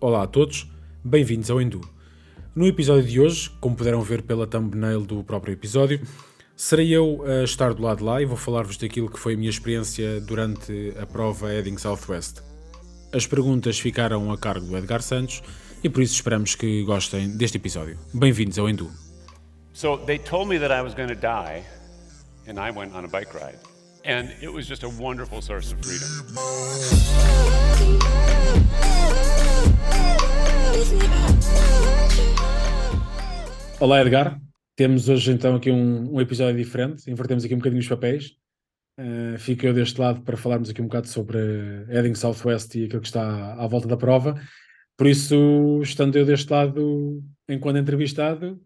Olá a todos, bem-vindos ao Endu. No episódio de hoje, como puderam ver pela thumbnail do próprio episódio, serei eu a estar do lado de lá e vou falar-vos daquilo que foi a minha experiência durante a prova Heading Southwest. As perguntas ficaram a cargo do Edgar Santos e por isso esperamos que gostem deste episódio. Bem-vindos ao Endu. So they told me that I was going to die, and I went on a bike ride. And it was just a wonderful source of freedom. Olá Edgar, temos hoje então aqui um, um episódio diferente, invertemos aqui um bocadinho os papéis. Uh, fico eu deste lado para falarmos aqui um bocado sobre Heading Southwest e aquilo que está à volta da prova. Por isso, estando eu deste lado enquanto entrevistado,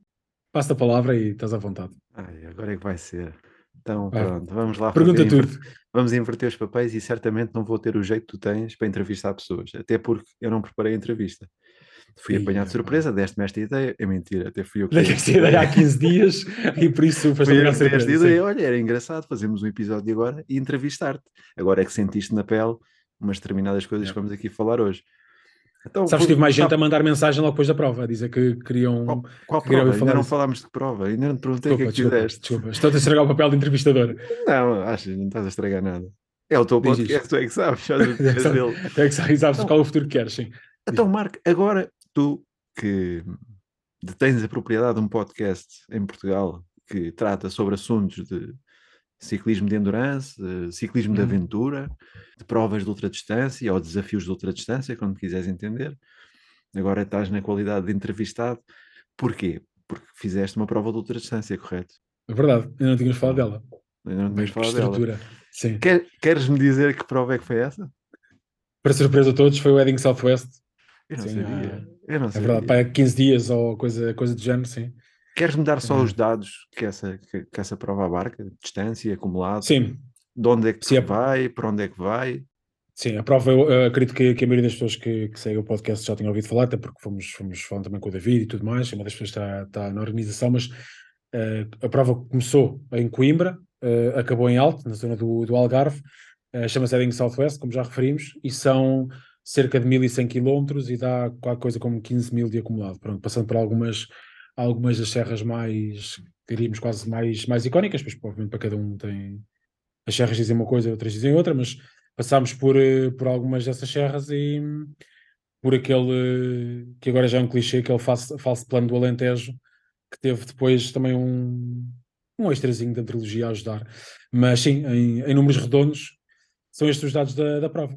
passo a palavra e estás à vontade. Ai, agora é que vai ser. Então, pronto, vamos lá. Pergunta tudo. Vamos inverter os papéis e certamente não vou ter o jeito que tu tens para entrevistar pessoas, até porque eu não preparei a entrevista. Fui apanhado de surpresa, deste-me esta ideia. É mentira, até fui eu que. Dei esta ideia há 15 dias e por isso foi esta ideia. Olha, era engraçado fazermos um episódio agora e entrevistar-te. Agora é que sentiste na pele umas determinadas coisas é. que vamos aqui falar hoje. Então, Sabes que tive mais gente a mandar mensagem logo depois da prova, a dizer que queriam. Qual, qual prova? Ainda falar não falámos de prova, ainda não te perguntei o que é que desculpa, fizeste. Desculpa, estou a estragar o papel de entrevistador. Não, acho que não estás a estragar nada. É o teu podcast, tu é que sabes, sabes é, é que sabes, sabes então, qual é o futuro que queres, sim. Então, Marco, agora tu que detens a propriedade de um podcast em Portugal que trata sobre assuntos de ciclismo de endurance, de ciclismo de uhum. aventura, de provas de ultradistância ou desafios de ultradistância, quando quiseres entender. Agora estás na qualidade de entrevistado. Porquê? Porque fizeste uma prova de ultradistância, correto? É verdade, ainda não tínhamos falado dela. Ainda não tínhamos falado dela. Sim. Quer, queres-me dizer que prova é que foi essa? Para surpresa de todos, foi o Edding Southwest. Eu não sim, sabia. Eu não é sabia. verdade, para 15 dias ou coisa, coisa do género, sim. Queres-me dar só os dados que essa, que, que, essa prova abarca? Distância, acumulado? Sim. De onde é que Sim, vai? Para onde é que vai? Sim, a prova, eu, eu acredito que, que, a maioria das pessoas que, que seguem o podcast já tenham ouvido falar, até porque fomos, fomos falando também com o David e tudo mais, uma das pessoas está, está na organização, mas uh, a prova começou em Coimbra, uh, acabou em Alto, na zona do, do Algarve, uh, chama-se Heading Southwest, como já referimos, e são cerca de 1100 km e dá qualquer coisa como 15 mil de acumulado, pronto, passando por algumas algumas das serras mais, diríamos quase mais, mais icónicas, pois obviamente para cada um tem. As serras dizem uma coisa, outras dizem outra, mas passámos por, eh, por algumas dessas serras e por aquele que agora já é um clichê, aquele falso, falso plano do Alentejo, que teve depois também um, um extrazinho da trilogia a ajudar. Mas sim, em, em números redondos, são estes os dados da, da prova.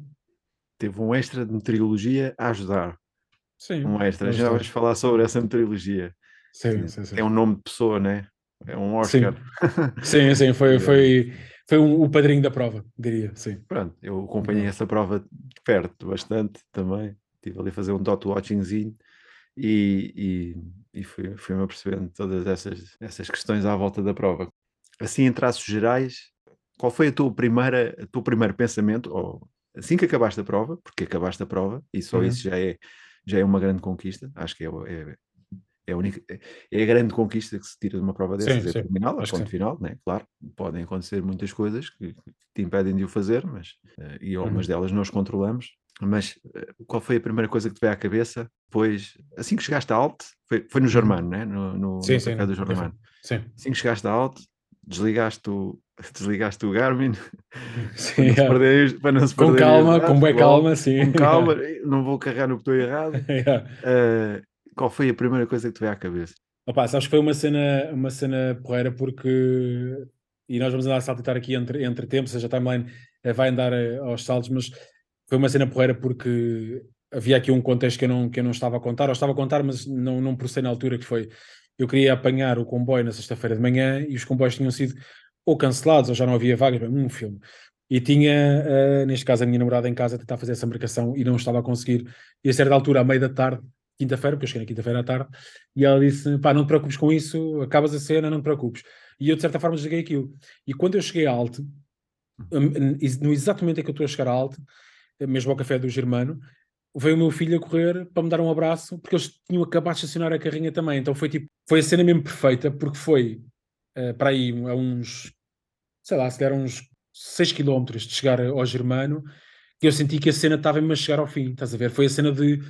Teve um extra de meteorologia a ajudar. Sim. Um extra. Já vamos falar sobre essa meteorologia. Sim, sim, sim. É um nome de pessoa, né? É um Oscar. Sim, sim, sim foi, foi, foi um, o padrinho da prova, diria, sim. Pronto, eu acompanhei essa prova de perto bastante também. Estive ali a fazer um dot watchingzinho e, e, e fui, fui-me apercebendo todas essas, essas questões à volta da prova. Assim, em traços gerais, qual foi a tua primeira, o teu primeiro pensamento, ou assim que acabaste a prova, porque acabaste a prova, e só uhum. isso já é, já é uma grande conquista, acho que é, é, é a, única, é a grande conquista que se tira de uma prova dessas, sim, é terminal, a ponto final, né? claro, podem acontecer muitas coisas que, que te impedem de o fazer, mas, uh, e algumas uhum. delas nós controlamos, mas uh, qual foi a primeira coisa que te veio à cabeça? Pois, assim que chegaste a Alt, foi, foi no. Germano, né? no, no, sim, no sim, do Germano, sim. assim que chegaste a Alt, desligaste o, desligaste o Garmin sim, para, não é. para não se com calma, com bem calma, sim. Com calma, não vou carregar no botão errado. yeah. uh, qual foi a primeira coisa que te veio à cabeça? Opa, sabes que foi uma cena, uma cena porreira porque e nós vamos andar a saltitar aqui entre, entre tempos, ou seja, a timeline eh, vai andar eh, aos saltos, mas foi uma cena porreira porque havia aqui um contexto que eu não, que eu não estava a contar, ou estava a contar, mas não, não processei na altura, que foi, eu queria apanhar o comboio na sexta-feira de manhã e os comboios tinham sido ou cancelados ou já não havia vagas, um filme. E tinha, uh, neste caso, a minha namorada em casa a tentar fazer essa marcação e não estava a conseguir. E a certa altura, à meia da tarde, quinta-feira, porque eu cheguei na quinta-feira à tarde, e ela disse: pá, não te preocupes com isso, acabas a cena, não te preocupes. E eu, de certa forma, desliguei aquilo. E quando eu cheguei Alto, hum, no exato momento em que eu estou a chegar Alto, mesmo ao café do Germano, veio o meu filho a correr para me dar um abraço, porque eles tinham acabado de estacionar a carrinha também. Então foi tipo, foi a cena mesmo perfeita, porque foi uh, para aí a uns, sei lá, se calhar uns 6 km de chegar ao Germano, que eu senti que a cena estava-me a chegar ao fim, estás a ver? Foi a cena de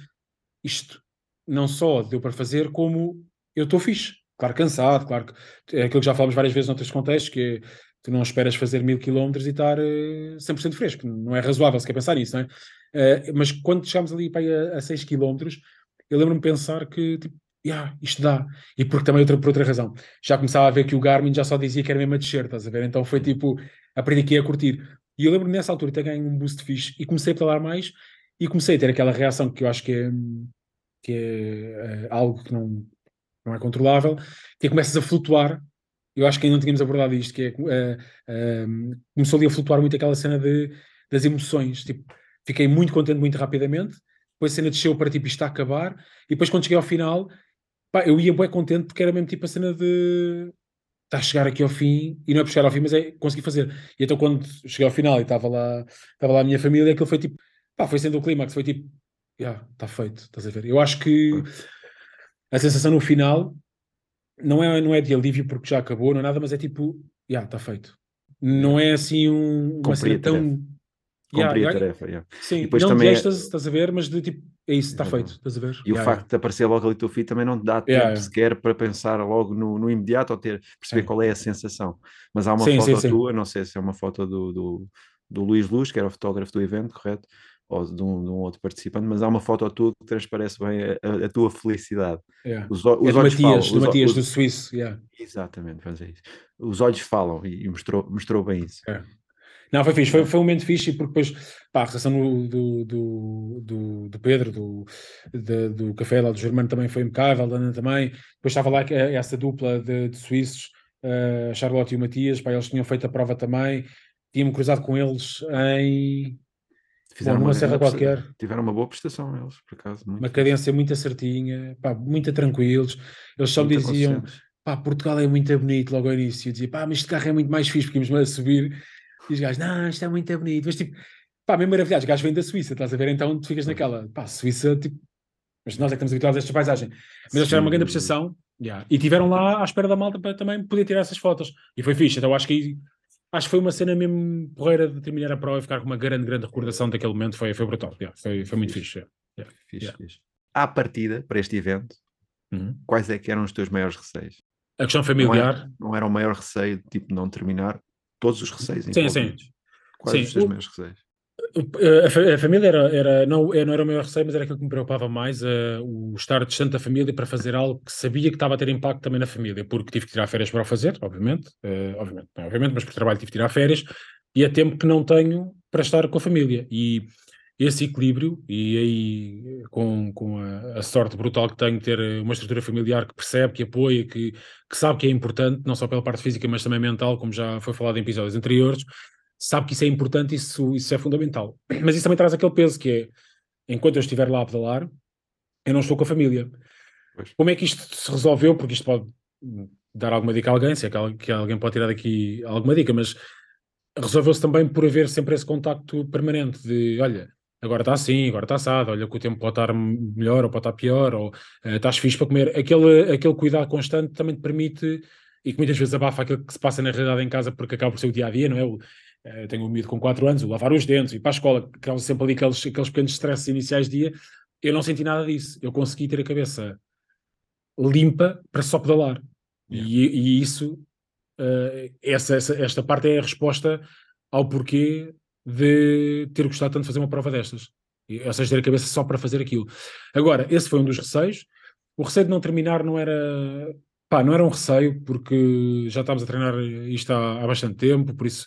isto não só deu para fazer, como eu estou fixe. Claro, cansado, claro que é aquilo que já falamos várias vezes noutros contextos, que é, tu não esperas fazer mil quilómetros e estar uh, 100% fresco. Não é razoável se quer pensar nisso, não é? Uh, mas quando chegámos ali para a, a 6 quilómetros, eu lembro-me pensar que, tipo, yeah, isto dá. E porque também, outra, por outra razão, já começava a ver que o Garmin já só dizia que era mesmo a descer, estás a ver? Então foi tipo, aprendi aqui a curtir. E eu lembro-me nessa altura ter ganho um boost fixe e comecei a pedalar mais e comecei a ter aquela reação que eu acho que é, que é, é algo que não, não é controlável, que é começas a flutuar. Eu acho que ainda não tínhamos abordado isto, que é, uh, uh, começou ali a flutuar muito aquela cena de, das emoções. Tipo, fiquei muito contente muito rapidamente, depois a cena desceu para tipo isto está a acabar, e depois quando cheguei ao final, pá, eu ia bem contente porque era mesmo tipo a cena de está a chegar aqui ao fim, e não é por chegar ao fim, mas é conseguir fazer. E então quando cheguei ao final e estava lá, estava lá a minha família, aquilo foi tipo, pá, foi sendo o clímax, foi tipo, yeah, está feito, estás a ver? Eu acho que a sensação no final não é, não é de alívio porque já acabou, não é nada, mas é tipo, já, yeah, está feito. Não é assim um, uma cena tão. Cumprir yeah, a tarefa, yeah. Sim, e depois não também de êxtase, é... estás a ver, mas de tipo, é isso, está feito, estás a ver? E o facto de aparecer logo ali o teu filho também não te dá tempo sequer para pensar logo no, no imediato ou ter, perceber qual é a sensação. Mas há uma sim, foto sim, tua, sim. não sei se é uma foto do, do, do Luís Luz, que era o fotógrafo do evento, correto? Ou de um, de um, outro participante, mas há uma foto tua que transparece bem a, a tua felicidade. Yeah. Os, os é olhos Matias, falam. Do os, Matias, os, do Suíço. Yeah. Exatamente, vamos isso. Os olhos falam e, mostrou, mostrou bem isso. É. Não, foi fixe, foi, foi um momento fixe, porque depois, pá, a reação do, do, do, do Pedro, do, do, do Café lá do Germano também foi impecável, da Ana também. Depois estava lá essa dupla de, de suíços, uh, Charlotte e o Matias, pá, eles tinham feito a prova também. Tínhamos cruzado com eles em Fizeram Bom, uma serra qualquer. Tiveram uma boa prestação eles, por acaso. uma cadência muito certinha, pá, muito tranquilos. Eles só me diziam, pá, Portugal é muito bonito logo ao início. Eu dizia, pá, mas este carro é muito mais fixe, porque íamos a subir. E os gajos, não, isto é muito bonito. Mas tipo, pá, mesmo maravilhado, os gajos vêm da Suíça, estás a ver? Então tu ficas naquela, pá, Suíça, tipo, mas nós é que estamos habituados a esta paisagem. Mas eles tiveram uma grande prestação yeah. e tiveram lá à espera da malta para também poder tirar essas fotos. E foi fixe, então acho que aí acho que foi uma cena mesmo porreira de terminar a prova e ficar com uma grande, grande recordação daquele momento. Foi, foi brutal. Yeah, foi, foi muito fixe. Yeah. Fixe, yeah. fixe. À partida, para este evento, uhum. quais é que eram os teus maiores receios? A questão familiar. Não era, não era o maior receio, tipo, não terminar? Todos os receios Sim, sim. Quais sim. os teus o... maiores receios? A, a, família era, era não, não era o maior receio, mas era aquilo que me preocupava mais, uh, o estar distante da família para fazer algo que sabia que estava a ter impacto também na família, porque tive que tirar férias para o fazer, obviamente, uh, obviamente, não, obviamente, mas por trabalho tive que tirar férias, e é tempo que não tenho para estar com a família. E esse equilíbrio, e aí com, com a, a, sorte brutal que tenho de ter uma estrutura familiar que percebe, que apoia, que, que sabe que é importante, não só pela parte física, mas também mental, como já foi falado em episódios anteriores, sabe que isso é importante, isso, isso é fundamental. Mas isso também traz aquele peso que é, enquanto eu estiver lá a pedalar, eu não estou com a família. Pois. Como é que isto se resolveu? Porque isto pode dar alguma dica a alguém, se é que alguém pode tirar daqui alguma dica, mas resolveu-se também por haver sempre esse contacto permanente de, olha, agora está assim, agora está assado, olha que o tempo pode estar melhor ou pode estar pior, ou uh, estás fixe para comer. Aquele, aquele cuidado constante também te permite, e que muitas vezes abafa aquilo que se passa na realidade em casa porque acaba por ser o dia-a-dia, -dia, não é? O, eu eh, tenho um miúdo com 4 anos, o lavar os dentes, e para a escola, que causa sempre ali aqueles, aqueles pequenos stresses iniciais de dia, eu não senti nada disso. Eu consegui ter a cabeça limpa para só pedalar. Yeah. E, e, isso, uh, essa, essa, esta parte é a resposta ao porquê de ter gostado tanto de fazer uma prova destas. Ou seja, ter a cabeça só para fazer aquilo. Agora, esse foi um dos receios. O receio de não terminar não era. Pá, não era um receio, porque já estávamos a treinar isto há, há bastante tempo, por isso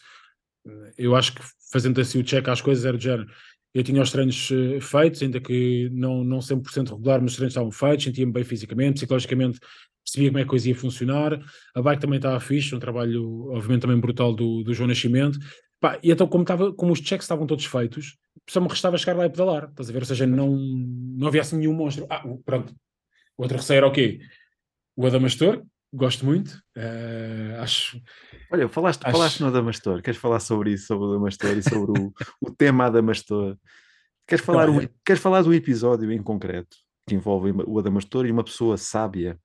eu acho que fazendo assim o check às coisas era de género. Eu tinha os treinos uh, feitos, ainda que não, não 100% regular, mas os treinos estavam feitos, sentia-me bem fisicamente, psicologicamente percebia como é que a coisa ia funcionar. A bike também estava fixe, um trabalho, obviamente, também brutal do, do João Nascimento. Pá, e então, como, estava, como os checks estavam todos feitos, só me restava chegar lá e pedalar, estás a ver? Ou seja, não, não havia assim nenhum monstro. Ah, pronto. O outro receio era o quê? O Adamastor, gosto muito. Uh, acho. Olha, falaste, acho... falaste no Adamastor, queres falar sobre isso, sobre o Adamastor e sobre o, o tema Adamastor? Queres falar, Não, é... queres falar do episódio em concreto que envolve o Adamastor e uma pessoa sábia,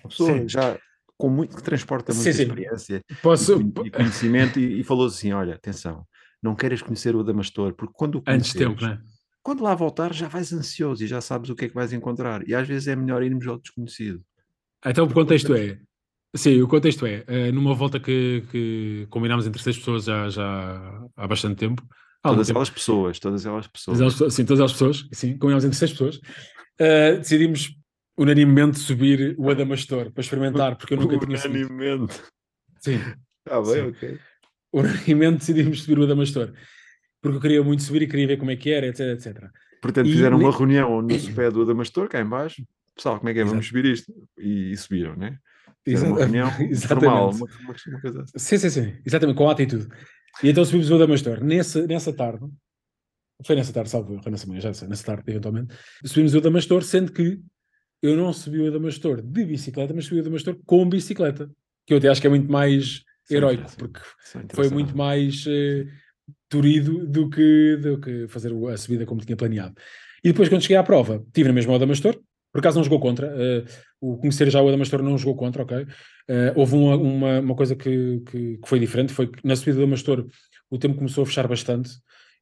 uma pessoa sim. já com muito que transporta muita sim, experiência Posso... e, conhecimento e, e falou assim: olha, atenção, não queiras conhecer o Adamastor, porque quando o Antes tempo, né? quando lá voltar já vais ansioso e já sabes o que é que vais encontrar. E às vezes é melhor irmos ao desconhecido. Então o contexto é. Sim, o contexto é, uh, numa volta que, que combinámos entre seis pessoas já, já há bastante tempo. Há todas tempo. elas pessoas, todas elas pessoas. Todas elas, sim, todas as pessoas, sim, combinámos entre seis pessoas. Uh, decidimos unanimemente subir o Adamastor para experimentar, porque eu nunca tinha subido. Unanimemente. Sim. Ah, bem, Sim. ok. Unanimemente decidimos subir o Adamastor. Porque eu queria muito subir e queria ver como é que era, etc, etc. Portanto, E fizeram uma ne- reunião no sopé do Adamastor, cá em baixo. Pessoal, como é que é? Vamos Exato. subir isto? E, e subiram, né? Fizeram uma Exa- reunião Exatamente. formal, uma, uma, coisa assim. Sim, sim, sim, exatamente, com ata e tudo. E então subimos o Adamastor. Nessa, nessa tarde, foi nessa tarde, salvo erro, nessa manhã, já sei, nessa tarde, eventualmente, subimos o Adamastor, sendo que eu não subi o Adamastor de bicicleta, mas subi o Adamastor com bicicleta, que eu até acho que é muito mais é interessante. porque é foi muito mais eh, turido do que, do que fazer a subida como tinha planeado. E depois, quando cheguei à prova, tive na mesma o Adamastor, por acaso não jogou contra, eh, o conhecer já o Adamastor não jogou contra, ok? Eh, houve uma, uma, uma coisa que, que, que foi diferente, foi que na subida do Adamastor o tempo começou a fechar bastante.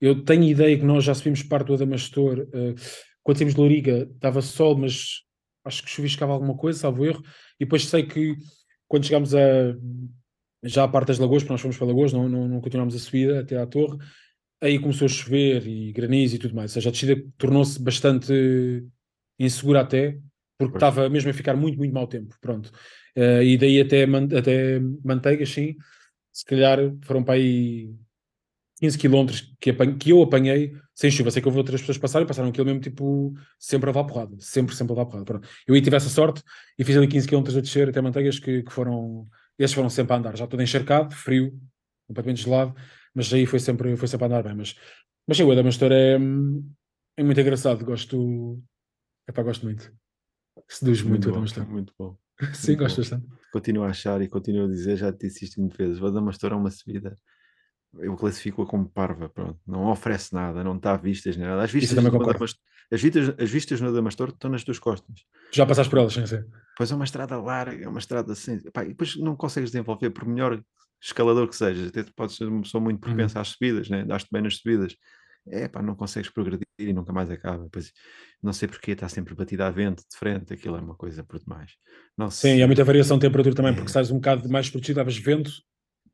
Eu tenho ideia que nós já subimos parte do Adamastor, eh, quando saímos de Loriga estava sol, mas acho que chuviscava alguma coisa, salvo erro, e depois sei que quando chegámos a já a parte das lagoas, porque nós fomos para Lagoas, não, não, não continuámos a subida até à torre, aí começou a chover e granizo e tudo mais, ou seja, a descida tornou-se bastante insegura até, porque estava mesmo a ficar muito, muito mau tempo, pronto. Eh, e daí até, man- até manteigas, sim, se calhar foram para aí 15 km que, que eu apanhei sem chuva. Sei que houve outras pessoas que passaram e passaram aquilo mesmo, tipo, sempre a levar porrada. Sempre, sempre a levar porrada. Pronto. Eu aí tive essa sorte e fiz ali 15 km a descer até Manteigas que, que foram. Esses foram sempre a andar, já todo encharcado, frio, completamente gelado, mas aí foi sempre, foi sempre a andar bem. Mas, mas sim, o Adamastor é, é muito engraçado. Gosto. Epá, gosto muito. Seduz muito, o bom, Adamastor. muito bom. Sim, muito gosto bom. bastante. Continuo a achar e continuo a dizer, já te disse isto muitas vezes, o Adamastor é uma subida, eu classifico-a como parva, pronto. Não oferece nada, não está a vistas nem nada. As vistas. Adamastor, as, vistas, as vistas no Adamastor estão nas tuas costas. Já passaste por elas, sim, sim. Pois é uma estrada larga, é uma estrada assim, pá, e depois não consegues desenvolver, por melhor escalador que sejas, até podes ser uma pessoa muito Uhum. propensa às subidas, né? daste bem nas subidas, é pá, não consegues progredir e nunca mais acaba. Pois, não sei porque está sempre batida a vento de frente, aquilo é uma coisa por demais. Não Sim, e há muita variação de temperatura também, porque É. sais um bocado mais protegido, levas vento,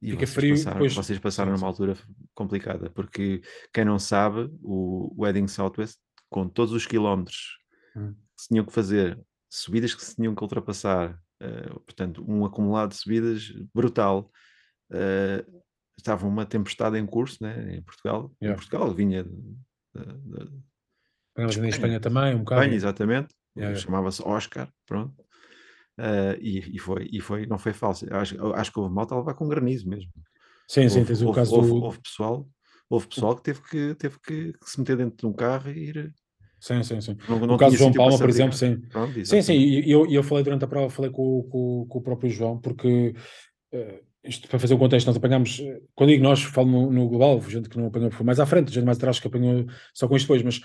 E fica frio, passaram, depois- vocês passaram numa altura complicada, porque quem não sabe, o Wedding Southwest, com todos os quilómetros Hum. que se tinham que fazer, subidas que se tinham que ultrapassar, eh, portanto, um acumulado de subidas brutal. eh, estava uma tempestade em curso né, em Portugal. Em Yeah. Portugal vinha de Nós em Espanha. Espanha também, um bocado. Espanha, exatamente. Yeah. Chamava-se Oscar, pronto. Eh, e, e foi, e foi, não foi falso. Acho, acho que houve malta a levar com granizo mesmo. Sim, sim, Houve, tens o houve- caso houve- do. houve pessoal, houve pessoal que teve que, teve que se meter dentro de um carro e ir. Sim, sim, sim. Não, não o caso João Palma, por exemplo, sim. Pronto, Sim, sim, e eu, eu falei durante a prova, falei com, com, com o próprio João, porque eh, isto para fazer o contexto, nós apanhámos, eh, quando digo nós, falo no, no global, gente que não apanhou foi mais à frente, gente mais atrás que apanhou só com isto depois, mas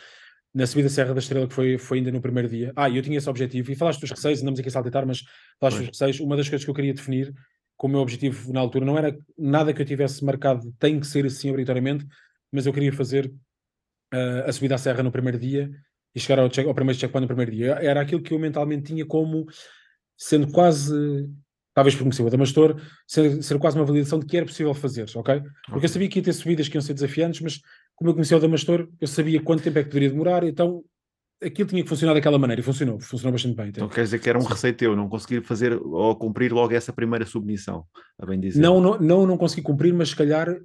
na subida Serra da Estrela, que foi, foi ainda no primeiro dia, ah, eu tinha esse objetivo, e falaste dos receios, andamos aqui a saltitar, mas falaste dos receios, uma das coisas que eu queria definir como meu objetivo na altura não era nada que eu tivesse marcado, tem que ser assim obrigatoriamente, mas eu queria fazer eh, a subida à Serra no primeiro dia e chegar ao, check, ao primeiro checkpoint no primeiro dia. Era aquilo que eu mentalmente tinha como sendo quase, talvez por conhecer o Adamastor, ser, ser quase uma validação de que era possível fazer, ok? Porque eu sabia que ia ter subidas que iam ser desafiantes, mas como eu conhecia o Damastor, eu sabia quanto tempo é que poderia demorar, então aquilo tinha que funcionar daquela maneira e funcionou, funcionou bastante bem. Então entende? quer dizer que era um receio teu, não conseguir fazer ou cumprir logo essa primeira submissão, a bem dizer. Não, não, não, não consegui cumprir, mas se calhar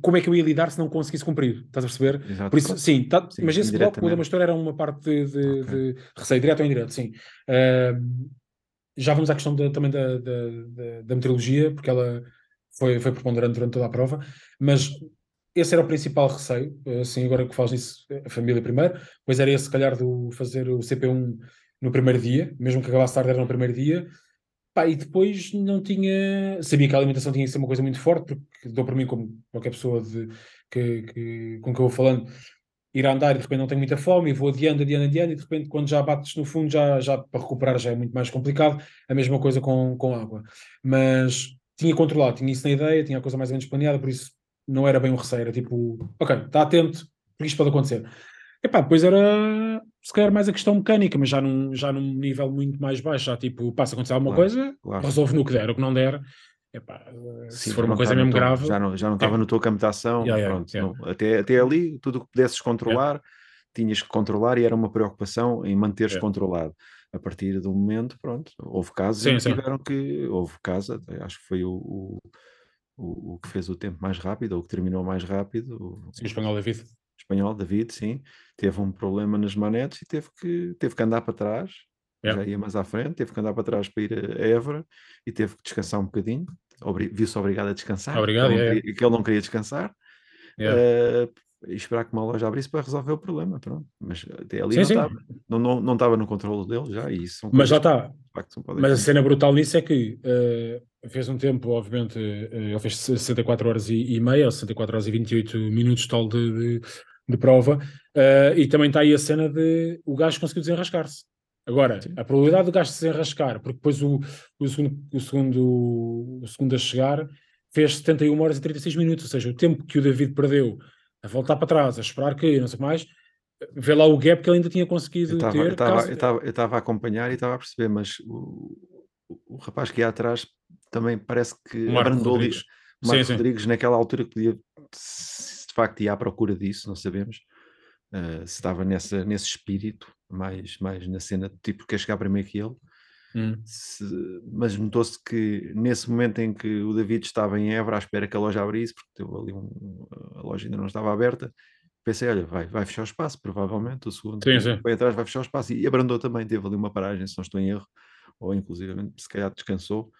como é que eu ia lidar se não conseguisse cumprir? Estás a perceber? Exato. Por isso, sim, tá- Sim, mas esse bloco, o indiretamente. Damastor era uma parte de, de, Ok. de receio, direto ou indireto, sim. Ahm, já vamos à questão da- também da, da, da, da meteorologia, porque ela foi, foi preponderante durante toda a prova, mas esse era o principal receio, assim, agora que falas nisso, a família primeiro, pois era esse, se calhar, do fazer o CP1 no primeiro dia, mesmo que acabasse tarde era no primeiro dia, Pá, e depois não tinha. Sabia que a alimentação tinha que ser uma coisa muito forte, porque dou para mim, como qualquer pessoa de, que, que- com que eu vou falando, ir a andar e de repente não tenho muita fome e vou adiando, adiando, adiando, e de repente quando já bates no fundo, já, já para recuperar já é muito mais complicado. A mesma coisa com, com água. Mas tinha controlado, tinha isso na ideia, tinha a coisa mais ou menos planeada, por isso não era bem um receio, era tipo, ok, está atento, porque isto pode acontecer. Epá, depois era se calhar mais a questão mecânica, mas já num, já num nível muito mais baixo, já tipo, passa a acontecer alguma Claro, coisa, claro. resolve no que der, o que não der, epá, Sim, se for uma coisa mesmo teu- grave, Já não, já não estava no teu campo de ação. Yeah, yeah, pronto, yeah. não- até, até ali, tudo o que pudesses controlar, tinhas que controlar e era uma preocupação em manteres Yeah. controlado. A partir do momento, pronto, houve casos Sim, sim. tiveram que. Houve casos, até acho que foi o, o, o, o que fez o tempo mais rápido, ou o que terminou mais rápido, o, sim, o espanhol David. espanhol, David, sim, teve um problema nas manetes e teve que, teve que andar para trás, Yeah. já ia mais à frente, teve que andar para trás para ir a Évora e teve que descansar um bocadinho, viu-se obrigado a descansar, Obrigado, que, ele não yeah, queria, que ele não queria descansar, Yeah. eh, e esperar que uma loja abrisse para resolver o problema, pronto. Mas até ali Sim, não sim. estava, não, não, não estava no controle dele já, e isso Mas já está. Mas a cena brutal nisso é que eh, fez um tempo, obviamente, eh, ele fez 64 horas e, e meia, ou 64 horas e 28 minutos total de, de, de prova, eh, e também está aí a cena de o gajo conseguiu desenrascar-se. Agora, Sim. a probabilidade do gajo se desenrascar, porque depois o, o, segundo, o, segundo, o segundo a chegar fez 71 horas e 36 minutos, ou seja, o tempo que o David perdeu a voltar para trás, a esperar que, não sei mais, vê lá o gap que ele ainda tinha conseguido ter. eu estava- caso- eu estava- a acompanhar e estava a perceber, mas o, o, rapaz que ia atrás também parece que Marco abrandou. Rodrigues. O Marco Sim, sim. Rodrigues, naquela altura, que podia, se de facto ia à procura disso, não sabemos. eh, se estava nessa, nesse espírito, mais, mais na cena, tipo, quer chegar primeiro que ele. Hum. Se- mas notou-se que nesse momento em que o David estava em Évora à espera que a loja abrisse, porque teve ali um, a loja ainda não estava aberta, pensei, olha, vai, vai fechar o espaço, provavelmente, o segundo Sim, sim. foi atrás vai fechar o espaço, e abrandou também, teve ali uma paragem, se não estou em erro, ou inclusivamente, se calhar descansou,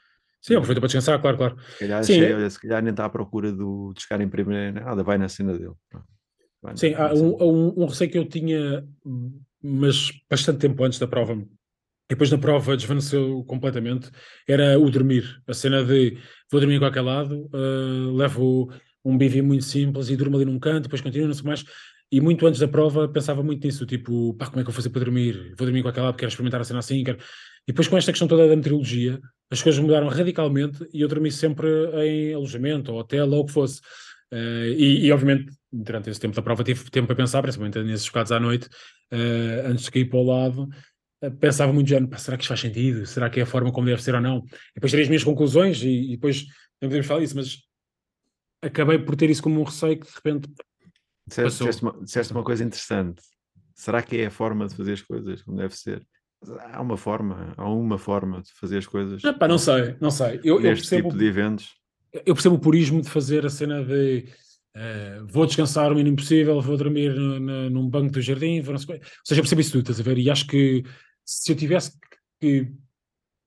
Sim, aproveitou para descansar, claro, claro. se calhar Sim, achei, é- olha, se calhar nem está à procura do, de chegar em primeiro, nada, vai na cena dele. Vai na- Sim, na há cena um, um, um receio que eu tinha, mas bastante tempo antes da prova, e depois na prova desvaneceu completamente, era o dormir. A cena de vou dormir em qualquer lado, eh, levo um bivi muito simples e durmo ali num canto, depois continuo, não sei mais. E muito antes da prova pensava muito nisso, tipo, pá, como é que eu vou fazer para dormir? Vou dormir em qualquer lado, quero experimentar a cena assim, quero... E depois com esta questão toda da meteorologia, as coisas mudaram radicalmente e eu dormi sempre em alojamento, ou hotel, ou o que fosse. Eh, e, e, obviamente, durante esse tempo da prova, tive tempo para pensar, principalmente nesses bocados à noite, eh, antes de cair para o lado, eh, pensava muito já, será que isto faz sentido? Será que é a forma como deve ser ou não? E depois tirei as minhas conclusões e, e depois não podemos falar disso, mas acabei por ter isso como um receio que de repente Disseste, Passou. disseste uma, disseste uma coisa interessante. Será que é a forma de fazer as coisas como deve ser? Há uma forma, há uma forma de fazer as coisas. Ah, pá, não sei, não sei. Eu, eu percebo, tipo de eventos. eu percebo o purismo de fazer a cena de eh, vou descansar o mínimo possível, vou dormir no- no- num banco do jardim, vou ou seja, percebo isso tudo, estás a ver? E acho que se eu tivesse que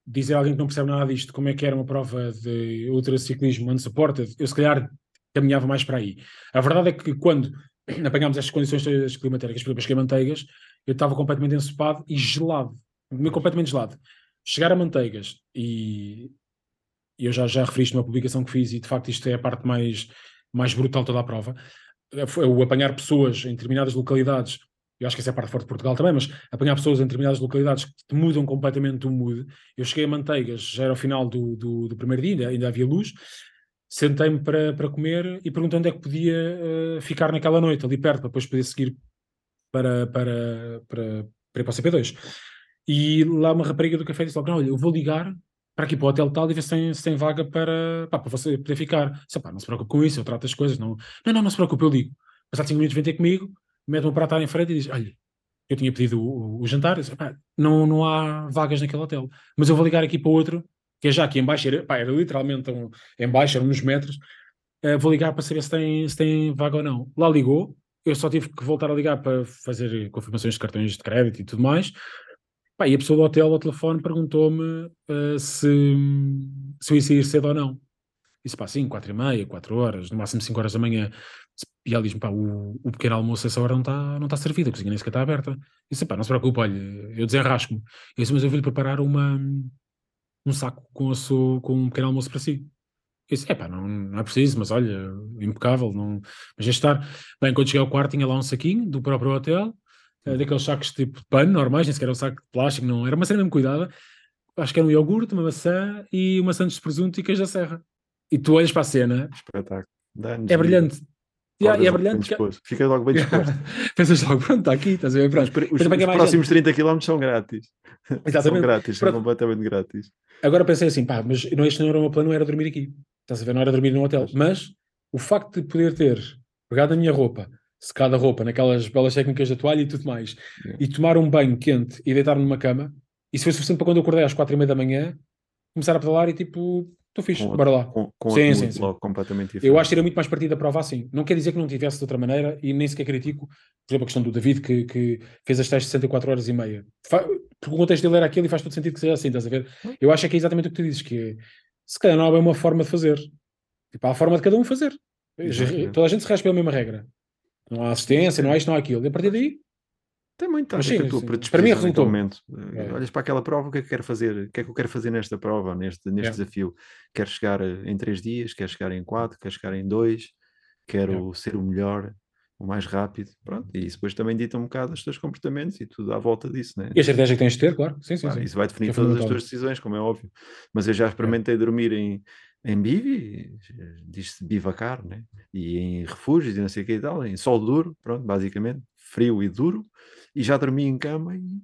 dizer a alguém que não percebe nada disto como é que era uma prova de ultraciclismo unsupported, eu se calhar caminhava mais para aí. A verdade é que quando apanhámos estas condições climatéricas, por exemplo, cheguei a Manteigas, eu estava completamente ensopado e gelado, completamente gelado. Chegar a Manteigas e e eu já, já referi isto numa publicação que fiz, e de facto isto é a parte mais, mais brutal toda a prova, é o apanhar pessoas em determinadas localidades, eu acho que essa é a parte forte de Portugal também, mas apanhar pessoas em determinadas localidades que te mudam completamente o mood. Eu cheguei a Manteigas, já era o final do, do, do primeiro dia, ainda, ainda havia luz, sentei-me para, para comer e perguntei onde é que podia eh, ficar naquela noite, ali perto, para depois poder seguir para, para, para, para ir para o CP2. E lá uma rapariga do café disse logo, não, olha, eu vou ligar para aqui para o hotel tal e ver se tem, se tem vaga para, pá, para você poder ficar. Pá, não se preocupe com isso, eu trato as coisas. Não, não, não, não se preocupe, eu ligo. Passado 5 minutos vem ter comigo, mete um prato à em frente e diz, olha, eu tinha pedido o, o jantar, disse, não, não há vagas naquele hotel, mas eu vou ligar aqui para outro, que é já aqui em baixo, era, pá, era literalmente um, em baixo, eram uns metros, eh, vou ligar para saber se tem, se tem vaga ou não. Lá ligou, eu só tive que voltar a ligar para fazer confirmações de cartões de crédito e tudo mais. Pá, e a pessoa do hotel ao telefone perguntou-me eh, se, se eu ia sair cedo ou não. Disse, pá, sim, quatro e meia, quatro horas, no máximo cinco horas da manhã. E ela diz-me, pá, o, o pequeno almoço a essa hora não está não tá servido, a cozinha nem sequer está aberta. Disse, pá, não se preocupe, olha, eu desenrasco-me. Eu disse, mas eu vou-lhe preparar uma, um saco com, a sua, com um pequeno almoço para si. Eu disse, é pá, não, não é preciso, mas olha, impecável, não, mas já estar. Bem, quando cheguei ao quarto tinha lá um saquinho do próprio hotel, daqueles sacos tipo de pano normais, nem sequer era um saco de plástico, não, era uma cena mesmo cuidada. Acho que era um iogurte, uma maçã e uma sandes de presunto e queijo da serra. E tu olhas para a cena, Espetáculo. É brilhante. Yeah, é brilhante. que- logo bem disposto. Pensas logo, pronto, está aqui, estás a ver? Pronto. Os, os- os próximos 30 km são grátis. São Exatamente. grátis, são Pronto. completamente grátis. Agora pensei assim, pá, mas não, este não era o meu plano, não era dormir aqui. Estás a ver? Não era dormir num hotel. Mas o facto de poder ter pegado a minha roupa, secado a roupa, naquelas belas técnicas da toalha e tudo mais, e tomar um banho quente e deitar-me numa cama, isso foi suficiente para quando eu acordei às quatro e meia da manhã, começar a pedalar e tipo, estou fixe, Com bora lá. Com, com Sim, sim, sim. logo completamente diferente. Eu acho que era muito mais partido da prova assim. Não quer dizer que não tivesse de outra maneira e nem sequer critico, por exemplo, a questão do David, que, que fez as tais 64 horas e meia. Fa- Porque o contexto dele era aquele e faz todo sentido que seja assim, estás a ver? Eu acho que é exatamente o que tu dizes, que é, se calhar não há bem uma forma de fazer. Tipo, há a forma de cada um fazer. Exatamente. Toda a gente se rege pela mesma regra. Não há assistência, não há isto, não há aquilo. E a partir daí, Mas a ver sim, tua sim. predisposição Para mim naquele resultou. momento. É. Olhas para aquela prova, o que é que quero fazer? O que é que eu quero fazer nesta prova, neste, neste É. desafio? Quero chegar eh, em três dias, quero chegar em quatro, quero chegar em dois, quero ser o melhor, o mais rápido. Pronto, e isso depois também dita um bocado os teus comportamentos e tudo à volta disso, né? e a estratégia que tens de ter, claro. Sim, sim, Claro, sim. isso vai definir É todas as tuas decisões, como é óbvio. Mas eu já experimentei dormir em, em bivi, diz-se bivacar, né? E em refúgios e não sei o que e tal, em sol duro, pronto, basicamente, frio e duro, e já dormi em cama e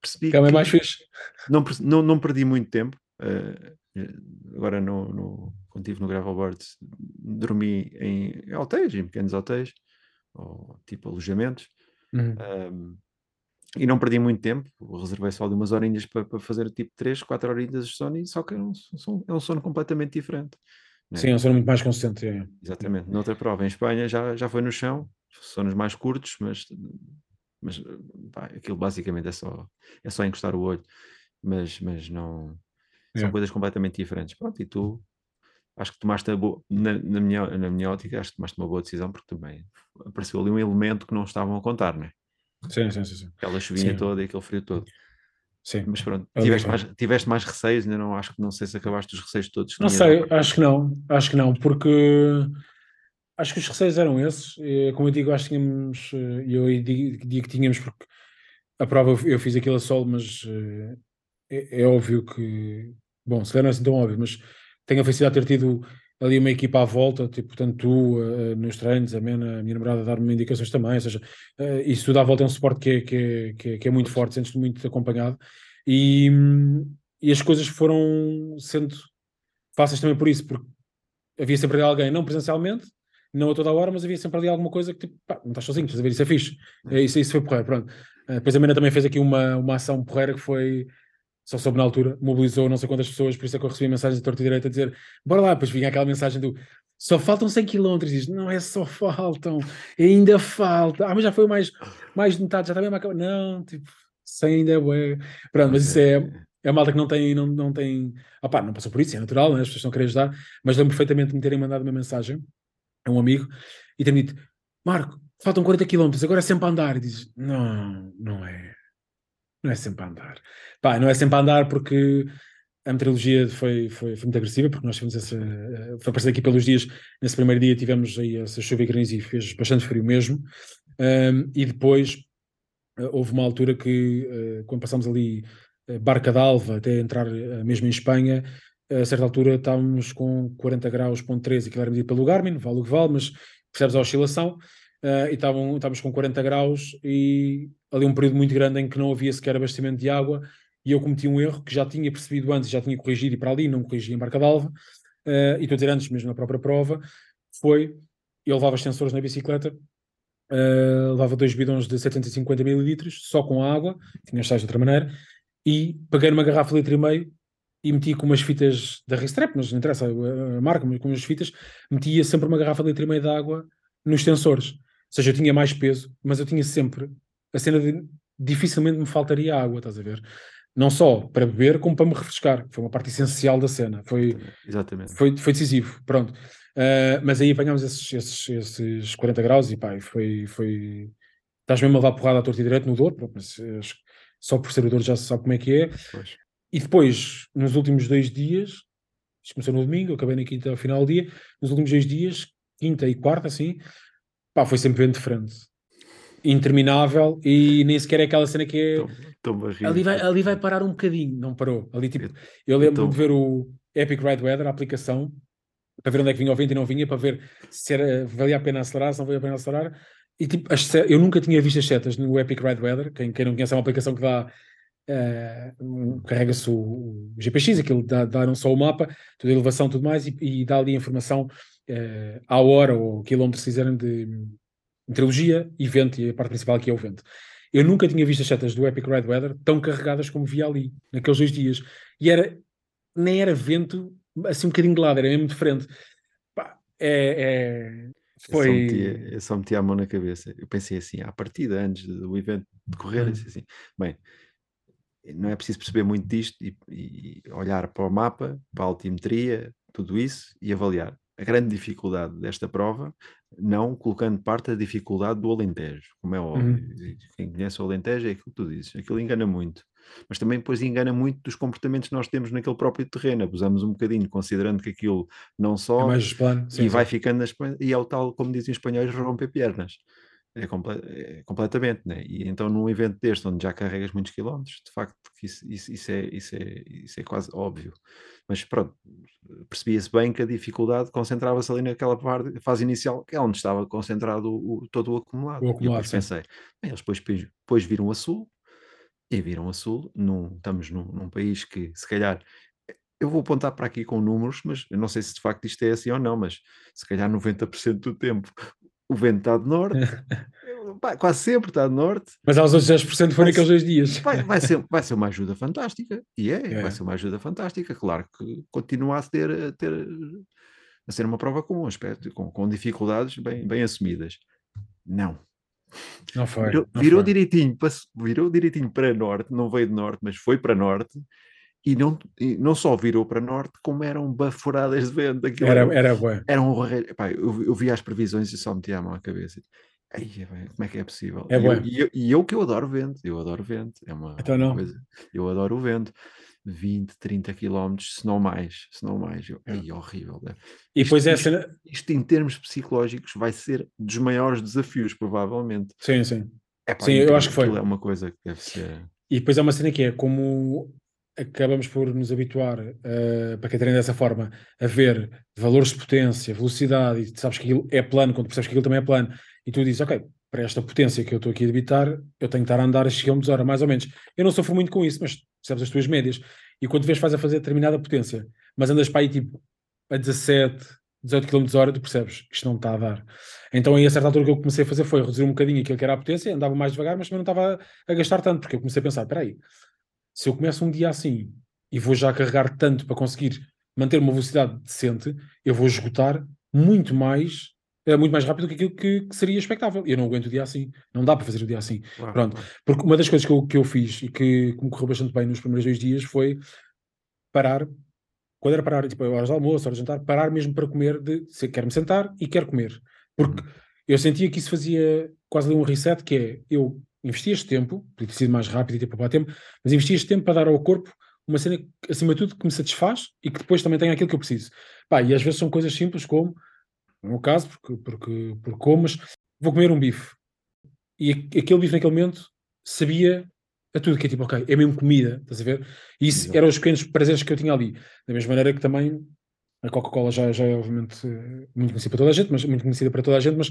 percebi Cama é que mais fixe. não, não, não perdi muito tempo. eh, agora no, no, quando estive no Gravelboard dormi em, em hotéis, em pequenos hotéis, ou tipo alojamentos, Uhum. um, e não perdi muito tempo, reservei só de umas horinhas para, para fazer tipo 3, 4 horinhas de sono, e só que é um, sono- é um sono completamente diferente. né? Sim, é um sono muito mais consistente. é. Exatamente. Noutra prova, em Espanha, já, já foi no chão, sonos mais curtos, mas, mas pá, aquilo basicamente é só, é só encostar o olho, mas, mas não são Yeah. coisas completamente diferentes. Pronto, e tu acho que tomaste boa, na, na minha, na minha ótica, acho que tomaste uma boa decisão, porque também apareceu ali um elemento que não estavam a contar, né? Sim, sim, sim. sim. Aquela chuvinha Sim. toda e aquele frio todo. sim. Mas pronto, tiveste mais, tiveste mais receios, ainda não acho que não sei se acabaste os receios todos. Não sei, acho que não, acho que não, porque acho que os receios eram esses. Como eu digo, acho que tínhamos, eh, e eu digo, que tínhamos, porque a prova eu- eu fiz aquilo a solo, mas eh, é, é óbvio que, bom, se calhar não é assim tão óbvio, mas tenho a felicidade de ter tido ali uma equipa à volta, tipo, tanto tu eh, nos treinos, a Mena, a minha namorada, a dar-me indicações também, ou seja, eh, isso tudo à volta é um suporte que é, que é, que é, que é muito forte, sentes-te muito acompanhado e, hum, e as coisas foram sendo fáceis também por isso, porque havia sempre ali alguém, não presencialmente, não a toda a hora, mas havia sempre ali alguma coisa que tipo, pá, não estás sozinho, estás a ver, isso é fixe. É, isso, isso foi porreiro, pronto. Eh, depois a Mena também fez aqui uma, uma ação porreira que foi, só soube na altura, mobilizou não sei quantas pessoas, por isso é que eu recebi mensagens de torta e direita a dizer, bora lá, depois vinha aquela mensagem do só faltam 100 km, diz, não é só faltam, ainda falta, ah, mas já foi mais, mais de metade, já está mesmo a não, tipo, 100 ainda é bué. Pronto, mas isso é, é malta que não tem, não, não tem, opá, não passou por isso, é natural, né? as pessoas estão a querer ajudar, mas lembro perfeitamente de me terem mandado uma mensagem a um amigo e ter-me dito, Marco, faltam 40 km, agora é sempre a andar. E dizes, não, não é. Não é sempre a andar. Pá, não é sempre a andar porque a meteorologia foi, foi, foi muito agressiva, porque nós tivemos essa. eh, Foi aparecer aqui pelos dias, nesse primeiro dia tivemos aí essa chuva e granizo e fez bastante frio mesmo. Ahm, e depois eh, houve uma altura que, eh, quando passámos ali Barca d'Alva até entrar mesmo em Espanha, a certa altura estávamos com 40 graus, ponto 13, aquilo era medido pelo Garmin, vale o que vale, mas percebes a oscilação, eh, e estavam, estávamos com 40 graus e ali um período muito grande em que não havia sequer abastecimento de água e eu cometi um erro que já tinha percebido antes, já tinha corrigido e para ali não corrigi em Barca d'Alva, eh, e estou a dizer antes mesmo na própria prova, foi, eu levava os sensores na bicicleta, Uh, levava dois bidões de 750 mililitros, só com água, tinha os sais de outra maneira, e peguei numa garrafa de litro e meio e meti com umas fitas da Restrap, mas não interessa a, marca, mas com umas fitas, metia sempre uma garrafa de litro e meio de água nos sensores. Ou seja, eu tinha mais peso, mas eu tinha sempre a cena de dificilmente me faltaria água, estás a ver? Não só para beber, como para me refrescar. Foi uma parte essencial da cena. Foi, Exatamente. foi, foi decisivo, pronto. Uh, mas aí apanhámos esses, esses, esses 40 graus e pá, foi, foi. Estás mesmo a levar porrada à torta e direito no Douro, pronto, mas eh, só por ser o Douro já se sabe como é que é. Pois. E depois, nos últimos dois dias, isto começou no domingo, acabei na quinta ao final do dia, nos últimos dois dias, quinta e quarta, assim, pá, foi sempre vento de frente. Interminável e nem sequer é aquela cena que é. A rir. Ali vai, ali vai parar um bocadinho, não parou. Ali, tipo, eu lembro Então- de ver o Epic Ride Weather, a aplicação, para ver onde é que vinha o vento e não vinha, para ver se era, valia a pena acelerar, se não valia a pena acelerar. E tipo, as, eu nunca tinha visto as setas no Epic Ride Weather. Quem, quem não conhece é uma aplicação que dá. Uh, carrega-se o, o, GPX, aquilo dá, dá não só o mapa, toda a elevação tudo mais, e, e dá ali a informação uh, à hora ou quilómetros, se quiserem, de meteorologia e vento, e a parte principal aqui é o vento. Eu nunca tinha visto as setas do Epic Ride Weather tão carregadas como vi ali, naqueles dois dias. E era, nem era vento assim um bocadinho de lado, era mesmo de frente. Pá, é, é, foi... Eu só, metia, eu só metia a mão na cabeça. Eu pensei assim, à partida, antes do evento decorrer, hum. disse assim, bem, não é preciso perceber muito disto e, e, olhar para o mapa, para a altimetria, tudo isso e avaliar. A grande dificuldade desta prova, não colocando parte da dificuldade do Alentejo, como é óbvio. Uhum. Quem conhece o Alentejo é aquilo que tu dizes, aquilo engana muito mas também depois engana muito dos comportamentos que nós temos naquele próprio terreno. Abusamos um bocadinho, considerando que aquilo não só é mais plano, e sim. vai ficando nas, e é o tal, como dizem os espanhóis, romper pernas. É, comple é, completamente, né? E então num evento deste, onde já carregas muitos quilómetros, de facto, isso, isso, isso, é, isso, é, isso é quase óbvio. Mas pronto, percebia-se bem que a dificuldade concentrava-se ali naquela fase inicial, que é onde estava concentrado o, todo o acumulado. O acumulado e eu depois pensei, bem, eles depois, depois viram a sul, e viram a sul, num, estamos num, num, país que se calhar eu vou apontar para aqui com números, mas eu não sei se de facto isto é assim ou não, mas se calhar 90% do tempo o vento está de norte, pá, quase sempre está de norte. Mas aos outros 10% foram aqueles dois dias. Vai, vai, ser, vai ser uma ajuda fantástica, e é, é, vai ser uma ajuda fantástica. Claro que continua a ter, a, ter, a ser uma prova com um aspecto, com, com dificuldades bem, bem assumidas. Não, não foi. Virou, não virou foi. direitinho, virou direitinho para norte, não veio de norte, mas foi para norte. E não, e não só virou para norte, como eram baforadas de vento. Aquilo era, era, era, era um Pá, eu, eu vi as previsões e só metia a mão à cabeça. Ai, como é que é possível? É e, eu, e, eu, e, eu, que eu adoro vento, eu adoro vento. É uma, então uma não. coisa. Eu adoro o vento. 20, 30 quilómetros, se não mais, se não mais. Eu, é. Ai, horrível. Né? E isto, essa... Isto, isto, em termos psicológicos vai ser dos maiores desafios, provavelmente. Sim, sim. É, sim, eu acho que foi. É uma coisa que deve ser... E depois é uma cena que é como acabamos por nos habituar, uh, para quem dessa forma, a ver valores de potência, velocidade, e sabes que aquilo é plano, quando percebes que aquilo também é plano, e tu dizes, ok, para esta potência que eu estou aqui a debitar, eu tenho que estar a andar a km hora, mais ou menos. Eu não sofro muito com isso, mas percebes as tuas médias. E quando vês faz a fazer determinada potência, mas andas para aí tipo a 17, 18 km hora, tu percebes que isto não está a dar. Então aí a certa altura o que eu comecei a fazer foi reduzir um bocadinho aquilo que era a potência, andava mais devagar, mas também não estava a gastar tanto, porque eu comecei a pensar, espera aí, se eu começo um dia assim e vou já carregar tanto para conseguir manter uma velocidade decente, eu vou esgotar muito mais é muito mais rápido do que aquilo que, que, seria expectável. Eu não aguento o dia assim. Não dá para fazer o dia assim. Claro, Pronto. Claro. Porque uma das coisas que eu, que eu fiz e que, que me correu bastante bem nos primeiros dois dias foi parar. Quando era parar, tipo, horas de almoço, horas de jantar, parar mesmo para comer, de se quero me sentar e quero comer. Porque uhum. eu sentia que isso fazia quase ali um reset, que é, eu investi este tempo, podia ter sido mais rápido e ter para tempo, mas investi este tempo para dar ao corpo uma cena, acima de tudo, que me satisfaz e que depois também tem aquilo que eu preciso. Pá, e às vezes são coisas simples como no meu caso, porque, porque, porque como, mas vou comer um bife. E aquele bife naquele momento sabia a tudo, que é tipo, ok, é mesmo comida, estás a ver? E isso Exato. eram os pequenos prazeres que eu tinha ali. Da mesma maneira que também a Coca-Cola já, já é obviamente muito conhecida para toda a gente, mas muito conhecida para toda a gente, mas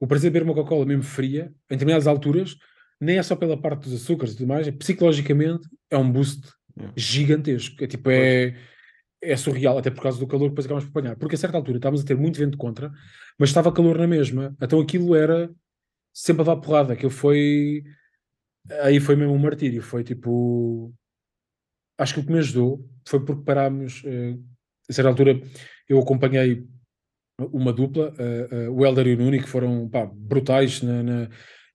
o prazer de beber uma Coca-Cola mesmo fria, em determinadas alturas, nem é só pela parte dos açúcares e tudo mais, é, psicologicamente é um boost é. gigantesco. É tipo, é, é surreal, até por causa do calor que depois acabamos por apanhar. Porque a certa altura estávamos a ter muito vento contra, mas estava calor na mesma. Então aquilo era sempre a dar porrada. Aquilo foi. Aí foi mesmo um martírio. Foi tipo. Acho que o que me ajudou foi porque parámos. Uh, a certa altura eu acompanhei uma dupla, uh, uh, o Helder e o Nuni, que foram pá, brutais na, na,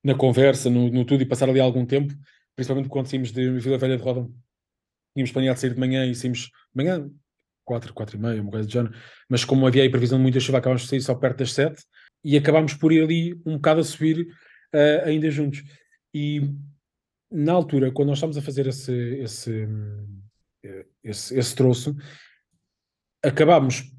na conversa, no, no, tudo, e passaram ali algum tempo, principalmente quando saímos de Vila Velha de Roda. Tínhamos planeado sair de manhã e saímos de manhã, 4, 4 e meia, uma coisa do género, mas como havia aí previsão de muita chuva, acabámos de sair só perto das 7 e acabámos por ir ali um bocado a subir uh, ainda juntos. E na altura, quando nós estávamos a fazer esse, esse, esse, esse troço, acabámos,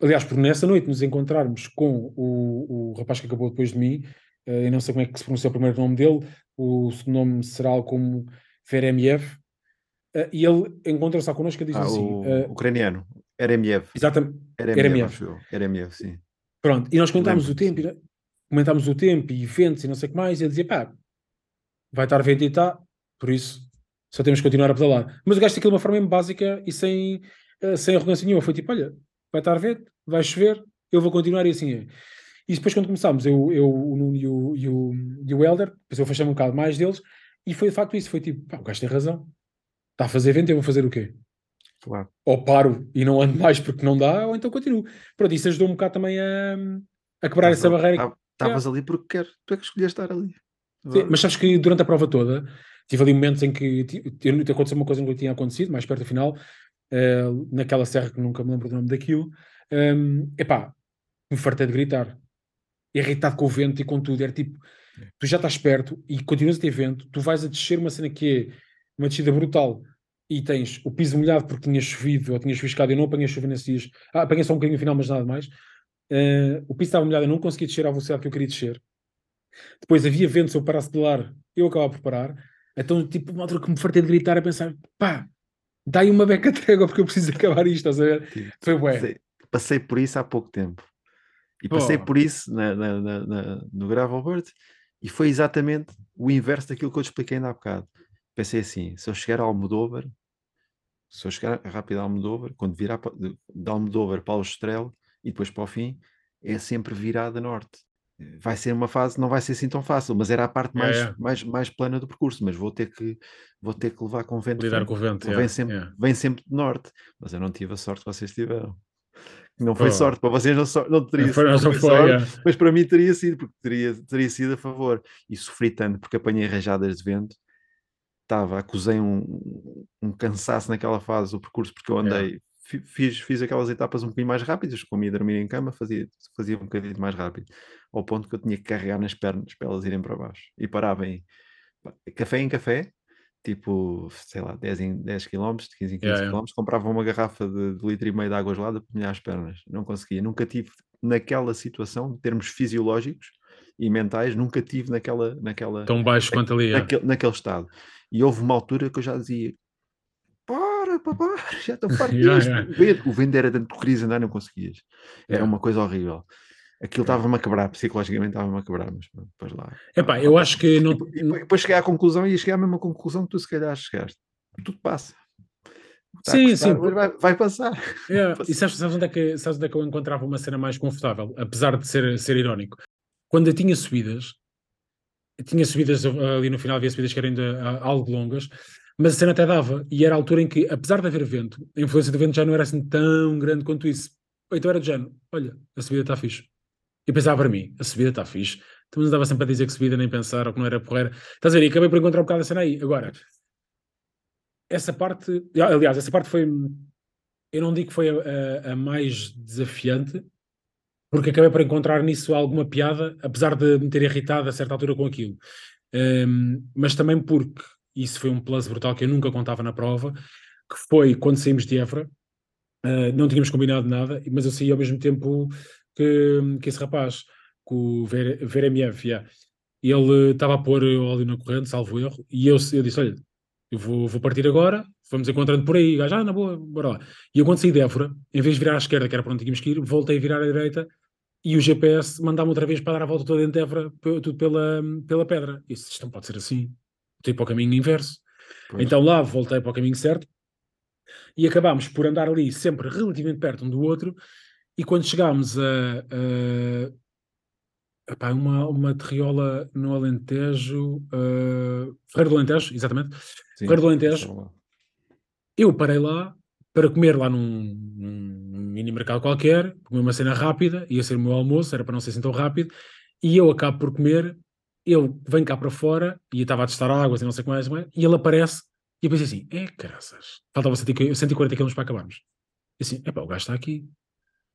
aliás, por nessa noite nos encontrarmos com o, o rapaz que acabou depois de mim, eu não sei como é que se pronuncia o primeiro nome dele, o segundo nome será algo como Feremiev, Uh, e ele encontra-se connosco e diz ah, assim: o uh, ucraniano. MF. Exatamente. Era MF, sim. Pronto, e nós comentámos o tempo, e- comentámos o tempo e eventos e não sei o que mais, e ele dizia, pá, vai estar vento e tá, por isso só temos que continuar a pedalar. Mas o gajo aquilo de uma forma mesmo básica e sem, eh, sem arrogância nenhuma. Foi tipo, olha, vai estar vento, vai chover, eu vou continuar e assim é. E depois quando começámos, eu, eu o Nuno e o, e o, e o Helder, depois eu fechei um bocado mais deles, e foi de facto isso, foi tipo, pá, o gajo tem razão. Está a fazer vento, eu vou fazer o quê? Claro. ou paro e não ando mais porque não dá, ou então continuo. Pronto, isso ajudou um bocado também a, a quebrar essa Estavas- barreira. tav- Estavas ali porque quer, tu é que escolheste estar ali. Sim, mas sabes que durante a prova toda tive ali momentos em que aconteceu uma coisa que nunca tinha acontecido, mais perto do final, eh, naquela serra que nunca me lembro do nome daquilo. Um, epá, me fartei de gritar, irritado com o vento e com tudo. Era tipo, tu já estás perto e continuas a ter vento, tu vais a descer uma cena que é uma descida brutal e tens o piso molhado porque tinha chovido ou tinha chuviscado. Eu não apanhei chuva nesses dias, ah, apanhei só um bocadinho no final, mas nada mais. Eh, o piso estava molhado, eu não conseguia descer à velocidade que eu queria descer. Depois havia vento, se eu parasse de pedalar, eu acabava por parar. Então, tipo, uma altura que me fartei de gritar a pensar, pá, dá aí uma beca trégua porque eu preciso acabar isto, estás a ver? Foi bué. Passei por isso há pouco tempo. E passei por isso na, na- na- no Gravelbird e foi exatamente o inverso daquilo que eu te expliquei ainda há bocado. Pensei assim, se eu chegar a Almodóvar, se eu chegar rápido a Almodóvar, quando virar de, Almodóvar para o Estrela e depois para o fim, é sempre virada norte. Vai ser uma fase, não vai ser assim tão fácil, mas era a parte Yeah, mais, yeah. mais, mais plana do percurso, mas vou ter que, vou ter que levar com vento Lidar com o vento. Vem, sempre, yeah. vem sempre de norte, mas eu não tive a sorte que vocês tiveram. Não foi Oh. sorte, para vocês não, so- não teria Foi- não foi sorte, yeah. mas para mim teria sido, porque teria, teria sido a favor. E sofri tanto porque apanhei rajadas de vento, estava, acusei um, um cansaço naquela fase do percurso, porque eu andei, fi- fiz, fiz aquelas etapas um bocadinho mais rápidas, como ia dormir em cama, fazia, fazia um bocadinho mais rápido, ao ponto que eu tinha que carregar nas pernas para elas irem para baixo. E parava em café em café, tipo, sei lá, 10 em 10 km, 15 em 15 Yeah, km, comprava uma garrafa de, de litro e meio de água gelada para molhar as pernas. Não conseguia, nunca tive naquela situação, em termos fisiológicos e mentais, nunca tive naquela, naquela, Tão baixo quanto ali. yeah. naquele, naquele estado. E houve uma altura que eu já dizia: para, papá, já estou farto Yeah, disto." yeah. O vento- era tanto tu querias andar, não conseguias. Era Yeah. uma coisa horrível. Aquilo estava-me a quebrar, psicologicamente estava-me a quebrar, mas depois lá. Epá, eu acho que não. E depois- e depois cheguei à conclusão e cheguei à mesma conclusão que tu se calhar chegaste. Tudo passa. Está Sim, sim. Vai, vai passar. Passou. E sabes, sabes, onde é que, sabes onde é que eu encontrava uma cena mais confortável? Apesar de ser, ser irónico. Quando eu tinha subidas, eu tinha subidas uh, ali no final, havia subidas que eram ainda uh, algo longas, mas a cena até dava. E era a altura em que, apesar de haver vento, a influência do vento já não era assim tão grande quanto isso. Então era de género, olha, a subida está fixe. E pensava para mim, a subida está fixe. Tu não andava sempre a dizer que subida nem pensar ou que não era porreira. Estás a ver? E acabei por encontrar um bocado a cena aí. Agora, essa parte, aliás, essa parte foi, eu não digo que foi a, a- a mais desafiante, porque acabei por encontrar nisso alguma piada, apesar de me ter irritado a certa altura com aquilo. Hum, mas também porque isso foi um plus brutal que eu nunca contava na prova, que foi quando saímos de Évora, uh, não tínhamos combinado nada, mas eu saí ao mesmo tempo que, que esse rapaz, com o Ver- VRMF, yeah. Ele estava a pôr óleo na corrente, salvo erro, e eu, eu disse: Olha, eu vou, vou partir agora, vamos encontrando por aí. Gajo, ah, na boa, bora lá. E eu, quando saí de Évora, em vez de virar à esquerda, que era para onde tínhamos que ir, voltei a virar à direita e o GPS mandava-me outra vez para dar a volta toda dentro de Évora, tudo pela, pela pedra. E disse: Isto não pode ser assim. Voltei para o caminho inverso. Pois. Então lá voltei para o caminho certo e acabámos por andar ali sempre relativamente perto um do outro. E quando chegámos a, a uma, uma terriola no Alentejo, uh, Ferreiro do Alentejo, exatamente. Sim, Ferreiro do Alentejo, eu parei lá para comer lá num, num mini mercado qualquer, comer uma cena rápida, ia ser o meu almoço, era para não ser assim tão rápido, e eu acabo por comer, ele vem cá para fora, e eu estava a testar águas e não sei o que mais, e ele aparece, e eu pensei assim, é caraças, faltava 140 140 km para acabarmos. E assim, epá, o gajo está aqui.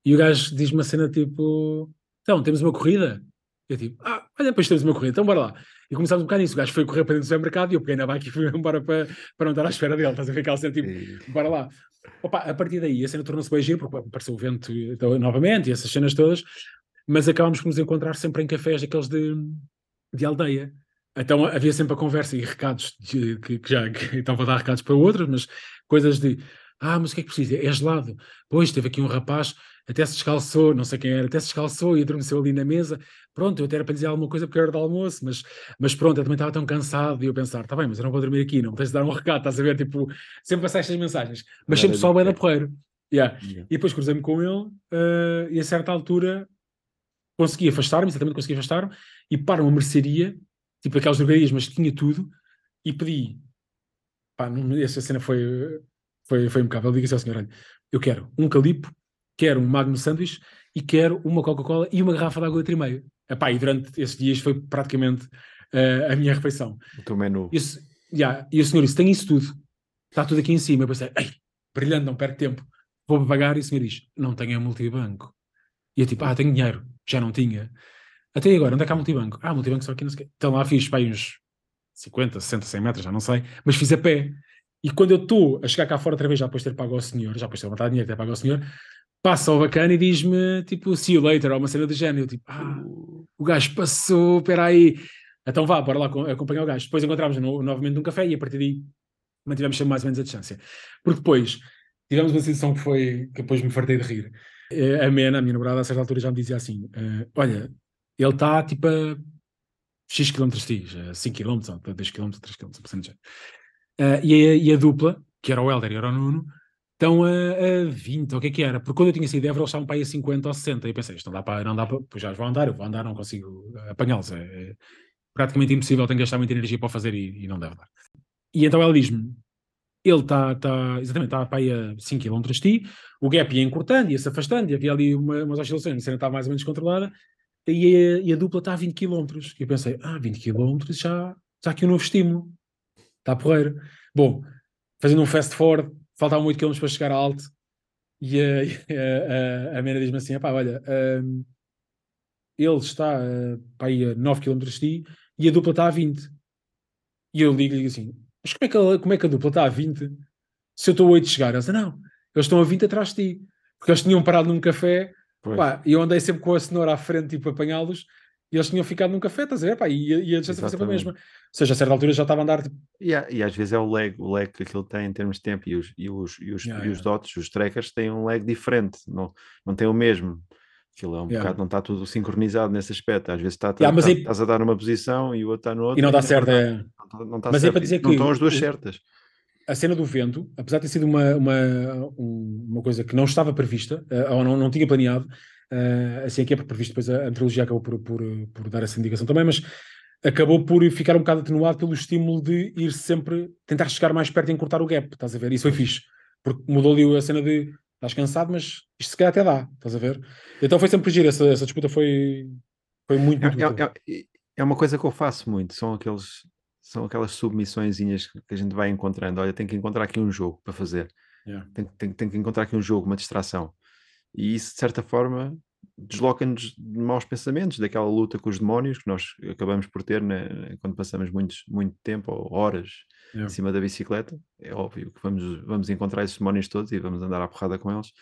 E o gajo diz-me uma cena tipo, então, temos uma corrida? Eu tipo, ah, olha, depois temos uma corrida, então bora lá. E começámos um bocado nisso, o gajo foi correr para dentro do supermercado e eu peguei na bike e fui embora para, para não estar à espera dele, estás a ver aquela cena tipo, bora lá. Opa, a partir daí a cena tornou-se bem giro, porque apareceu o vento então, novamente e essas cenas todas, mas acabámos por nos encontrar sempre em cafés aqueles de, de aldeia. Então havia sempre a conversa e recados de- que, que já que estavam a dar recados para outros, mas coisas de Ah, mas o que é que precisa? É gelado. Pois, teve aqui um rapaz, até se descalçou, não sei quem era, até se descalçou e adormeceu ali na mesa. Pronto, eu até era para dizer alguma coisa porque era de almoço, mas, mas pronto, eu também estava tão cansado e eu pensar, está bem, mas eu não vou dormir aqui, não tens de dar um recado, estás a ver? Tipo, sempre passar estas mensagens. Mas sempre só o da porreiro. Yeah. yeah. E depois cruzei-me com ele uh, e a certa altura consegui afastar-me, exatamente consegui afastar-me e para uma mercearia, tipo aquelas drogarias, mas tinha tudo, e pedi. Pá, essa cena foi, foi, foi impecável. Diga-se ao senhor: olha, eu quero um calipo, quero um Magno Sanduíche e quero uma Coca-Cola e uma garrafa de água de litro e meio. Epá, e durante esses dias foi praticamente uh, a minha refeição. O teu menu. E, yeah, e o senhor disse: tem isso tudo, está tudo aqui em cima. Eu pensei: ei, brilhante, não perco tempo, vou pagar. E o senhor diz: não tenho multibanco. E eu tipo: ah, tenho dinheiro, já não tinha. Até agora, onde é que há multibanco? Ah, multibanco só aqui não sei Então lá fiz para uns 50, 60, 100 metros, já não sei, mas fiz a pé. E quando eu estou a chegar cá fora outra vez, já depois de ter pago ao senhor, já depois de ter levantado dinheiro, ter pago ao senhor, passa o bacana e diz-me, tipo, see you later, ou uma cena do género. Eu, tipo, ah, o gajo passou, espera aí. Então vá, bora lá acompanhar o gajo. Depois encontramos no, novamente num café e a partir daí mantivemos sempre mais ou menos a distância. Porque depois tivemos uma situação que foi, que depois me fartei de rir. Eh, a Mena, a minha namorada, a certa altura já me dizia assim, uh, olha, ele está tipo a X quilómetros de ti, 5 quilómetros, 2 quilómetros, 3 quilómetros, por uh, e, a, e a dupla, que era o Helder e era o Nuno, estão a, a 20, ou o que é que era? Porque quando eu tinha saído de Évora, eles estavam para aí a 50 ou 60, e pensei, isto não dá para, não dá para, pois já vão andar, eu vou andar, não consigo apanhá-los, é, é, praticamente impossível, tenho que gastar muita energia para fazer e, e não deve dar. E então ela diz-me, ele está, tá, exatamente, está para aí a 5 km de ti, o gap ia encurtando, ia se afastando, e havia ali uma, umas oscilações, a cena estava mais ou menos controlada, e a, e a dupla está a 20 km. E eu pensei, ah, 20 km já está aqui um novo estímulo. Está porreiro. Bom, fazendo um fast forward, faltavam 8 km para chegar a alto. E a, a, a, a Mena diz-me assim: pá, olha, um, ele está uh, para aí a 9 km de ti e a dupla está a 20. E eu ligo-lhe assim: mas como é, que a, como é que a dupla está a 20 se eu estou a 8 de chegar? Ela diz: não, eles estão a 20 atrás de ti. Porque eles tinham parado num café Pá, e eu andei sempre com a cenoura à frente, tipo, apanhá-los, eles tinham ficado num café, estás a ver? Pá, e, e a distância foi sempre a mesma. Ou seja, a certa altura já estava a andar. Tipo... E, e às vezes é o lag, o lag que aquilo tem em termos de tempo, e os, e os, e os, yeah, e os yeah. dots, os trackers, têm um lag diferente, não, não tem o mesmo. Aquilo é um yeah. bocado, não está tudo sincronizado nesse aspecto. Às vezes está, está, yeah, aí... estás a dar numa posição e o outro está no outro. E não dá certo, é. Não, não está mas certo. É para dizer que não estão as duas certas a cena do vento, apesar de ter sido uma, uma, uma coisa que não estava prevista, uh, ou não, não tinha planeado, Uh, assim aqui é previsto, depois a, a trilogia acabou por, por, por, dar essa indicação também, mas acabou por ficar um bocado atenuado pelo estímulo de ir sempre tentar chegar mais perto e encurtar o gap, estás a ver? Isso foi fixe, porque mudou ali a cena de estás cansado, mas isto se calhar até dá, estás a ver? Então foi sempre giro, essa, essa disputa foi, foi muito, muito, é, é, é, uma coisa que eu faço muito, são aqueles são aquelas submissões que a gente vai encontrando. Olha, tem que encontrar aqui um jogo para fazer. Yeah. Tem, tem, tem que encontrar aqui um jogo, uma distração. E isso, de certa forma, desloca-nos de maus pensamentos, daquela luta com os demónios que nós acabamos por ter né, quando passamos muitos, muito tempo ou horas em cima da bicicleta. É óbvio que vamos, vamos encontrar esses demónios todos e vamos andar à porrada com eles.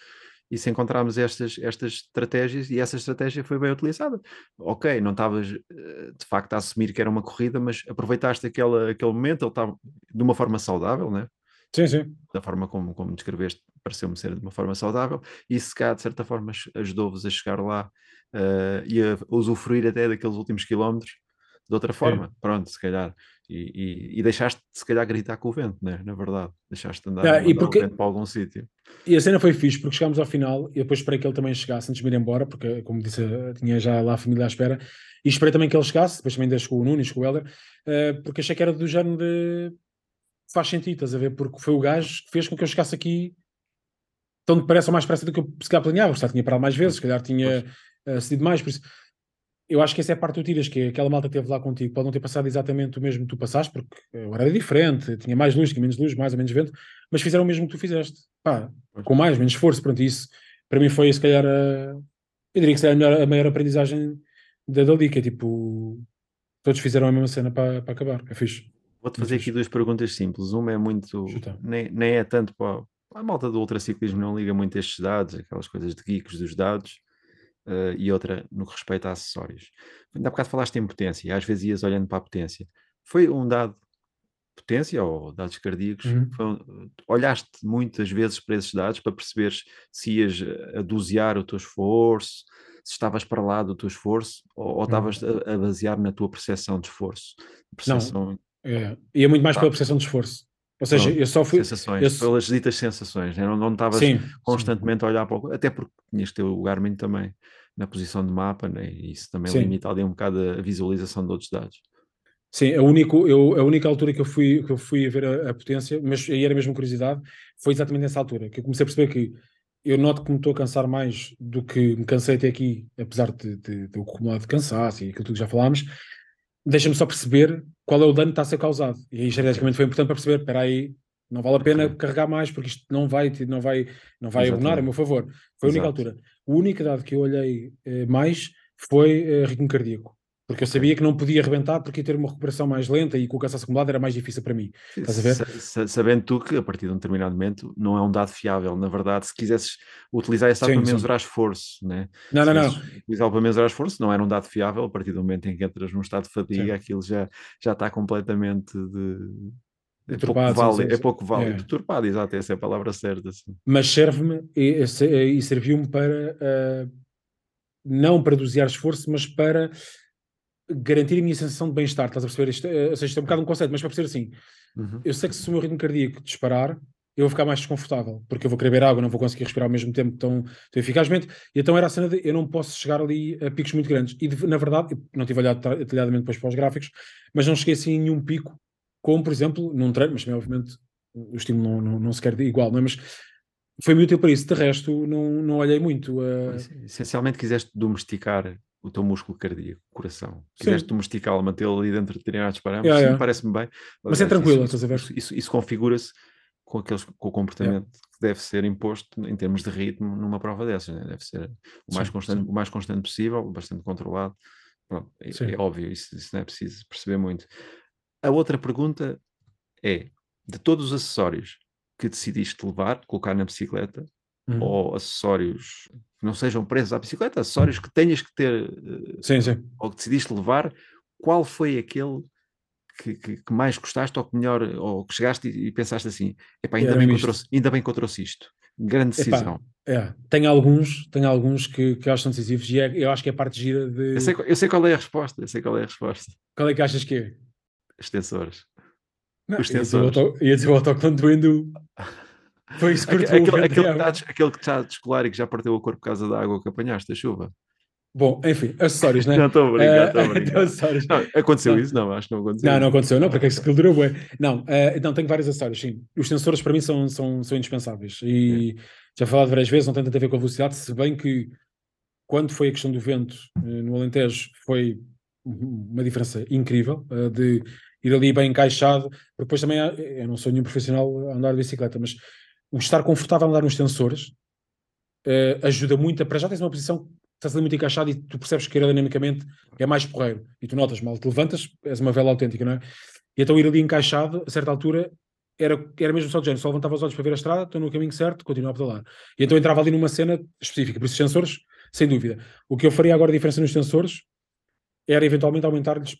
E se encontrarmos estas, estas estratégias, e essa estratégia foi bem utilizada, ok, não estavas eh, de facto a assumir que era uma corrida, mas aproveitaste aquele, aquele momento, ele estava de uma forma saudável, né? Sim, sim. Da forma como, como descreveste, pareceu-me ser de uma forma saudável, e se cá, de certa forma, ajudou-vos a chegar lá uh, e a usufruir até daqueles últimos quilómetros de outra forma, pronto, se calhar. E, e, e, deixaste, se calhar, gritar com o vento, né? na verdade. Deixaste andar, yeah, e porque... o vento para algum sítio. E a cena foi fixe, porque chegámos ao final e depois esperei que ele também chegasse antes de me ir embora, porque, como disse, tinha já lá a família à espera. E esperei também que ele chegasse, depois também deixo com o Nunes, com o Helder, uh, porque achei que era do género de faz sentido, estás a ver? Porque foi o gajo que fez com que eu chegasse aqui tão depressa ou mais depressa do que eu se calhar planeava, já tinha parado mais vezes, se calhar tinha uh, cedido mais, por isso eu acho que essa é a parte que tu tiras, que é aquela malta que esteve lá contigo. Pode não ter passado exatamente o mesmo que tu passaste, porque agora era diferente, tinha mais luz, tinha menos luz, mais ou menos vento, mas fizeram o mesmo que tu fizeste, pá, com mais, menos esforço, pronto, isso para mim foi se calhar a, eu diria que se a, melhor, a maior aprendizagem da Dali, que é tipo, todos fizeram a mesma cena para, para acabar, é fixe. Vou-te fazer aqui duas perguntas simples. Uma é muito. Nem, nem é tanto para. A malta do ultraciclismo não liga muito a estes dados, aquelas coisas de geeks dos dados, uh, e outra no que respeita a acessórios. Ainda há bocado falaste em potência, às vezes ias olhando para a potência. Foi um dado potência ou dados cardíacos, Uhum. olhaste muitas vezes para esses dados para perceberes se ias a dosear o teu esforço, se estavas para lá do teu esforço ou, ou estavas a, a basear na tua percepção de esforço. Percepção, É, e é muito mais Tá. pela percepção de esforço. Ou seja, Pronto, eu só fui. sensações, eu pelas ditas sensações, né? não, não estavas Sim, constantemente a olhar para o. Até porque tinhas que ter o Garmin também na posição de mapa, né? e isso também Sim. limita ali um bocado a visualização de outros dados. Sim, a, único, eu, a única altura que eu fui, que eu fui a ver a, a potência, mas aí era mesmo curiosidade, foi exatamente nessa altura, que eu comecei a perceber que eu noto que me estou a cansar mais do que me cansei até aqui, apesar de, de, de o acumulado de cansaço e aquilo que já falámos, deixa-me só perceber qual é o dano que está a ser causado. E aí, estrategicamente, foi importante para perceber, espera aí, não vale a pena Ok. carregar mais, porque isto não vai, não vai, não vai abonar a meu favor. Foi a única Exato. altura. O único dado que eu olhei eh, mais foi eh, ritmo cardíaco. Porque eu sabia que não podia arrebentar porque ia ter uma recuperação mais lenta e com o cansaço acumulado era mais difícil para mim. Estás a ver? Sa- sa- Sabendo tu que a partir de um determinado momento não é um dado fiável, na verdade, se quisesses utilizar esse dado Sim, para mensurar esforço, né? Não, se não, não. utilizá-lo para mensurar esforço, não era um dado fiável, a partir do momento em que entras num estado de fadiga, Sim. aquilo já, já está completamente de. É pouco sim, é pouco válido, É. deturpado, exato, essa é a palavra certa. sim. Mas serve-me e, e serviu-me para ah, não para dosear esforço, mas para garantir a minha sensação de bem-estar. Estás a perceber? Isto, eh, ou seja, isto é um bocado um conceito, mas para perceber assim, Uhum. eu sei que se o meu ritmo cardíaco disparar, eu vou ficar mais desconfortável, porque eu vou querer beber água, não vou conseguir respirar ao mesmo tempo tão, tão eficazmente. E então era a cena de eu não posso chegar ali a picos muito grandes. E de- na verdade, não tive olhado detalhadamente depois para os gráficos, mas não cheguei assim a nenhum pico, como por exemplo num treino, mas também, obviamente o estímulo não, não, não se quer igual, não é? Mas foi muito útil para isso. De resto, não, não olhei muito. a- Ess- Essencialmente quiseste domesticar o teu músculo cardíaco, coração. Sim. Quiseste domesticá-lo, mantê-lo ali dentro de determinados parâmetros. Yeah, yeah. parece-me bem. Mas é tranquilo, isso, estás a ver? isso, isso- isso configura-se com, aqueles, com o comportamento que deve ser imposto em termos de ritmo numa prova dessas. né? Deve ser o mais, Sim, constante, sim. o mais constante possível, bastante controlado. Pronto, é, é óbvio, isso, isso não é preciso perceber muito. A outra pergunta é: de todos os acessórios que decidiste levar, colocar na bicicleta, Uhum. ou acessórios que não sejam presos à bicicleta, acessórios que tenhas que ter eh, Sim, sim. ou que decidiste levar, qual foi aquele que, que- que mais gostaste ou que melhor, ou que chegaste e, e pensaste assim, epá, ainda, bem que eu trouxe, ainda bem que eu trouxe isto. Grande Epá, decisão. É, tem alguns, tem alguns que, que eu acho que são decisivos e é- eu acho que é a parte gira de. Eu sei, qual- eu sei qual é a resposta, eu sei qual é a resposta. Qual é que achas que é? Extensores. Não, Os tensores. Ia dizer o autocolante do Hindu. Foi isso que Aquele, aquele, de que está, aquele que está a descolar e que já parteu o corpo por causa da água que apanhaste, a chuva. Bom, enfim, acessórios, né? Não, estou a brincar, estou a Eh, brincar. Não, aconteceu Não. isso? Não, acho que não aconteceu. Não, não aconteceu, não, porque aquilo durou bué. Não, eh, então tenho vários acessórios, sim. Os sensores para mim são, são, são indispensáveis. E já falado várias vezes, não tem tanto a ver com a velocidade, se bem que quando foi a questão do vento eh, no Alentejo foi uma diferença incrível eh, de ir ali bem encaixado, porque depois também há- eu não sou nenhum profissional a andar de bicicleta, mas o estar confortável a andar nos sensores eh, ajuda muito a, para já tens uma posição que estás ali muito encaixado e tu percebes que aerodinamicamente é mais porreiro e tu notas mal, te levantas, és uma vela autêntica, não é? E então ir ali encaixado, a certa altura, era, era mesmo só de género, só levantava os olhos para ver a estrada, estou no caminho certo, continuo a pedalar. E então entrava ali numa cena específica, por isso os sensores, sem dúvida. O que eu faria agora a diferença nos sensores era eventualmente aumentar-lhes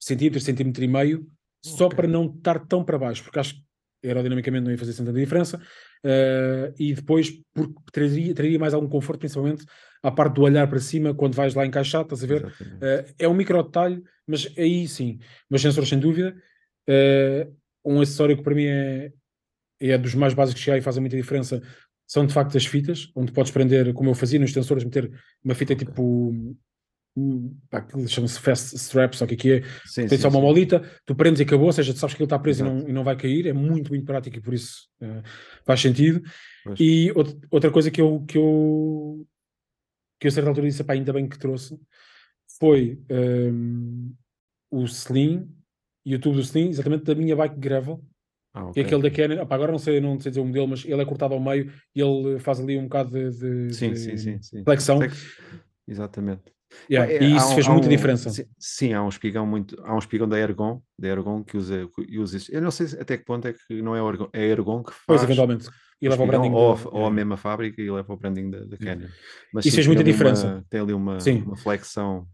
centímetro, centímetro e meio, só Ok. para não estar tão para baixo, porque acho que aerodinamicamente não ia fazer tanta diferença, eh, e depois porque traria, traria mais algum conforto, principalmente à parte do olhar para cima, quando vais lá encaixar, estás a ver? Eh, é um micro detalhe, mas aí sim, meus sensores sem dúvida. Eh, um acessório que para mim é, é dos mais básicos que há e fazem muita diferença são de facto as fitas, onde podes prender, como eu fazia nos sensores, meter uma fita tipo. Pá, aquilo chama-se fast straps, só que aqui é Sim, tem sim, só uma sim. molita, tu prendes e acabou, ou seja, tu sabes que ele está preso e não, e não vai cair, é muito, muito prático e por isso eh, faz sentido. Pois. E out- outra coisa que eu, que eu, que eu a certa altura disse, "Epá, ainda bem que trouxe, foi ehm, o Slim e o tubo do Slim, exatamente da minha bike gravel, Ah, e ok. aquele da Canon, opá, agora não sei, não sei dizer o modelo, mas ele é cortado ao meio e ele faz ali um bocado de, de- Sim, de sim, sim, flexão. Exatamente. Yeah, É, e isso fez há muita um- diferença. Sim, sim, há um espigão muito, há um espigão da Ergon, da Ergon que usa, que usa isso. Eu não sei se- até que ponto é que não é o Ergon, é a Ergon que faz Pois, eventualmente. E leva o branding. ou, a- ou a yeah. mesma fábrica e leva o branding da, da Canon. Mas Isso fez muita diferença. Uma, tem ali uma, Sim. uma flexão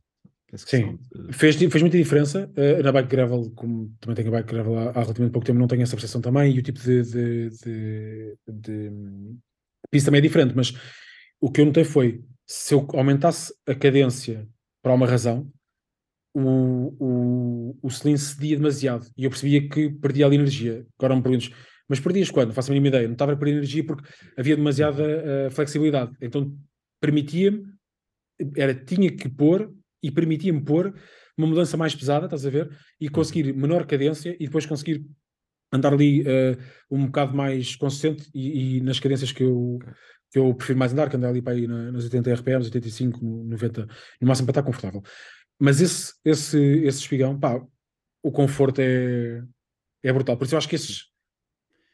Sim, de... fez, fez muita diferença. Uh, na bike gravel, como também tenho a bike gravel há, há, relativamente pouco tempo, não tenho essa percepção também. E o tipo de, de, de, de pista também é diferente. Mas o que eu notei foi: se eu aumentasse a cadência por uma razão, o, o, o selim cedia demasiado. E eu percebia que perdia ali energia. Agora me perguntas, mas perdias quando? Não faço a mínima ideia. Não estava a perder energia porque havia demasiada uh, flexibilidade. Então permitia-me, era, tinha que pôr e permitia-me pôr uma mudança mais pesada, estás a ver? E conseguir menor cadência e depois conseguir andar ali uh, um bocado mais consistente e, e, nas cadências que eu, que eu prefiro mais andar, que andar ali para aí nas 80 RPMs, 85, 90, no máximo para estar confortável. Mas esse, esse, esse espigão, pá, o conforto é, é brutal. Por isso eu acho que esses,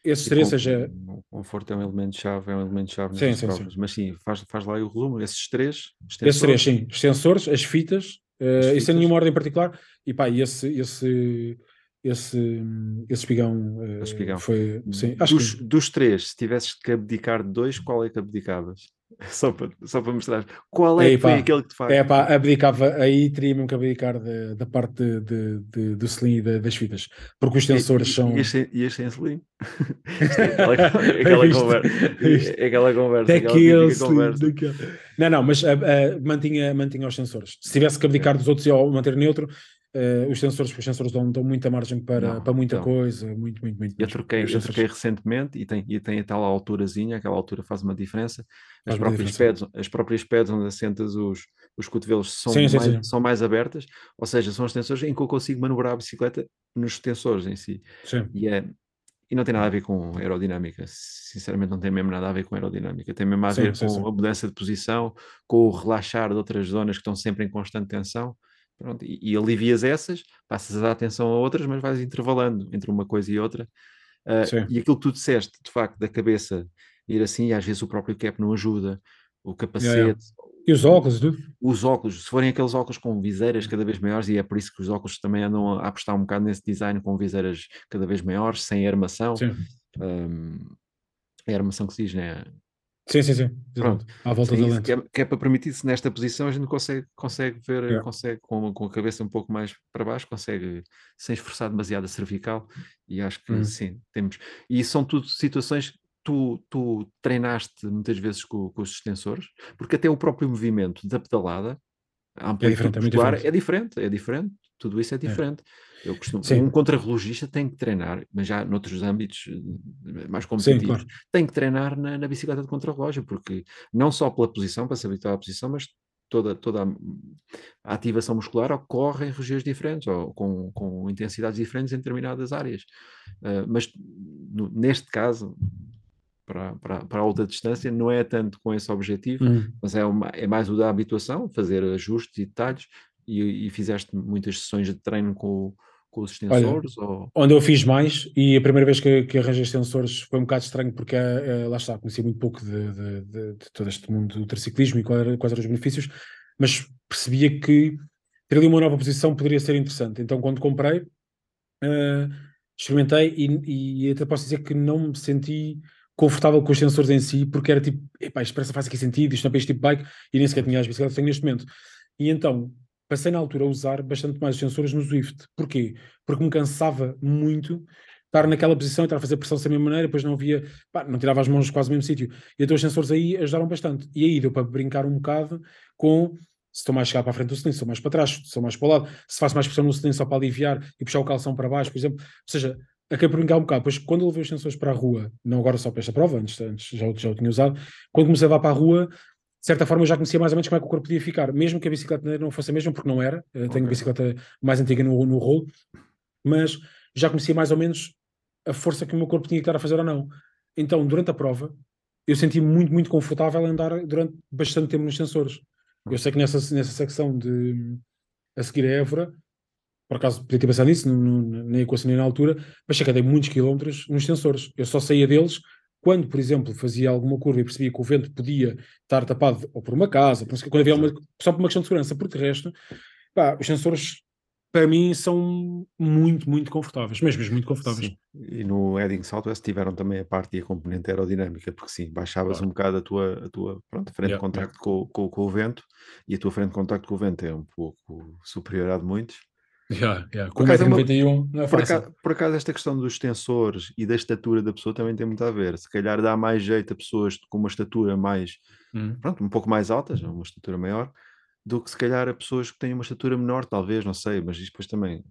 esses três, seja. O conforto é um elemento-chave, é um elemento-chave sim, sim, sim, Mas sim, faz, faz lá o resumo. Esses três. Esses três, sim. Os sensores, as fitas, uh, isso em nenhuma ordem particular. E pá, esse, esse, esse, esse espigão, uh, espigão. foi. Sim, dos, que... dos três, se tivesses que abdicar de dois, qual é que abdicavas? Só para, só para mostrar qual é Ei, que foi aquele que te faz. É pá, abdicava, aí teria mesmo que abdicar de, da parte de, de, de, do selim e das fitas, porque os sensores e, são. E este, e este sem selim? é aquela, conversa. É aquela conversa. Daquele conversa. Não, não, mas uh, uh, mantinha, mantinha os sensores. Se tivesse que abdicar é. dos outros e manter neutro, Uh, os sensores, os sensores dão, dão muita margem para, não, para muita então, coisa, muito, muito, muito. Eu troquei, eu troquei recentemente e tem, e tem a tal alturazinha, aquela altura faz uma diferença. As, próprias, diferença. Pads, as próprias pads onde assentas os, os cotovelos são, sim, mais, sim, sim. são mais abertas, ou seja, são os tensores em que eu consigo manobrar a bicicleta nos tensores em si. E, é, e não tem nada a ver com aerodinâmica, sinceramente não tem mesmo nada a ver com aerodinâmica, tem mesmo a ver com a mudança de posição, com o relaxar de outras zonas que estão sempre em constante tensão Pronto, e, e, alivias essas, passas a dar atenção a outras, mas vais intervalando entre uma coisa e outra. Uh, e aquilo que tu disseste, de facto, da cabeça ir assim, e às vezes o próprio cap não ajuda, o capacete. Yeah, yeah. E os óculos, tudo? Os óculos, se forem aqueles óculos com viseiras cada vez maiores, e é por isso que os óculos também andam a apostar um bocado nesse design com viseiras cada vez maiores, sem armação. Um, é a armação que se diz, né? Sim, sim, sim. Pronto. À volta da lente. Que é, que é para permitir-se nesta posição, a gente consegue, consegue ver, é. consegue com, com a cabeça um pouco mais para baixo, consegue sem esforçar demasiado a cervical, e acho que hum. sim, temos. E são tudo situações que tu, tu treinaste muitas vezes com, com os extensores, porque até o próprio movimento da pedalada, a amplitude é diferente, é, diferente. é diferente, é diferente, tudo isso é, é. diferente. É. Eu costumo, Sim. um contrarrelogista tem que treinar, mas já noutros âmbitos eh, mais competitivos, Sim, claro. tem que treinar na, na bicicleta de contrarrelógio, porque não só pela posição, para se habituar à posição, mas toda, toda a, ativação muscular ocorre em regiões diferentes, ou com, com intensidades diferentes em determinadas áreas. Uh, mas no, neste caso, para, para, para a alta distância, não é tanto com esse objetivo, uhum. mas é, uma, é mais o da habituação, fazer ajustes e detalhes, e, e fizeste muitas sessões de treino com, com os extensores? Olha, ou... Onde eu fiz mais, e a primeira vez que, que arranjei extensores foi um bocado estranho, porque uh, lá está, conheci muito pouco de, de, de, de, todo este mundo do triciclismo e quais eram, quais eram os benefícios, mas percebia que ter ali uma nova posição poderia ser interessante. Então, quando comprei, uh, experimentei e, e até posso dizer que não me senti confortável com os sensores em si, porque era tipo, epá, isto parece faz aqui sentido, isto não é para este tipo de bike, e nem sequer tinha as bicicletas que tenho neste momento. E então, passei na altura a usar bastante mais os sensores no Swift. Porquê? Porque me cansava muito estar naquela posição e estar a fazer pressão da mesma maneira, depois não havia, pá, não tirava as mãos quase no mesmo sítio. E então os sensores aí ajudaram bastante. E aí deu para brincar um bocado com se estou mais chegar para a frente do cilindro, se estou mais para trás, se estou mais para o lado, se faço mais pressão no cilindro só para aliviar e puxar o calção para baixo, por exemplo. Ou seja, acabei por brincar um bocado. Depois, quando eu levei os sensores para a rua, não agora só para esta prova, antes, antes já, já o tinha usado, quando comecei a levar para a rua, de certa forma eu já conhecia mais ou menos como é que o corpo podia ficar, mesmo que a bicicleta não fosse a mesma, porque não era, tenho okay. bicicleta mais antiga no, no rolo, mas já conhecia mais ou menos a força que o meu corpo tinha que estar a fazer ou não. Então, durante a prova, eu senti muito, muito confortável em andar durante bastante tempo nos sensores. Eu sei que nessa, nessa secção de a seguir a Évora, por acaso podia ter pensado nisso, não, não, nem equacionei na altura, mas cheguei muitos quilómetros nos sensores. Eu só saía deles quando, por exemplo, fazia alguma curva e percebia que o vento podia estar tapado ou por uma casa, quando havia uma, só por uma questão de segurança, porque de resto, pá, os sensores para mim são muito, muito confortáveis, mesmo, mesmo muito confortáveis. Sim. E no Edding Southwest tiveram também a parte e a componente aerodinâmica, porque sim, baixavas Claro. um bocado a tua, a tua pronto, frente Yeah, de contacto com, com, com o vento, e a tua frente de contacto com o vento é um pouco superior à de muitos. Yeah, yeah. Com acaso é uma- 1,91m não é Por fácil. acaso, por acaso, esta questão dos tensores e da estatura da pessoa também tem muito a ver. Se calhar dá mais jeito a pessoas com uma estatura mais, Hum. pronto, um pouco mais altas, uma estatura maior, do que se calhar a pessoas que têm uma estatura menor, talvez, não sei, mas isto depois também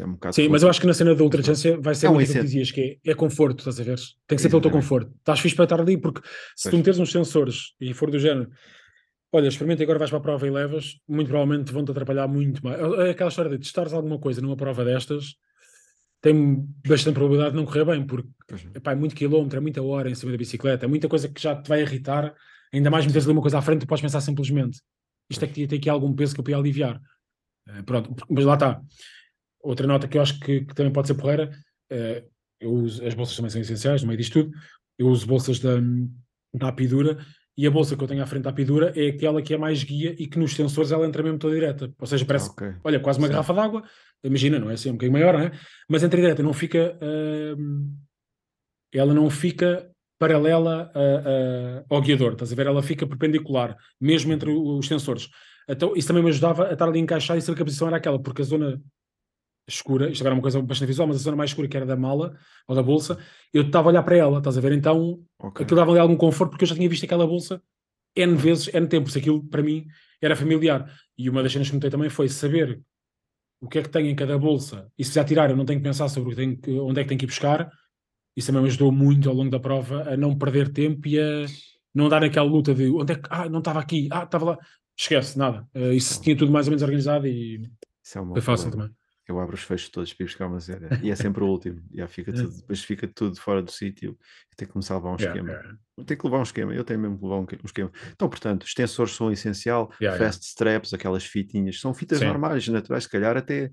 é um. Sim, mas eu acho que na cena da ultra Conforto. distância vai ser É um muito que dizias, que é, é conforto, estás a ver? Tem que ser pelo teu Exatamente. conforto. Estás fixe para estar ali, porque se tu Pois. meteres uns sensores e for do género, olha, experimenta agora vais para a prova e levas, muito provavelmente vão-te atrapalhar muito mais. É aquela história de testares alguma coisa numa prova destas, tem bastante probabilidade de não correr bem, porque epá, é muito quilómetro, é muita hora em cima da bicicleta, é muita coisa que já te vai irritar, ainda mais meteres ali uma coisa à frente, tu podes pensar simplesmente, isto aqui tem aqui algum peso que eu podia aliviar. Eh, pronto, mas lá está. Outra nota que eu acho que, que também pode ser porreira, eh, eu uso, as bolsas também são essenciais no meio disto tudo, eu uso bolsas da, da Apidura e a bolsa que eu tenho à frente da Apidura é aquela que é mais guia e que nos sensores ela entra mesmo toda direta, ou seja, parece, Ok. olha, quase uma Sim. garrafa d'água, imagina, não é assim, é um bocadinho maior, não é? Mas entra direta, não fica, hum, ela não fica paralela a- a- ao guiador, estás a ver? Ela fica perpendicular, mesmo entre os sensores. Então, isso também me ajudava a estar ali encaixado e saber que a posição era aquela, porque a zona escura, isto agora é uma coisa bastante visual, mas a zona mais escura que era da mala ou da bolsa, eu estava a olhar para ela, estás a ver? Então, ok. aquilo dava-lhe algum conforto, porque eu já tinha visto aquela bolsa N vezes, N tempos, aquilo para mim era familiar. E uma das cenas que notei também foi saber o que é que tem em cada bolsa, e se já tirar eu não tenho que pensar sobre que onde é que tenho que ir buscar, isso também me ajudou muito ao longo da prova a não perder tempo e a não dar aquela luta de onde é que, ah, não estava aqui, ah, estava lá, esquece, nada. Eh, isso tinha tudo mais ou menos organizado e é foi fácil problema. também. Eu abro os fechos todos para ir buscar uma zero. E é sempre o último. Já fica tudo, depois fica tudo fora do sítio. Tenho que começar a levar um Yeah, esquema. yeah. Tenho que levar um esquema. Eu tenho mesmo que levar um, que- um esquema. Então, portanto, os tensores são essencial. Yeah, yeah. fast straps, aquelas fitinhas, são fitas Sim. normais, naturais, se calhar até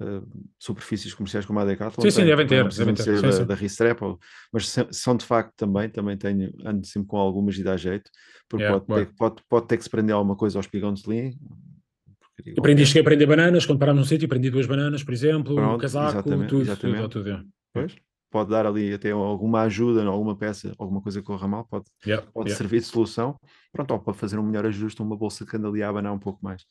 eh, superfícies comerciais como a Decathlon. Sim, sim, tem, devem não ter, devem de ter, sim, da, sim. da Ristrap, ou- mas se- são de facto também, também tenho, ando sempre com algumas e dá jeito, porque Yeah, pode, ter, pode, pode ter que se prender alguma coisa ao espigão de selim. Porcaria Aprendi, qualquer. cheguei a aprender bananas, quando parámos num sítio, aprendi duas bananas, por exemplo, Pronto, um casaco, exatamente, tudo, exatamente. tudo, tudo. yeah. Pois, pode dar ali até alguma ajuda, alguma peça, alguma coisa que corra mal, pode, Yeah, pode yeah. servir de solução. Pronto, ou para fazer um melhor ajuste, uma bolsa que anda ali a abanar um pouco mais.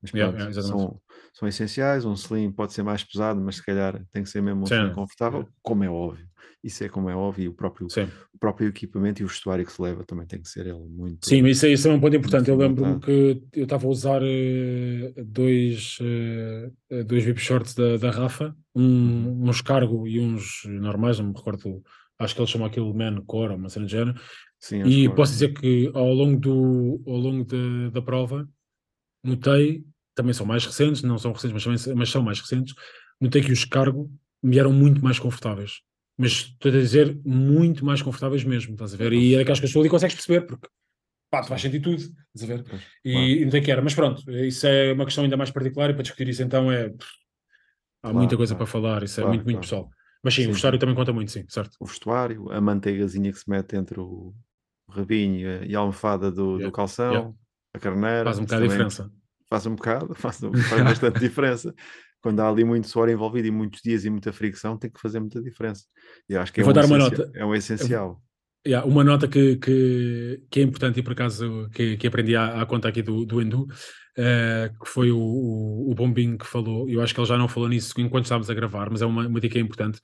Mas pronto, yeah, são, são essenciais. Um slim pode ser mais pesado, mas se calhar tem que ser mesmo um slim confortável, como é óbvio. Isso é como é óbvio, e o próprio, Sim. o próprio equipamento e o vestuário que se leva também tem que ser ele muito. Sim, mas isso, é- isso é um ponto importante. Eu lembro-me que eu estava a usar eh, dois, eh, eh, dois VIP shorts da, da Rafa, um, uns cargo e uns normais, não me recordo, acho que eles chamam aquilo Man Core, uma cena de género. Sim, E que- posso dizer que ao longo, do, ao longo da, da prova, notei, também são mais recentes, não são recentes, mas, também, mas são mais recentes, notei que os cargo me eram muito mais confortáveis. Mas estou a dizer muito mais confortáveis mesmo, estás a ver? E é daquelas que estou ali consegues perceber, porque pá, tu vais sentir tudo, estás a ver? Pois, E, claro. não tem que era, mas pronto, isso é uma questão ainda mais particular e para discutir isso então é. Há muita Claro, coisa claro. para falar, isso é muito, muito pessoal. Mas sim, Sim, o vestuário também conta muito, sim, certo. o vestuário, a manteigazinha que se mete entre o rabinho e a- almofada do, do Yeah, calção, yeah. A carneira. Faz um bocado de diferença. Faz um bocado, faz, um- faz bastante diferença. Quando há ali muito suor envolvido e muitos dias e muita fricção, tem que fazer muita diferença. E eu acho que Eu é, vou um dar uma essencial- nota. é um essencial. Yeah, uma nota que, que, que é importante e por acaso que, que aprendi à, à conta aqui do, do Endu, eh, que foi o, o, o Bombinho que falou, eu acho que ele já não falou nisso enquanto estávamos a gravar, mas é uma, uma dica importante.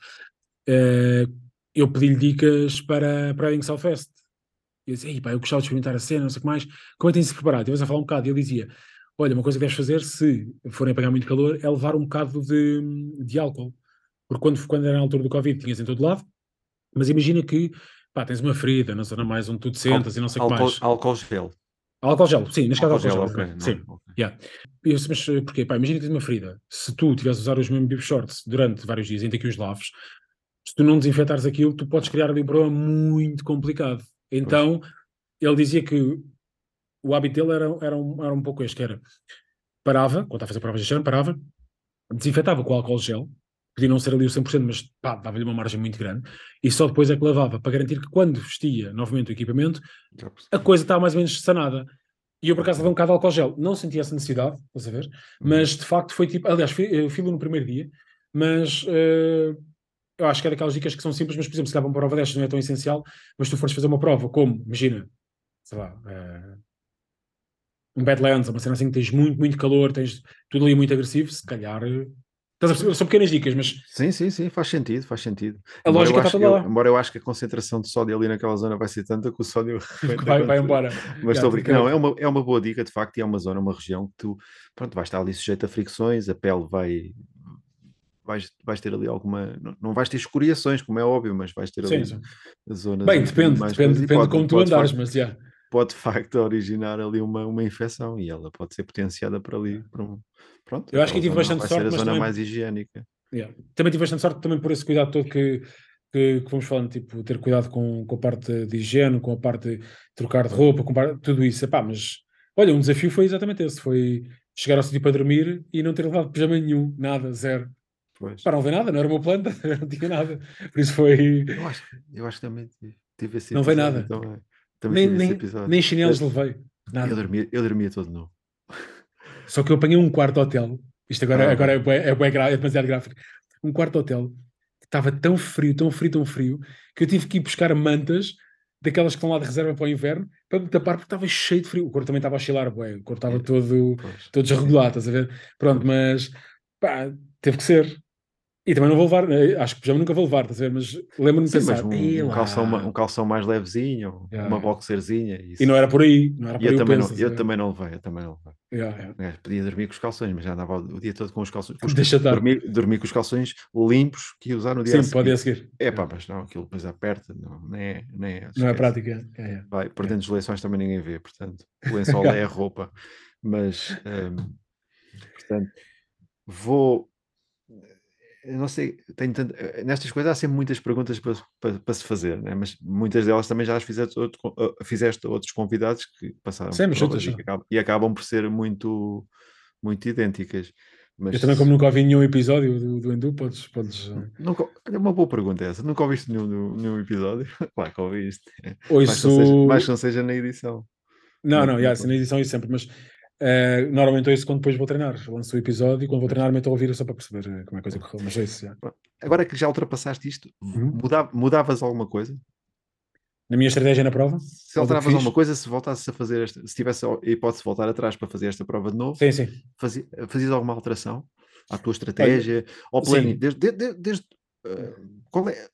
Eh, eu pedi-lhe dicas para, para a Ing Southwest. Eu disse, "Ei, pá, eu gostava de experimentar a cena, não sei o que mais. Como é que tem-se preparado? Estivemos a falar um bocado e ele dizia, olha, uma coisa que deves fazer se forem apanhar muito calor é levar um bocado de, de álcool. Porque quando, quando era na altura do Covid tinhas em todo lado, mas imagina que pá, tens uma ferida na zona mais onde tu te sentas e não sei o que mais. álcool gel. Álcool gel, sim, neste caso Álcool gel, gel. ok. não, sim. ok. Yeah. E eu disse, mas eh, porquê? Pá, imagina que tens uma ferida. Se tu estiveres a usar os mesmos bib shorts durante vários dias, ainda que os laves, se tu não desinfetares aquilo, tu podes criar ali um problema muito complicado. Então, ele dizia que o hábito dele era, era, um, era um pouco este, que era, parava, quando está a fazer provas de chão, parava, desinfetava com álcool gel, podia não ser ali o 100%, mas pá, dava-lhe uma margem muito grande, e só depois é que lavava, para garantir que quando vestia novamente o equipamento, a coisa estava mais ou menos sanada. E eu por acaso levei um bocado de álcool gel. Não senti essa necessidade, estás a ver? Mas de facto foi tipo. Aliás, fui- eu fui no primeiro dia, mas eh, eu acho que é daquelas dicas que são simples, mas por exemplo, se para uma prova destas não é tão essencial, mas tu fores fazer uma prova como, imagina, sei lá, eh, um Badlands, uma cena assim que tens muito, muito calor, tens tudo ali muito agressivo, se calhar. eh, Estás a perceber? São pequenas dicas, mas Sim, sim, sim, faz sentido, faz sentido. A Embora lógica eu está acho- toda eu- lá. Embora eu acho que a concentração de sódio ali naquela zona vai ser tanta que o sódio vai, vai embora. Mas estou a brincar. Não, é uma, é uma boa dica, de facto, e é uma zona, uma região que tu pronto, vais estar ali sujeito a fricções, a pele vai. Vais, vais ter ali alguma. Não, não vais ter escoriações, como é óbvio, mas vais ter ali sim. zonas. Bem, depende, mais depende, depende de pode- como tu de andares, facto- mas já. pode de facto originar ali uma, uma infecção e ela pode ser potenciada por ali. Por um, pronto, Eu acho que tive zona bastante vai sorte, ser a zona também- mais higiênica. Yeah. Também tive bastante sorte também por esse cuidado todo que, que, que fomos falando, tipo, ter cuidado com, com a parte de higiene, com a parte de trocar de roupa, com parte- tudo isso. Epá, mas olha, um desafio foi exatamente esse: foi chegar ao sítio para dormir e não ter levado pijama nenhum, nada, zero. Pois. Para não ver nada, não era uma planta, não tinha nada. Por isso foi. Eu acho, eu acho que também tive- esse Não veio nada. Também, também Nem, tive esse nem, episódio. nem chinelos Eu- levei, Eu nada. dormia, eu dormia todo nu. Só que eu apanhei um quarto hotel. Isto agora, Ah, agora é, é, gra- é demasiado gráfico. Um quarto hotel que estava tão frio, tão frio, tão frio, que eu tive que ir buscar mantas daquelas que estão lá de reserva para o inverno para me tapar porque estava cheio de frio. O corpo também estava a bué. o corpo estava É. todo, Pois. todo desregulado, estás a ver? Pronto, mas pá, teve que ser. E também não vou levar, eh, acho que pijama nunca vou levar, estás a ver? Mas lembro-me de Sim, mas pensar, um, "Ei um lá." calção, um calção mais levezinho, Yeah, uma yeah. boxerzinha. Isso. E não era por aí, não era por E aí eu, o também, penso, não, eu ver? também não levei, eu também não levei. Yeah, yeah. Um gajo podia dormir com os calções, mas já andava o dia todo com os calções. com os- Deixa estar. dormir, dormir com os calções limpos que ia usar no dia a Sim, pode ir seguir. a seguir. É pá, mas não, aquilo depois aperta, não, nem é. Nem é Não é prática. É, é. Vai, por dentro dos lençóis também ninguém vê, portanto, o lençol é a roupa. Mas, hum, portanto, vou. Não sei, tenho tanto- eh, nestas coisas há sempre muitas perguntas para, para, para se fazer, né? mas muitas delas também já as fizeste, outro, eh, fizeste outros convidados que passaram provas outras e, que acabam, e acabam por ser muito, muito idênticas. Mas Eu também, como nunca ouvi nenhum episódio do, do Endu, podes. podes uh, nunca, olha, uma boa pergunta essa. Nunca ouviste nenhum, nenhum episódio? Claro que ouviste. Mais que, não seja, ouço. mais que não seja na edição. Não, Não, não, não já, assim, na edição isso sempre, mas uh, normalmente ouço quando depois vou treinar. Lanço o episódio e quando vou treinar me estou a ouvir só para perceber uh, como é que a coisa correu. Mas é isso, já. Agora que já ultrapassaste isto, Uhum. muda- mudavas alguma coisa? Na minha estratégia na prova? Se alteravas alguma coisa, se voltasses a fazer esta, se tivesse a hipótese de voltar atrás para fazer esta prova de novo, Sim, sim. fazia, fazias alguma alteração à tua estratégia, ao plano? Desde, desde- desde, eh, qual é,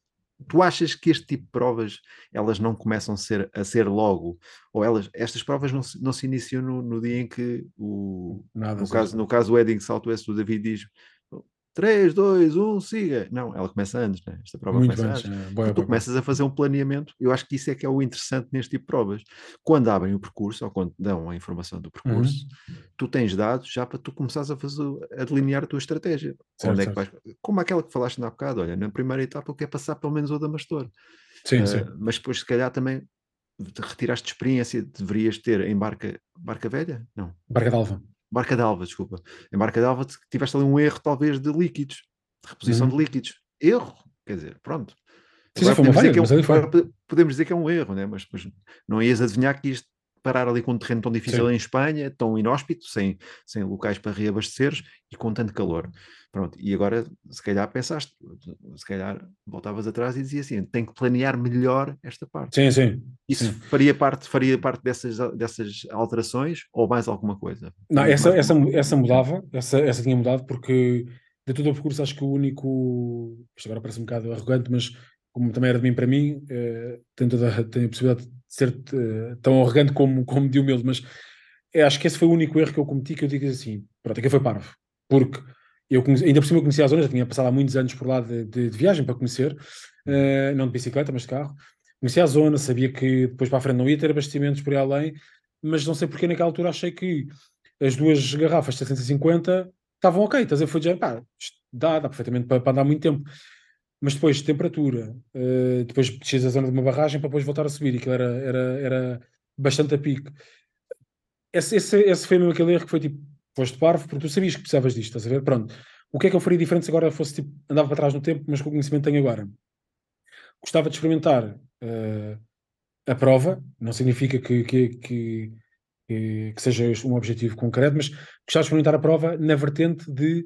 tu achas que este tipo de provas elas não começam a ser, a ser logo, ou elas, estas provas não se, não se iniciam no, no dia em que o, Nada. no caso, no caso do Edding Southwest, o David diz 3, 2, 1, siga. Não, ela começa antes, né? esta prova Muito começa antes. antes. uh, boa, boa, tu boa. começas a fazer um planeamento. Eu acho que isso é que é o interessante neste tipo de provas. Quando abrem o percurso, ou quando dão a informação do percurso, Uhum. tu tens dados já para tu começares a, fazer, a delinear a tua estratégia. Certo, Onde é que vais, como aquela que falaste na bocado, olha, na primeira etapa eu quero passar pelo menos o Damastor. Sim, Ah, sim. mas depois, se calhar, também te retiraste de experiência, deverias ter em barca, barca velha? Não. Barca d'Alva. Barca d'Alva, desculpa. Em Barca d'Alva tiveste ali um erro, talvez, de líquidos, de reposição Uhum. de líquidos. Erro, quer dizer, pronto. Sim, sim, Agora foi uma podemos, dizer falha, que é um, podemos dizer que é um erro, né? mas, mas não ias adivinhar que ias parar ali com um terreno tão difícil Sim. em Espanha, tão inóspito, sem, sem locais para reabasteceres e com tanto calor. Pronto, e agora, se calhar, pensaste, se calhar voltavas atrás e dizias assim: tenho que planear melhor esta parte. Sim, sim. Isso sim. faria parte, faria parte dessas, dessas alterações ou mais alguma coisa? Não, Mais essa, essa, alguma- essa mudava, essa, essa tinha mudado, porque de todo o percurso acho que o único. Isto agora parece um bocado arrogante, mas como também era de mim para mim, eh, tenho, toda, tenho a possibilidade de ser eh, tão arrogante como, como de humilde, mas acho que esse foi o único erro que eu cometi que eu digo assim: pronto, aqui foi parvo, porque eu conheci- ainda por cima eu a zona, já tinha passado há muitos anos por lá de, de- de viagem para conhecer, eh, não de bicicleta, mas de carro. Conhecia a zona, sabia que depois para a frente não ia ter abastecimentos por aí além, mas não sei porque naquela altura achei que as duas garrafas de 750 estavam ok, estás a ver? Foi de género, pá, dá, dá perfeitamente para, para andar muito tempo. Mas depois de temperatura, eh, depois desces a zona de uma barragem para depois voltar a subir, aquilo era, era, era bastante a pique. Esse, esse, esse foi mesmo aquele erro que foi tipo, foste parvo, porque tu sabias que precisavas disto, estás a ver? Pronto. O que é que eu faria diferente se agora fosse tipo, andava para trás no tempo, mas com o conhecimento que tenho agora? Gostava de experimentar eh, a prova, não significa que, que que, que seja um objetivo concreto, mas gostava de experimentar a prova na vertente de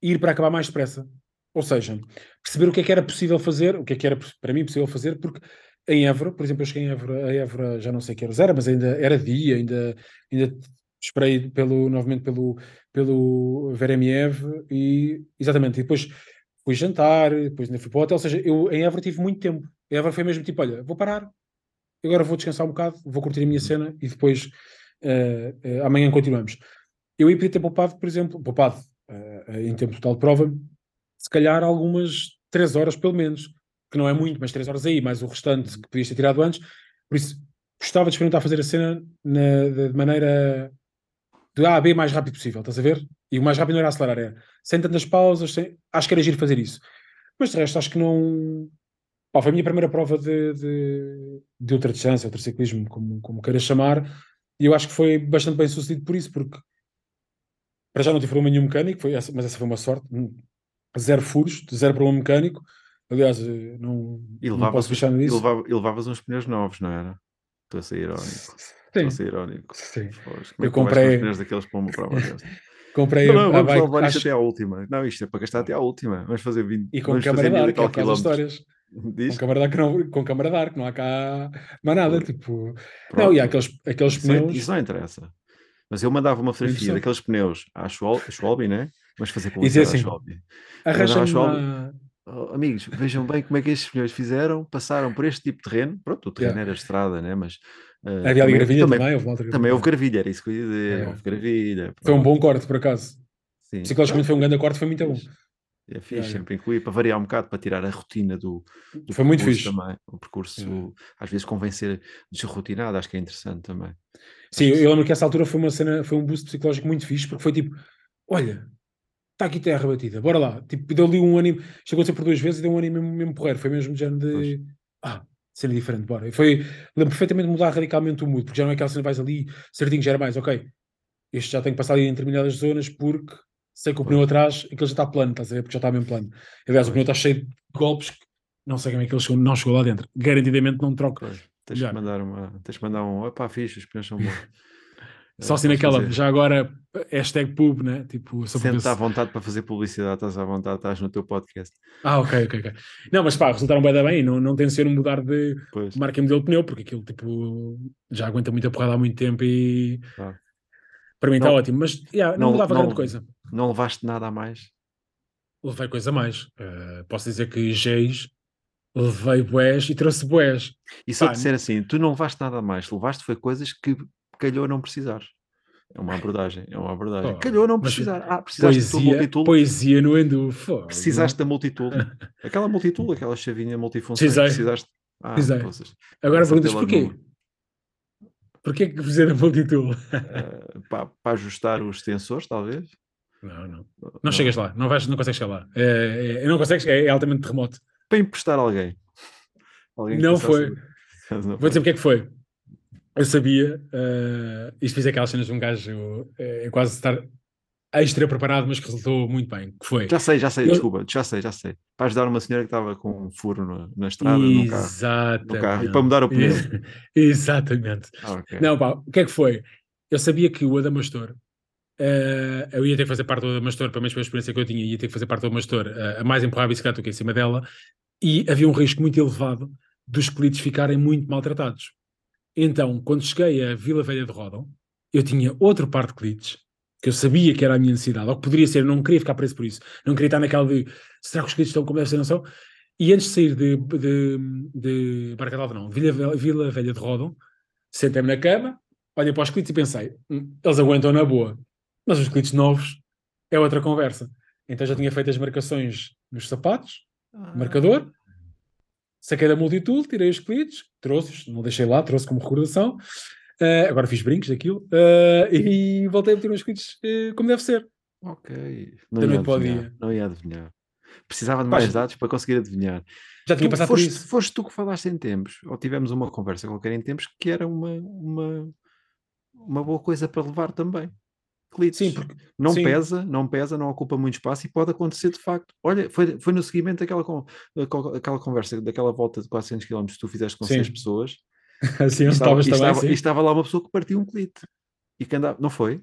ir para acabar mais depressa. Ou seja, perceber o que é que era possível fazer, o que é que era para mim possível fazer, porque em Évora, por exemplo, eu cheguei em Évora, a Évora já não sei que horas era, mas ainda era dia, ainda, ainda esperei pelo, novamente pelo, pelo Veremiev e exatamente, e depois fui jantar, depois ainda fui para o hotel, ou seja, eu em Évora tive muito tempo. Em Évora foi mesmo tipo, olha, vou parar, agora vou descansar um bocado, vou curtir a minha cena e depois uh, uh, amanhã continuamos. Eu ia poder ter poupado, por exemplo, poupado uh, em tempo total de prova, se calhar algumas 3 horas pelo menos, que não é muito, mas 3 horas aí, mais o restante que podias ter tirado antes. Por isso, gostava de experimentar fazer a cena na, de maneira de A a B mais rápido possível, estás a ver? E o mais rápido não era acelerar, era sem tantas pausas, sem... acho que era giro fazer isso. Mas de resto, acho que não. Pá, foi a minha primeira prova de, de, de ultradistância, ultraciclismo, como, como queiras chamar, e eu acho que foi bastante bem sucedido por isso, porque para já não tive problema nenhum mecânico, foi essa, mas essa foi uma sorte, zero furos, zero problema mecânico. Aliás, eh, não, e levavas, não posso deixar nisso. E, levava, e levavas uns pneus novos, não era? Estou a ser irónico. Estou a ser irónico. Sim. Pois, eu comprei. pneus daqueles para uma prova comprei não, não, a vamos levar isto até à última. Não, isto é para gastar até à última. Vamos fazer 20 E com câmara dar, que é aquelas histórias. Diz? Com câmara dar que não, com câmara dar, que não há cá mais nada. Tipo... Não, e há aqueles, aqueles isso pneus. Não, isso não interessa. Mas eu mandava uma fotografia daqueles pneus à Schwalbe, né? Mas fazer publicidade assim, à Schwalbe. Arranja uma oh, amigos, vejam bem como é que estes senhores fizeram, passaram por este tipo de terreno, pronto, o terreno yeah. era estrada, né? mas uh, havia ali gravilha também, também, houve outra também houve gravilha, era isso que eu ia dizer, é. houve gravilha. Pronto. Foi um bom corte, por acaso. Sim. Psicologicamente foi um grande corte, foi muito bom. É fixe, yeah. sempre incluir para variar um bocado, para tirar a rotina do, do foi muito fixe. também. O percurso, yeah. às vezes, convém ser desrotinado, acho que é interessante também. Sim, eu, eu lembro que essa altura foi uma cena, foi um boost psicológico muito fixe, porque foi tipo, olha, está aqui terra batida, bora lá. Tipo, deu-lhe um ânimo, chegou a ser por duas vezes e deu um ânimo mesmo, mesmo porreiro. Foi mesmo de género de pois. ah, cena diferente, bora. E foi, lembro perfeitamente mudar radicalmente o mood, porque já não é aquela cena vais ali certinho, já era mais, ok. Este já tem que passar ali em determinadas zonas porque sei que o pneu atrás, aquele já está plano, estás a ver? Porque já está mesmo plano. Aliás, o pneu está cheio de golpes que não sei como é que ele chegou, não chegou lá dentro. Garantidamente não troco. Tens que mandar uma, tens que mandar um, opá, fixe, os pneus são bons. Só assim naquela, fazer. já agora, hashtag pub, né? Tipo, só Sente à vontade para fazer publicidade, estás à vontade, estás no teu podcast. Ah, ok, ok, ok. Não, mas pá, resultaram bem, bem, não, não tem de ser um mudar de pois. marca e modelo de pneu, porque aquilo, tipo, já aguenta muita porrada há muito tempo e ah. para mim está ótimo, mas yeah, não, não mudava não, grande coisa. Não levaste nada a mais? Levei coisa a mais. Uh, posso dizer que Geis levei boés e trouxe boés. E se eu disser assim, tu não levaste nada a mais, levaste foi coisas que calhou não precisar. É uma abordagem, é uma abordagem. Oh, calhou não precisar. Ah, precisaste poesia, do multitool. Poesia no Endo. Precisaste da multitool. Aquela multitool, aquela chavinha multifuncional. Precisaste. Ah, Agora perguntas porquê? Porquê que precisei da multitool? Uh, para, para ajustar os sensores, talvez. Não, não. Não, não. chegas lá, não, vais, não consegues chegar lá. É, é, não consegues, é, é altamente remoto. Para emprestar alguém. alguém não foi. Vou dizer porque é que foi eu sabia, uh, isto fiz aquelas cenas de um gajo uh, quase estar extra preparado, mas que resultou muito bem. Que foi? Já sei, já sei, eu... desculpa, já sei, já sei. Para ajudar uma senhora que estava com um furo na, na estrada, Exatamente. no carro, no carro, e para mudar o pneu. Exatamente. Ah, okay. Não, pá, o que é que foi? Eu sabia que o Adamastor, uh, eu ia ter que fazer parte do Adamastor, pelo menos pela experiência que eu tinha, ia ter que fazer parte do Adamastor, uh, a mais empurrar a bicicleta do que em cima dela, e havia um risco muito elevado dos colites ficarem muito maltratados. Então, quando cheguei a Vila Velha de Rodão, eu tinha outro par de clientes que eu sabia que era a minha necessidade, ou que poderia ser, eu não queria ficar preso por isso, não queria estar naquela de será que os clientes estão como deve ser, não são? E antes de sair de, de, de Barca não, Vila, Vila Velha de Rodão, sentei-me na cama, olhei para os clientes e pensei, hum, eles aguentam na boa, mas os clientes novos é outra conversa. Então já tinha feito as marcações nos sapatos, ah. marcador, saquei da multitool, tirei os clientes, trouxe-os, não deixei lá, trouxe como recordação. Uh, agora fiz brincos daquilo uh, e voltei a meter uns clientes uh, como deve ser. Ok. Não ia, adivinhar, não ia adivinhar. Precisava de mais Mas, dados para conseguir adivinhar. Já tinha tu, passado foste, por isso. Foste tu que falaste em tempos, ou tivemos uma conversa qualquer em tempos, que era uma, uma, uma boa coisa para levar também cliques. Sim, porque não sim. pesa, não pesa, não ocupa muito espaço e pode acontecer de facto. Olha, foi, foi no seguimento daquela, aquela conversa, daquela volta de 400 km que tu fizeste com sim. seis pessoas. Assim, E estava, também, estava- sim. estava lá uma pessoa que partiu um clite. E que andava, não foi?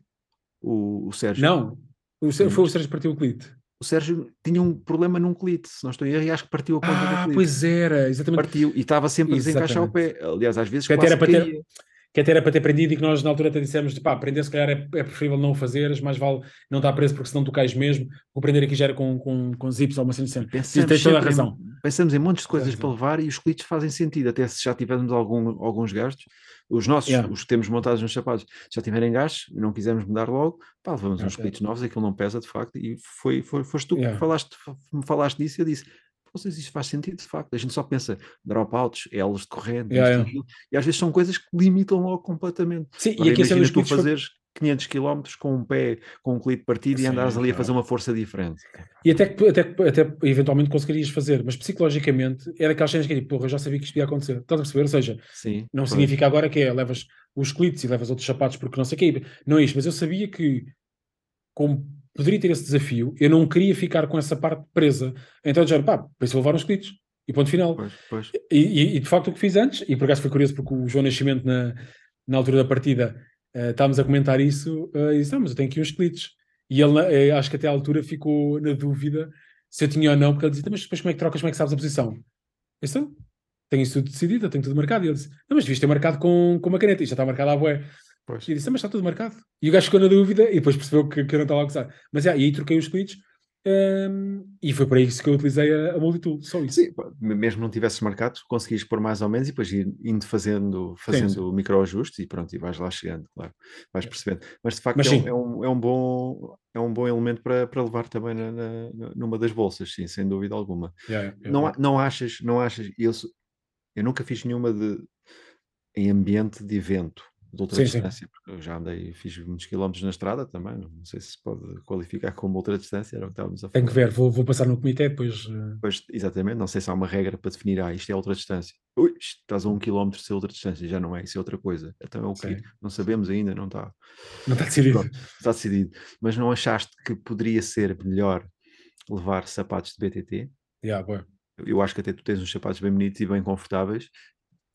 O, o Sérgio. Não, o, Sé- foi o Sérgio que partiu o clite. O Sérgio tinha um problema num clite, se não estou a erro, e acho que partiu a ponta do Ah, clite. pois era, exatamente. Partiu e estava sempre a desencaixar o pé. Aliás, às vezes Que até era para ter- caía. Que até era para ter aprendido e que nós na altura até dissemos de pá, aprender se calhar é, é preferível não o fazeres, mais vale não estar preso porque senão tu cais mesmo. O aprender aqui já era com, com, com zips ou uma cena assim. Pensamos, tens toda a sempre em- razão. pensamos em montes de coisas razão. para levar e os clites fazem sentido, até se já tivermos algum, alguns gastos. Os nossos, Yeah. os que temos montados nos sapatos, já tiverem gastos e não quisermos mudar logo, pá, levamos uns Ok. clites novos, aquilo não pesa de facto. E foi, foi, foste tu Yeah. que falaste, me falaste disso e eu disse. Vocês, isto faz sentido, de facto. A gente só pensa dropouts, L's de corrente, Yeah, e yeah. e às vezes são coisas que limitam logo completamente. Sim, Agora, e aqui imagina tu clites foi- fazeres 500 km com um pé, com um clite partido e andares ali a fazer uma força diferente. E até que, até, que- até eventualmente conseguirias fazer, mas psicologicamente era aquelas cenas que tipo, porra, eu já sabia que isto ia acontecer. Estás a perceber? Ou seja, Sim, não pois. significa agora que é levas os clites e levas outros sapatos porque não sei o quê. Não é isto, mas eu sabia que, como poderia ter esse desafio, eu não queria ficar com essa parte presa. Então já, pá, penso levar uns clites. E ponto final. Pois, pois. E, e- e, de facto o que fiz antes, e por acaso foi curioso porque o João Nascimento na, na altura da partida eh, estávamos a comentar isso eh, e disse, não, mas eu tenho aqui uns clites. E ele, eh, acho que até à altura ficou na dúvida se eu tinha ou não, porque ele dizia, "Então, mas depois como é que trocas, como é que sabes a posição? Eu disse, "Então, tenho isso tudo decidido, eu tenho tudo marcado. E ele disse, não, mas devias ter marcado com, com uma caneta, isto já está marcado à bué. Pois. E disse, "Ah, mas está tudo marcado. E o gajo ficou na dúvida e depois percebeu que, que eu não estava a gozar. Mas yeah, e aí troquei os clites ehm, e foi para isso que eu utilizei a, a multitool, só isso. Sim, mesmo não tivesses marcado, conseguias pôr mais ou menos e depois ir indo fazendo, fazendo micro-ajustes e pronto, e vais lá chegando, claro, vais percebendo. Mas de facto Mas é, um, é, um, é um bom, é um bom elemento para, para levar também na, na- numa das bolsas, sim, sem dúvida alguma. Yeah, yeah, Não, yeah. não achas, não achas, eu, eu nunca fiz nenhuma de, em ambiente de evento de ultra distância, porque eu já andei, fiz muitos quilómetros na estrada também, não sei se pode qualificar como ultra distância, era o que estávamos a falar. Tenho que ver, vou, vou passar no comitê depois. eh, Pois, exatamente, não sei se há uma regra para definir, ah, isto é outra distância. Ui, estás a um quilómetro de ser outra distância, já não é, isso é outra coisa. Então é o? Sim. Não sabemos ainda, não está, Não está decidido. Pronto. está decidido. Mas não achaste que poderia ser melhor levar sapatos de BTT? Yeah, boa. Eu acho que até tu tens uns sapatos bem bonitos e bem confortáveis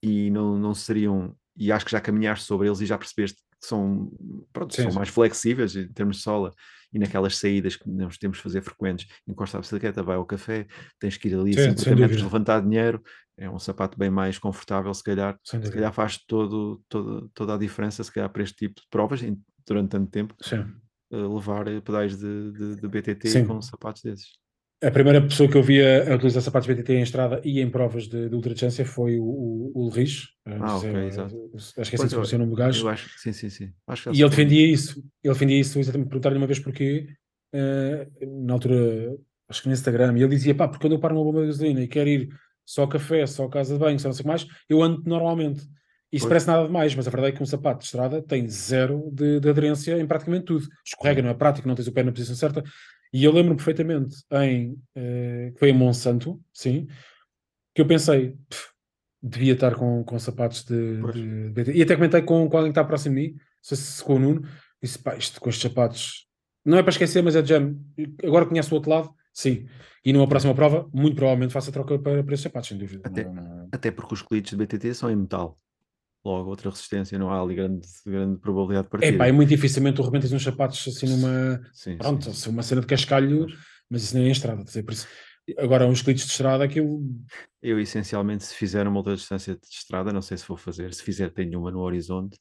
e não, não seriam, e acho que já caminhaste sobre eles e já percebeste que são, pronto, Sim, são sim. mais flexíveis em termos de sola e naquelas saídas que nós temos de fazer frequentes, encosta a bicicleta, vai ao café, tens que ir ali Sim, a sem 50 metros levantar dinheiro, é um sapato bem mais confortável, se calhar, se calhar faz todo, todo, toda a diferença, se calhar para este tipo de provas, em- durante tanto tempo, eh, levar pedais de, de, de BTT com sapatos desses. A primeira pessoa que eu via a utilizar sapatos BTT em estrada e em provas de, de ultradistância foi o, o, o. Eh, Ah, ok, é- exato. Acho que é assim que pronuncia o nome do gajo. Eu acho, sim, sim, sim. Acho E ele defendia isso. Ele defendia isso exatamente perguntar-lhe uma vez porquê. eh, na altura, acho que no Instagram, e ele dizia: pá, porque quando eu paro numa bomba de gasolina e quero ir só café, só casa de banho, só não sei o que mais, eu ando normalmente. Isso Pois. parece nada demais, mas a verdade é que um sapato de estrada tem zero de, de aderência em praticamente tudo. Escorrega, não é prático, não tens o pé na posição certa. E eu lembro-me perfeitamente em eh, que foi em Monsanto, sim, que eu pensei, "Pff, devia estar com, com sapatos de, de BT. E até comentei com, com alguém que está próximo de mim, não sei se com o Nuno, disse, pá, isto com estes sapatos, não é para esquecer, mas é de género, agora conhece o outro lado, sim. E numa próxima prova, muito provavelmente faça a troca para, para estes sapatos, sem dúvida. Até- Não- não- Até porque os clites de BTT são em metal. Logo, outra resistência, não há ali grande, grande probabilidade de É partida. pá, é muito dificilmente tu rebentas uns sapatos assim numa. Sim, Pronto, sim, se uma cena de cascalho, mas isso nem é em estrada, dizer, por isso. Agora, uns clites de estrada, aquilo. Eu, essencialmente, se fizer uma outra distância de estrada, não sei se vou fazer. Se fizer, tenho uma no horizonte.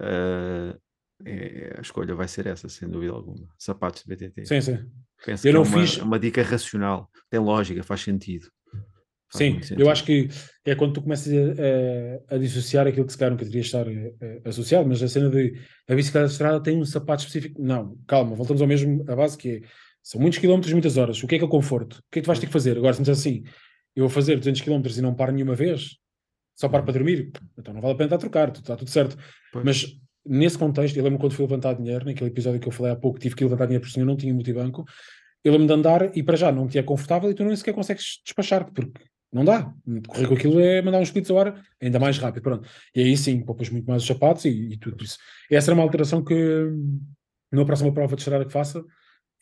eh, é- a escolha vai ser essa, sem dúvida alguma. Sapatos de BTT. Sim, sim. Penso Eu que não é uma, fiz- uma dica racional. Tem lógica, faz sentido. Sim, eu sentido. acho que é quando tu começas a, a- a dissociar aquilo que se calhar nunca deveria estar eh, eh, associado, mas a cena de a bicicleta de estrada tem um sapato específico. Não, calma, voltamos ao mesmo, à base que é, são muitos quilómetros, muitas horas. O que é que é o conforto? O que é que tu vais ter que fazer? Agora, se me diz assim, eu vou fazer 200 quilómetros e não paro nenhuma vez, só paro para dormir, então não vale a pena estar a trocar, está tudo certo. Pois. Mas nesse contexto, eu lembro quando fui levantar dinheiro, naquele episódio que eu falei há pouco, tive que levantar dinheiro porque senão eu não tinha multibanco. Eu lembro de andar e para já não te é confortável e tu nem sequer consegues despachar porque não dá. Correr com aquilo é mandar uns cliques ao ar ainda mais rápido. Pronto. E aí sim, poupas muito mais os sapatos e, e tudo isso. Essa era uma alteração que numa próxima prova de estrada que faça,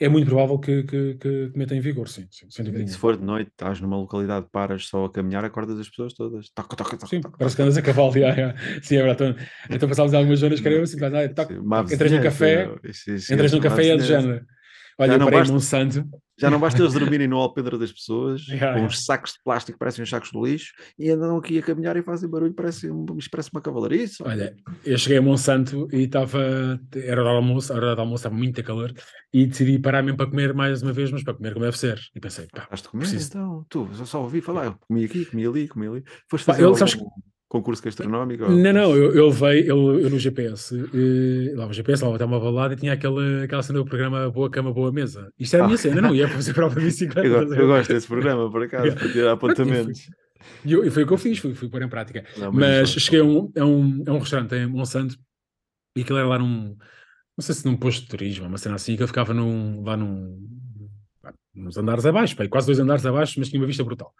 é muito provável que, que, que, que meta em vigor, sim, sim Se for de noite, estás numa localidade, paras só a caminhar, acordas as pessoas todas. Toca, toca, toca, Sim, toca, parece que andas a cavalo. já, já. Sim, é verdade. Então, então passámos algumas zonas que era assim, mas, ah, entras no café, isso- isso- entras no café e é de género. Olha, Já eu não parei num santo. Já não basta eles dormirem no alpendre das pessoas, Já, com uns sacos de plástico, parecem uns sacos de lixo, e andam aqui a caminhar e fazem barulho, parece, um- parece uma cavalariça. Olha, eu cheguei a Monsanto e estava, era hora do almoço, a hora do almoço estava muito calor e decidi parar mesmo para comer mais uma vez, mas para comer como deve ser. E pensei, pá, Estás de comer, preciso- então? Tu, eu só ouvi falar, eu comi aqui, comi ali, comi ali. Foste Pá, fazer eu- algum sabes concurso gastronómico? ou- Não, não, eu, eu levei eu, eu no GPS, eh, lá no GPS, lá até uma balada e tinha aquele, aquela cena do programa Boa Cama, Boa Mesa. Isto era a minha Ah. cena, não ia fazer de bicicleta. Eu, estás a go- ver? eu gosto desse programa, por acaso, para tirar apontamentos. E, eu- e foi o que eu fiz, fui, fui pôr em prática. Não, Mas isto- cheguei a um, a, um, a um restaurante em Monsanto e aquilo era lá num, não sei se num posto de turismo, uma cena assim, que eu ficava num, lá num, nos andares abaixo, pá, quase dois andares abaixo, mas tinha uma vista brutal.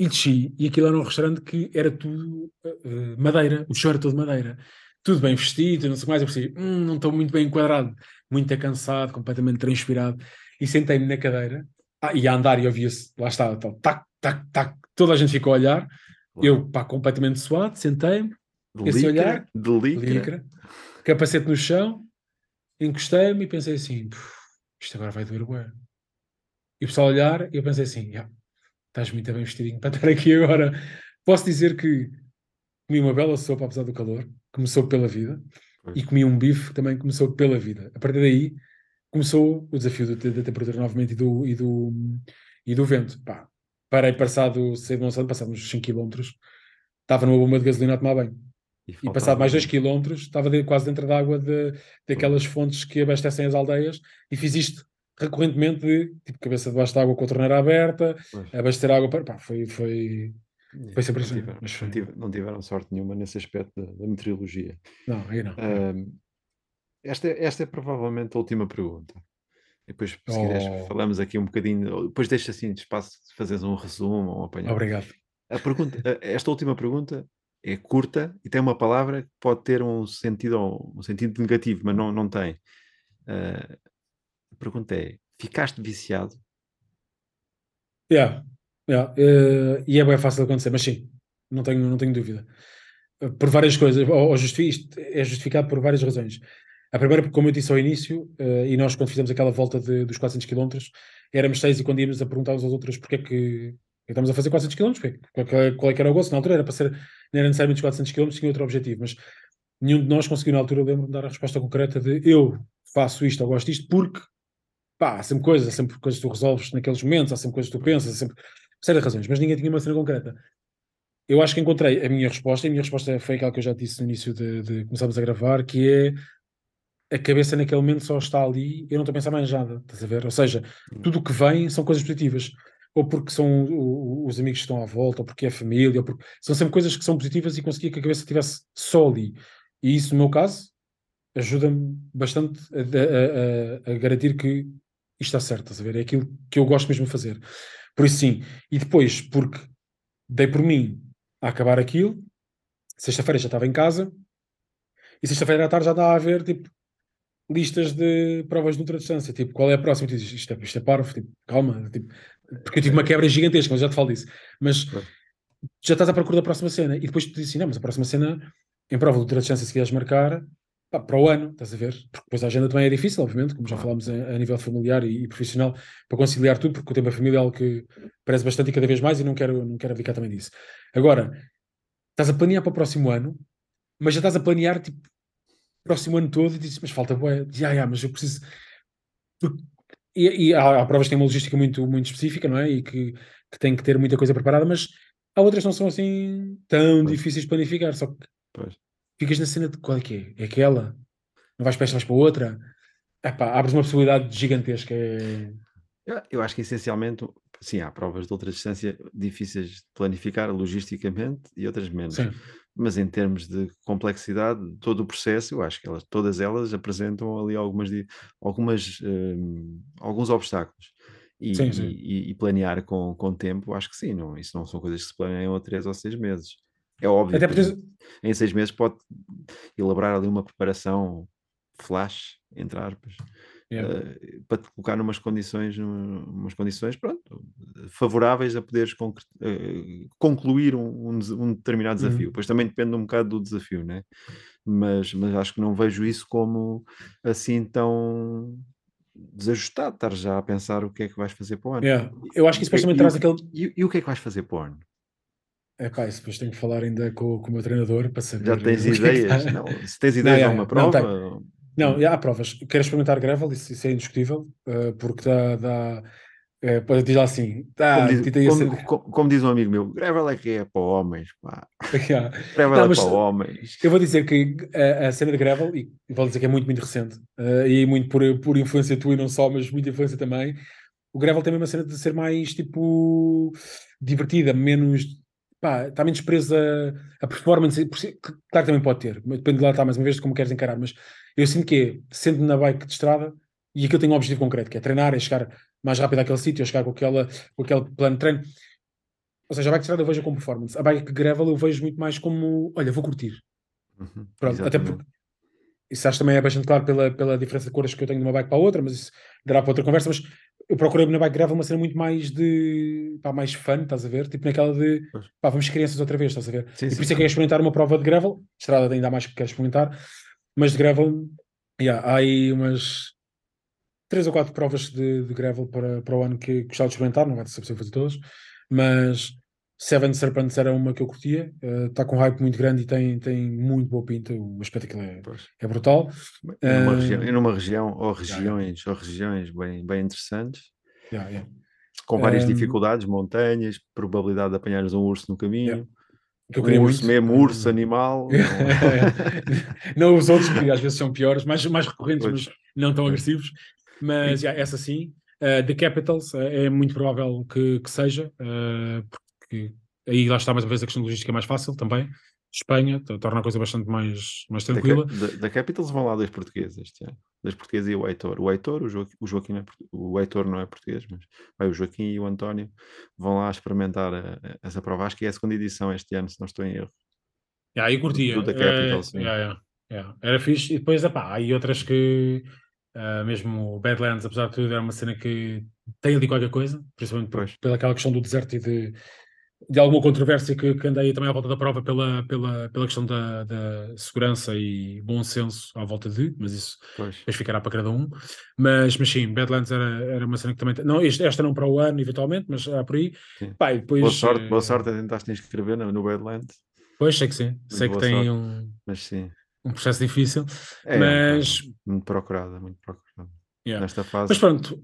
E desci, e aquilo era um restaurante que era tudo eh, madeira, o chão era todo madeira. Tudo bem vestido, não sei mais, eu pensei, hum, não estou muito bem enquadrado, muito cansado, completamente transpirado, e sentei-me na cadeira, ah, e a andar e ouvia-se, lá está, tal, tac, tac, tac, toda a gente ficou a olhar, eu, pá, completamente suado, sentei-me, esse olhar, de licra. capacete no chão, encostei-me e pensei assim, "Puf, isto agora vai doer bué. E o pessoal a olhar, e eu pensei assim, "Ya, estás muito bem vestidinho para estar aqui agora. Posso dizer que comi uma bela sopa apesar do calor, começou pela vida, e comi um bife que também começou pela vida. A partir daí começou o desafio do- da temperatura novamente e do, e do, e do vento. Pá, parei passado, saí de Monsanto, passado uns 5 km, estava numa bomba de gasolina a tomar banho. E faltava passado mais 2 um- km, estava de- quase dentro da água de, daquelas fontes que abastecem as aldeias e fiz isto recorrentemente de tipo cabeça debaixo da água com a torneira aberta, Pois. abastecer água para. Pá, foi, foi. Foi sempre não, assim, tiveram, mas não foi- tive- não tiveram sorte nenhuma nesse aspecto da, da meteorologia. Não, aí não. Esta, é- esta é provavelmente a última pergunta. E depois, se quiseres, Oh. falamos aqui um bocadinho. Depois deixa assim de espaço de fazeres um resumo ou um apanhado. Obrigado. A pergunta, esta última pergunta é curta e tem uma palavra que pode ter um sentido, um sentido negativo, mas não, não tem. A pergunta é: ficaste viciado? Yeah, yeah, eh, e é bem fácil de acontecer, mas sim, não tenho, não tenho dúvida. Eh, Por várias coisas, ou, ou é justificado por várias razões. A primeira, porque, como eu disse ao início, eh, e nós, quando fizemos aquela volta de- dos 400 km, éramos seis e quando íamos a perguntar uns aos outros porque é que, que estamos a fazer 400 km, porque, qual, qual- é que era o gosto? Na altura era para ser, não era necessariamente os 400 km, tinha outro objetivo, mas nenhum de nós conseguiu, na altura, lembro-me dar a resposta concreta de eu faço isto ou gosto disto porque pá, há sempre coisas, há sempre coisas que tu resolves naqueles momentos, há sempre coisas que tu pensas, há sempre séries de razões, mas ninguém tinha uma cena concreta. Eu acho que encontrei a minha resposta, e a minha resposta foi aquela que eu já disse no início de, de começarmos a gravar, que é a cabeça naquele momento só está ali, eu não estou a pensar mais nada, estás a ver? Ou seja, tudo o que vem são coisas positivas. Ou porque são o- o- os amigos que estão à volta, ou porque é a família, ou porque... são sempre coisas que são positivas e conseguia que a cabeça estivesse só ali. E isso, no meu caso, ajuda-me bastante a, a- a- a garantir que isto está certo, estás a ver? É aquilo que eu gosto mesmo de fazer. Por isso sim. E depois, porque dei por mim a acabar aquilo, sexta-feira já estava em casa, e sexta-feira à tarde já estava a ver, tipo, listas de provas de ultradistância, tipo, qual é a próxima? Tu dizes, isto é, isto é parvo, tipo, calma, tipo, porque eu tive uma quebra gigantesca, mas já te falo disso. Mas já estás à procura da próxima cena, e depois tu dizes assim, não, mas a próxima cena, em prova de ultradistância, se quiseres marcar, pá, para o ano, estás a ver? Porque depois a agenda também é difícil, obviamente, como já falámos a, a nível familiar e, e profissional, para conciliar tudo, porque o tempo da família é algo que parece bastante e cada vez mais, e não quero, não quero abdicar também disso. Agora, estás a planear para o próximo ano, mas já estás a planear, tipo, o próximo ano todo, e dizes, mas falta Dizes, ah, ah, mas eu preciso... Porque- E, e há, há provas que têm uma logística muito, muito específica, não é? E que, que têm que ter muita coisa preparada, mas há outras que não são assim tão Pois. difíceis de planificar, só que Pois. Ficas na cena de qual é que é? É aquela? Não vais para esta, vais para outra? Epá, abres uma possibilidade gigantesca. É... Eu, acho que essencialmente, sim, há provas de outra distância difíceis de planificar logisticamente e outras menos. Sim, Mas em termos de complexidade, de todo o processo, eu acho que elas, todas elas apresentam ali algumas, algumas, hum, alguns obstáculos. E, Sim, sim. e- e planear com, com tempo, acho que sim, não, isso não são coisas que se planeiam a três ou seis meses. É óbvio até que porque em seis meses pode elaborar ali uma preparação flash, entre aspas, Yeah. eh, para te colocar numas condições, num- umas condições pronto, favoráveis a poderes eh, concluir um, um determinado desafio. Uhum. Pois também depende um bocado do desafio, né? Mas, mas acho que não vejo isso como assim tão desajustado, estar já a pensar o que é que vais fazer para o ano. Yeah. Eu acho que isso depois E- também e traz o- aquele. E, e o que é que vais fazer para o ano? É pá, isso depois tenho que falar ainda com, com o meu treinador para saber. Já tens que é que ideias? está- Não, se tens ideias de yeah, alguma yeah. Não, prova? Não, há provas. Quero experimentar gravel, isso, isso é indiscutível, eh, porque dá. dá eh, pode dizer assim, dá, Como diz, como- ser- co- como diz um amigo meu, gravel é que é para homens, pá. Yeah. Gravel Não, é para homens. Eu vou dizer que a, a cena de gravel, e vou dizer que é muito, muito recente, eh, e muito por, por influência tua e não só, mas muita influência também. O gravel tem mesmo a cena de ser mais tipo divertida, menos. Pá, está menos presa a performance. Claro que também pode ter, depende de lá, está mais uma vez de como queres encarar. Mas eu sinto que é, sendo na bike de estrada, e aquilo tem um objetivo concreto, que é treinar, é chegar mais rápido àquele sítio, é chegar com, aquela, com aquele plano de treino. Ou seja, a bike de estrada eu vejo como performance. A bike gravel eu vejo muito mais como, olha, vou curtir. Uhum, Pronto, até exatamente. porque isso acho que também é bastante claro pela, pela diferença de cores que eu tenho de uma bike para a outra, mas isso dará para outra conversa. Mas eu procurei na bike gravel uma cena muito mais de pá, mais fun, estás a ver? Tipo naquela de pá, vamos crianças outra vez, estás a ver? Sim, e sim, por isso é que sim. quero experimentar uma prova de gravel, estrada ainda há mais que quero experimentar, mas de gravel, yeah, há aí umas três ou quatro provas de, de gravel para, para o ano que gostava de experimentar, não vai ser possível fazer todas, mas Seven Serpents era uma que eu curtia, está com um hype muito grande e tem, tem muito boa pinta, o aspecto que é, é brutal. E numa, Ah, região, e numa região ou yeah. regiões ou regiões bem, bem interessantes, Yeah, yeah. com várias Um, dificuldades, montanhas, probabilidade de apanhares um urso no caminho, Yeah. Que um urso muito. mesmo, urso, animal. não os outros, que às vezes são piores, mais, mais recorrentes, Pois. mas não tão agressivos. Mas yeah, essa sim. Uh, The Capitals uh, é muito provável que, que seja, uh, porque aí lá está mais uma vez a questão logística mais fácil também. Espanha to- torna a coisa bastante mais, mais Da, tranquila. Da, da Capitals vão lá dois portugueses este ano. Dois portugueses e o Heitor. O Heitor, o, o, Joaquim não é, o Heitor não é português, mas vai o Joaquim e o António vão lá experimentar a- a- essa prova. Acho que é a segunda edição este ano, se não estou em erro. Yeah, aí curtia. do eh, Capitals, yeah, yeah, yeah. Era fixe. E depois, epá, há aí outras que, ah, mesmo o Badlands, apesar de tudo, é uma cena que tem ali qualquer coisa, principalmente Pois. pela aquela questão do deserto e de, de alguma controvérsia que, que anda aí também à volta da prova pela, pela, pela questão da, da segurança e bom senso à volta de, mas isso Pois. depois ficará para cada um. Mas, mas sim, Badlands era, era uma cena que também. Não, este- esta não para o ano, eventualmente, mas há por aí. E depois, Boa sorte, boa eh, sorte a tentar te inscrever no, no Badlands, Pois, sei que sim. Sei que tem sorte. um, mas sim. um processo difícil. É, Mas- um bocado muito procurada, muito procurada. Yeah. Nesta fase. Mas pronto.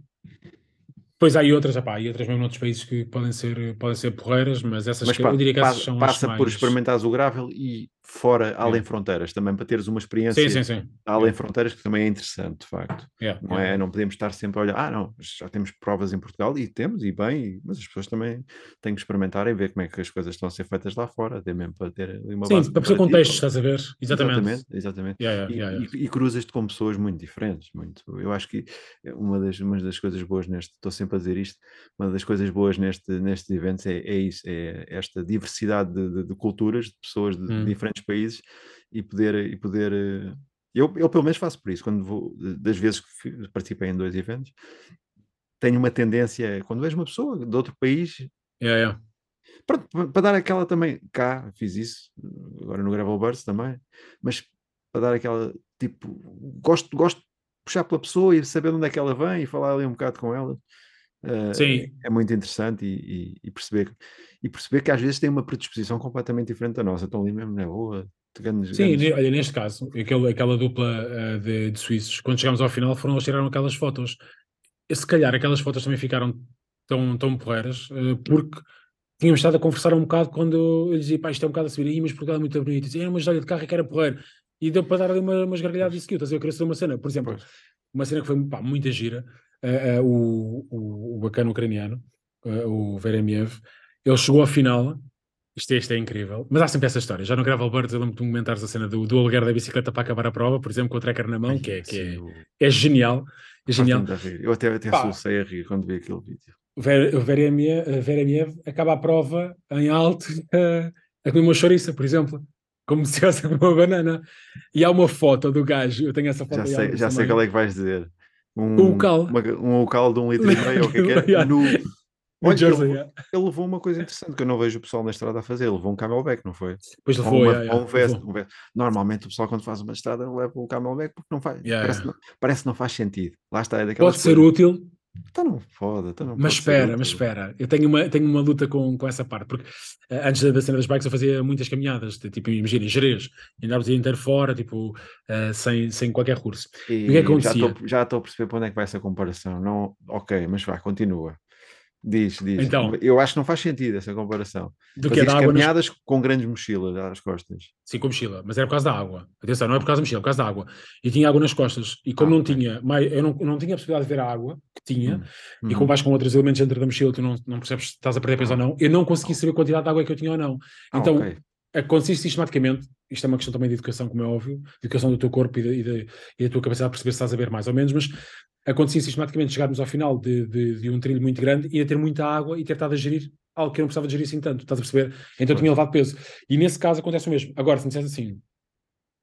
Depois há aí outras, epá, aí outras mesmo noutros países que podem ser, podem ser porreiras, mas essas Mas que, eu diria que essas passa, são as passa mais... por experimentares o gravel e fora, além Yeah. fronteiras, também para teres uma experiência Sim, sim, além fronteiras, que também é interessante, de facto. Yeah, Não, yeah. é, não podemos estar sempre a olhar, ah, não, já temos provas em Portugal e temos, e bem, mas as pessoas também têm que experimentar e ver como é que as coisas estão a ser feitas lá fora, até mesmo para ter uma Sim, para perceber contextos, estás a ver? Exatamente. Exatamente, exatamente. Yeah, E, e- e cruzas-te com pessoas muito diferentes, muito. Eu acho que é uma das, uma das coisas boas neste, estou sempre a dizer isto, uma das coisas boas neste, nestes eventos é, é isso, é esta diversidade de, de- de culturas, de pessoas de, Hum. diferentes países e poder, e poder eh, eu, eu pelo menos faço por isso, quando vou, das vezes que participei em dois eventos, tenho uma tendência, quando vejo uma pessoa de outro país, Yeah, yeah. Pronto, pa- para dar aquela também, cá fiz isso, agora no Gravel Birds também, mas para dar aquela, tipo, gosto, gosto de puxar pela pessoa e saber de onde é que ela vem e falar ali um bocado com ela. Sim. É muito interessante e, e- e perceber, e perceber que às vezes tem uma predisposição completamente diferente da nossa, estão ali mesmo na boa, de grandes, Sim, grandes- olha, neste caso, aquele, aquela dupla eh, de, de suíços, quando chegámos ao final, foram eles tiraram aquelas fotos. E se calhar aquelas fotos também ficaram tão, tão porreiras, eh, porque tínhamos estado a conversar um bocado quando eu dizia, pá, isto é um bocado a subir aí, mas Portugal é muito bonito. E dizia, mas olha, de carro é que era porreiro. E deu para dar ali uma, umas gargalhadas e seguiu. Estás a ver? Eu queria fazer uma cena, por exemplo, Pois. uma cena que foi pá, muita gira, eh, eh, o, o, bacana ucraniano, eh, o Veremiev, ele chegou à final, isto, é- isto é incrível, mas há sempre essa história. Já no Gravel Birds eu lembro-me de comentares a cena do, do aluguer da bicicleta para acabar a prova, por exemplo, com o tracker na mão, que é, que é, o- é genial. É genial. Eu até, até solucei a rir quando vi aquele vídeo. O Ver- o Veremiev Veremiev acaba a prova em alto eh, a comer uma chouriça, por exemplo. Como se fosse uma banana. E há uma foto do gajo, eu tenho essa foto Já sei, já sei qual é que vais dizer. Um, Com o cal. uma- um local de um litro e meio, ou o que é que era, nu. No Olha, Jersey, ele, ele levou uma coisa interessante que eu não vejo o pessoal na estrada a fazer. Ele levou um camelback, não foi? Depois ele Ou, foi. uma- yeah, yeah, um levou. um veste. Normalmente o pessoal quando faz uma estrada leva o camelback porque não faz. Yeah, parece, yeah. Não, parece que não faz sentido. Lá está, é daquelas Pode ser útil, Então não foda, então não Mas espera, mas espera, eu tenho uma, tenho uma luta com, com essa parte, porque eh, antes da- cena das bikes eu fazia muitas caminhadas, de, tipo, imagina, em Jerez, andava o dia inteiro fora, tipo, eh, sem, sem qualquer curso. E o que é que E já acontecia? estou já estou a perceber para onde é que vai essa comparação. Não, ok, mas vá, continua. Diz, diz. Então. eu acho que não faz sentido essa comparação. Do que é da água nas... caminhadas com grandes mochilas às costas. Sim, com mochila, mas era por causa da água. Atenção, não é por causa da mochila, é por causa da água. E tinha água nas costas, e como Ah, não ok. tinha, eu não, não tinha a possibilidade de ver a água que tinha, Hum. e como vais com outros elementos dentro da mochila, tu não, não percebes se estás a perder peso ou não, eu não consegui saber a quantidade de água que eu tinha ou não. Ah, Então, acontecia sistematicamente, isto é uma questão também de educação, como é óbvio, de educação do teu corpo e da, e da- e da tua capacidade de perceber se estás a ver mais ou menos, mas acontecia sistematicamente chegarmos ao final de, de- de um trilho muito grande e a ter muita água e ter estado a gerir algo que eu não precisava de gerir assim tanto, estás a perceber? Então eu tinha levado peso. E nesse caso acontece o mesmo. Agora, se me dissesse assim,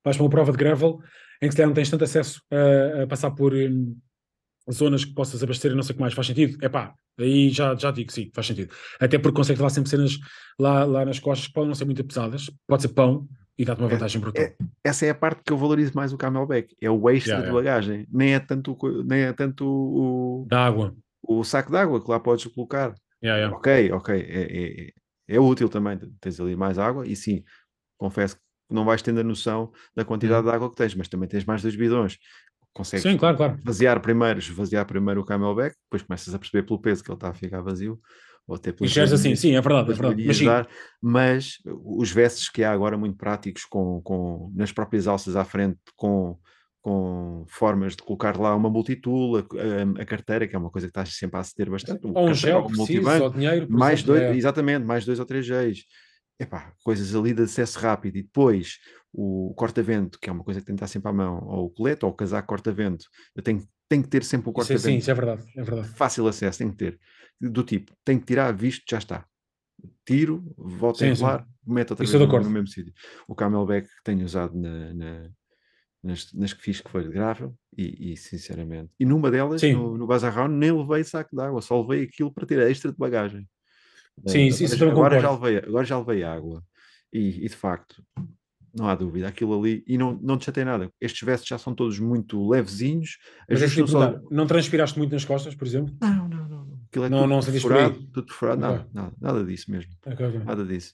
vais para uma prova de gravel em que se não tens tanto acesso a, a passar por hum, zonas que possas abastecer e não sei o que mais, faz sentido? É pá, aí já, já digo sim, faz sentido. Até porque consegues levar sempre cenas lá, lá nas costas que podem não ser muito pesadas, pode ser pão e dá-te uma É- vantagem brutal. é- essa é a parte que eu valorizo mais o camelback. É o extra Yeah, de bagagem. Nem é tanto, nem é tanto o, Da água. o saco de água que lá podes colocar. Yeah, yeah. Ok, ok. É, é- é útil também. Tens ali mais água e sim, confesso que não vais tendo a noção da quantidade de água que tens, mas também tens mais dois bidões. Consegues Uhum. Sim, claro, claro. esvaziar primeiro, esvaziar primeiro o camelback, depois começas a perceber pelo peso que ele está a ficar vazio, ou até E geres assim, sim, é verdade, é verdade. Mas sim, de ar, mas os vestes que há agora muito práticos, com, com, nas próprias alças à frente, com, com formas de colocar lá uma multitool, a, a- carteira, que é uma coisa que estás sempre a aceder bastante, ou um carteira, gel ou que o precises, multibanco, ou dinheiro, mais exemplo, dois, é. exatamente, mais dois ou três Gs. Epá, coisas ali de acesso rápido e depois o corta-vento, que é uma coisa que tem que estar sempre à mão, ou o colete, ou o casaco corta-vento. Eu tenho, tenho que ter sempre o Isso é, sim, corta-vento isso é verdade, é verdade. fácil acesso, tem que ter. Do tipo, tem que tirar, visto, já está. Tiro, volto a Sim, sim. enrolar, meto outra Estou vez no, no mesmo sítio. O camelback que tenho usado na, na- nas, nas que fiz que foi de gravel e, e, sinceramente. E numa delas, Sim. no, no nem levei saco de água, só levei aquilo para ter extra de bagagem. Sim, Eh, isso- isso agora, agora já levei, agora já levei água. E, e, de facto, não há dúvida, aquilo ali, e não, não te chatei nada. Estes vestes já são todos muito levezinhos. Mas é tipo, só- não, transpiraste muito nas costas, por exemplo? não, não, não. não. Aquilo é Não- tudo não aí? tudo perfurado, nada, Ok. nada, nada disso mesmo, Ok, ok. nada disso.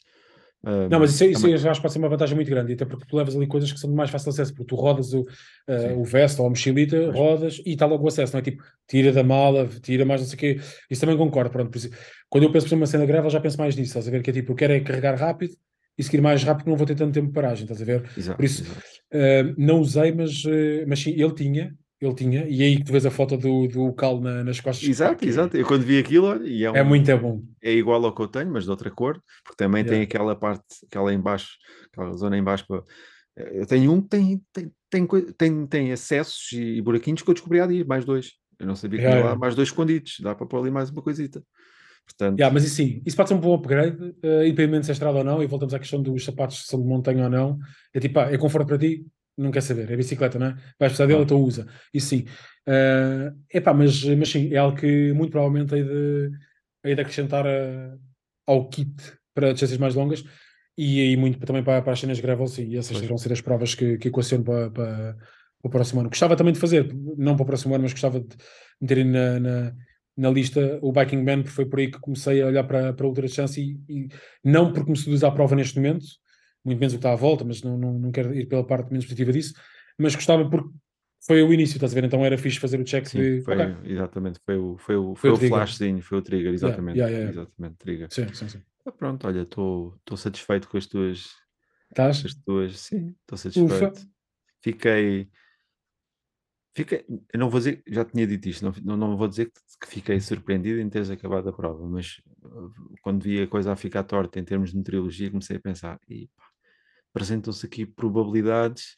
Não, mas isso, isso também- acho que pode ser uma vantagem muito grande, até porque tu levas ali coisas que são de mais fácil acesso, porque tu rodas o, eh, Sim. o veste ou a mochilita, Pois. rodas e está logo o acesso, não é tipo, tira da mala, tira mais não sei o quê. Isso também concordo, pronto. Isso, quando eu penso por uma cena grave, eu já penso mais nisso, estás a ver? Que é tipo, eu quero é carregar rápido e seguir mais rápido, não vou ter tanto tempo de paragem, estás a ver? Exato, por isso-. Uh, não usei, mas, uh, mas sim, ele tinha, ele tinha, e aí que tu vês a foto do, do cal na- nas costas. Exato, exato. Eu quando vi aquilo, e é, É um- muito bom. é igual ao que eu tenho, mas de outra cor, porque também tem aquela parte, aquela em baixo, aquela zona em baixo. para- Eu tenho um que tem, tem, tem, tem, tem acessos e buraquinhos que eu descobri há dias, mais dois. Eu não sabia que tinha lá mais dois escondidos, dá para pôr ali mais uma coisita. Portanto, Yeah, mas isso sim, isso pode ser um bom upgrade, uh, independente se é estrada ou não, e voltamos à questão dos sapatos se são de montanha ou não. É tipo, pá, é conforto para ti, não quer saber, é bicicleta, não é? Vais precisar dele, Ah. então usa. Isso sim. Uh, epá, mas, mas sim, é algo que muito provavelmente hei de, hei de acrescentar uh, ao kit para distâncias mais longas e aí muito também para, para as cenas gravel, sim, e essas Pois. vão ser as provas que, que equaciono para, para, para o próximo ano. Gostava também de fazer, não para o próximo ano, mas gostava de meter na, na, na lista o Biking Man, porque foi por aí que comecei a olhar para, para a ultradistância e, e não porque me seduz à prova neste momento, muito menos o que está à volta, mas não, não, não quero ir pela parte menos positiva disso, mas gostava porque foi o início, estás a ver? Então era fixe fazer o check sim, de. foi, ok, exatamente, foi o, foi o, Foi foi o trigger. flashzinho, foi o trigger, exatamente. yeah, yeah. Exatamente, trigger. Sim, sim, sim. Ah, Pronto, olha, estou satisfeito com as tuas, Estás? as tuas, sim, estou satisfeito. Fiquei, fiquei, eu não vou dizer, já tinha dito isto, não, não, não vou dizer que, que fiquei surpreendido em teres acabado a prova, mas uh, quando vi a coisa a ficar torta em termos de meteorologia, comecei a pensar, e pá, apresentam-se aqui probabilidades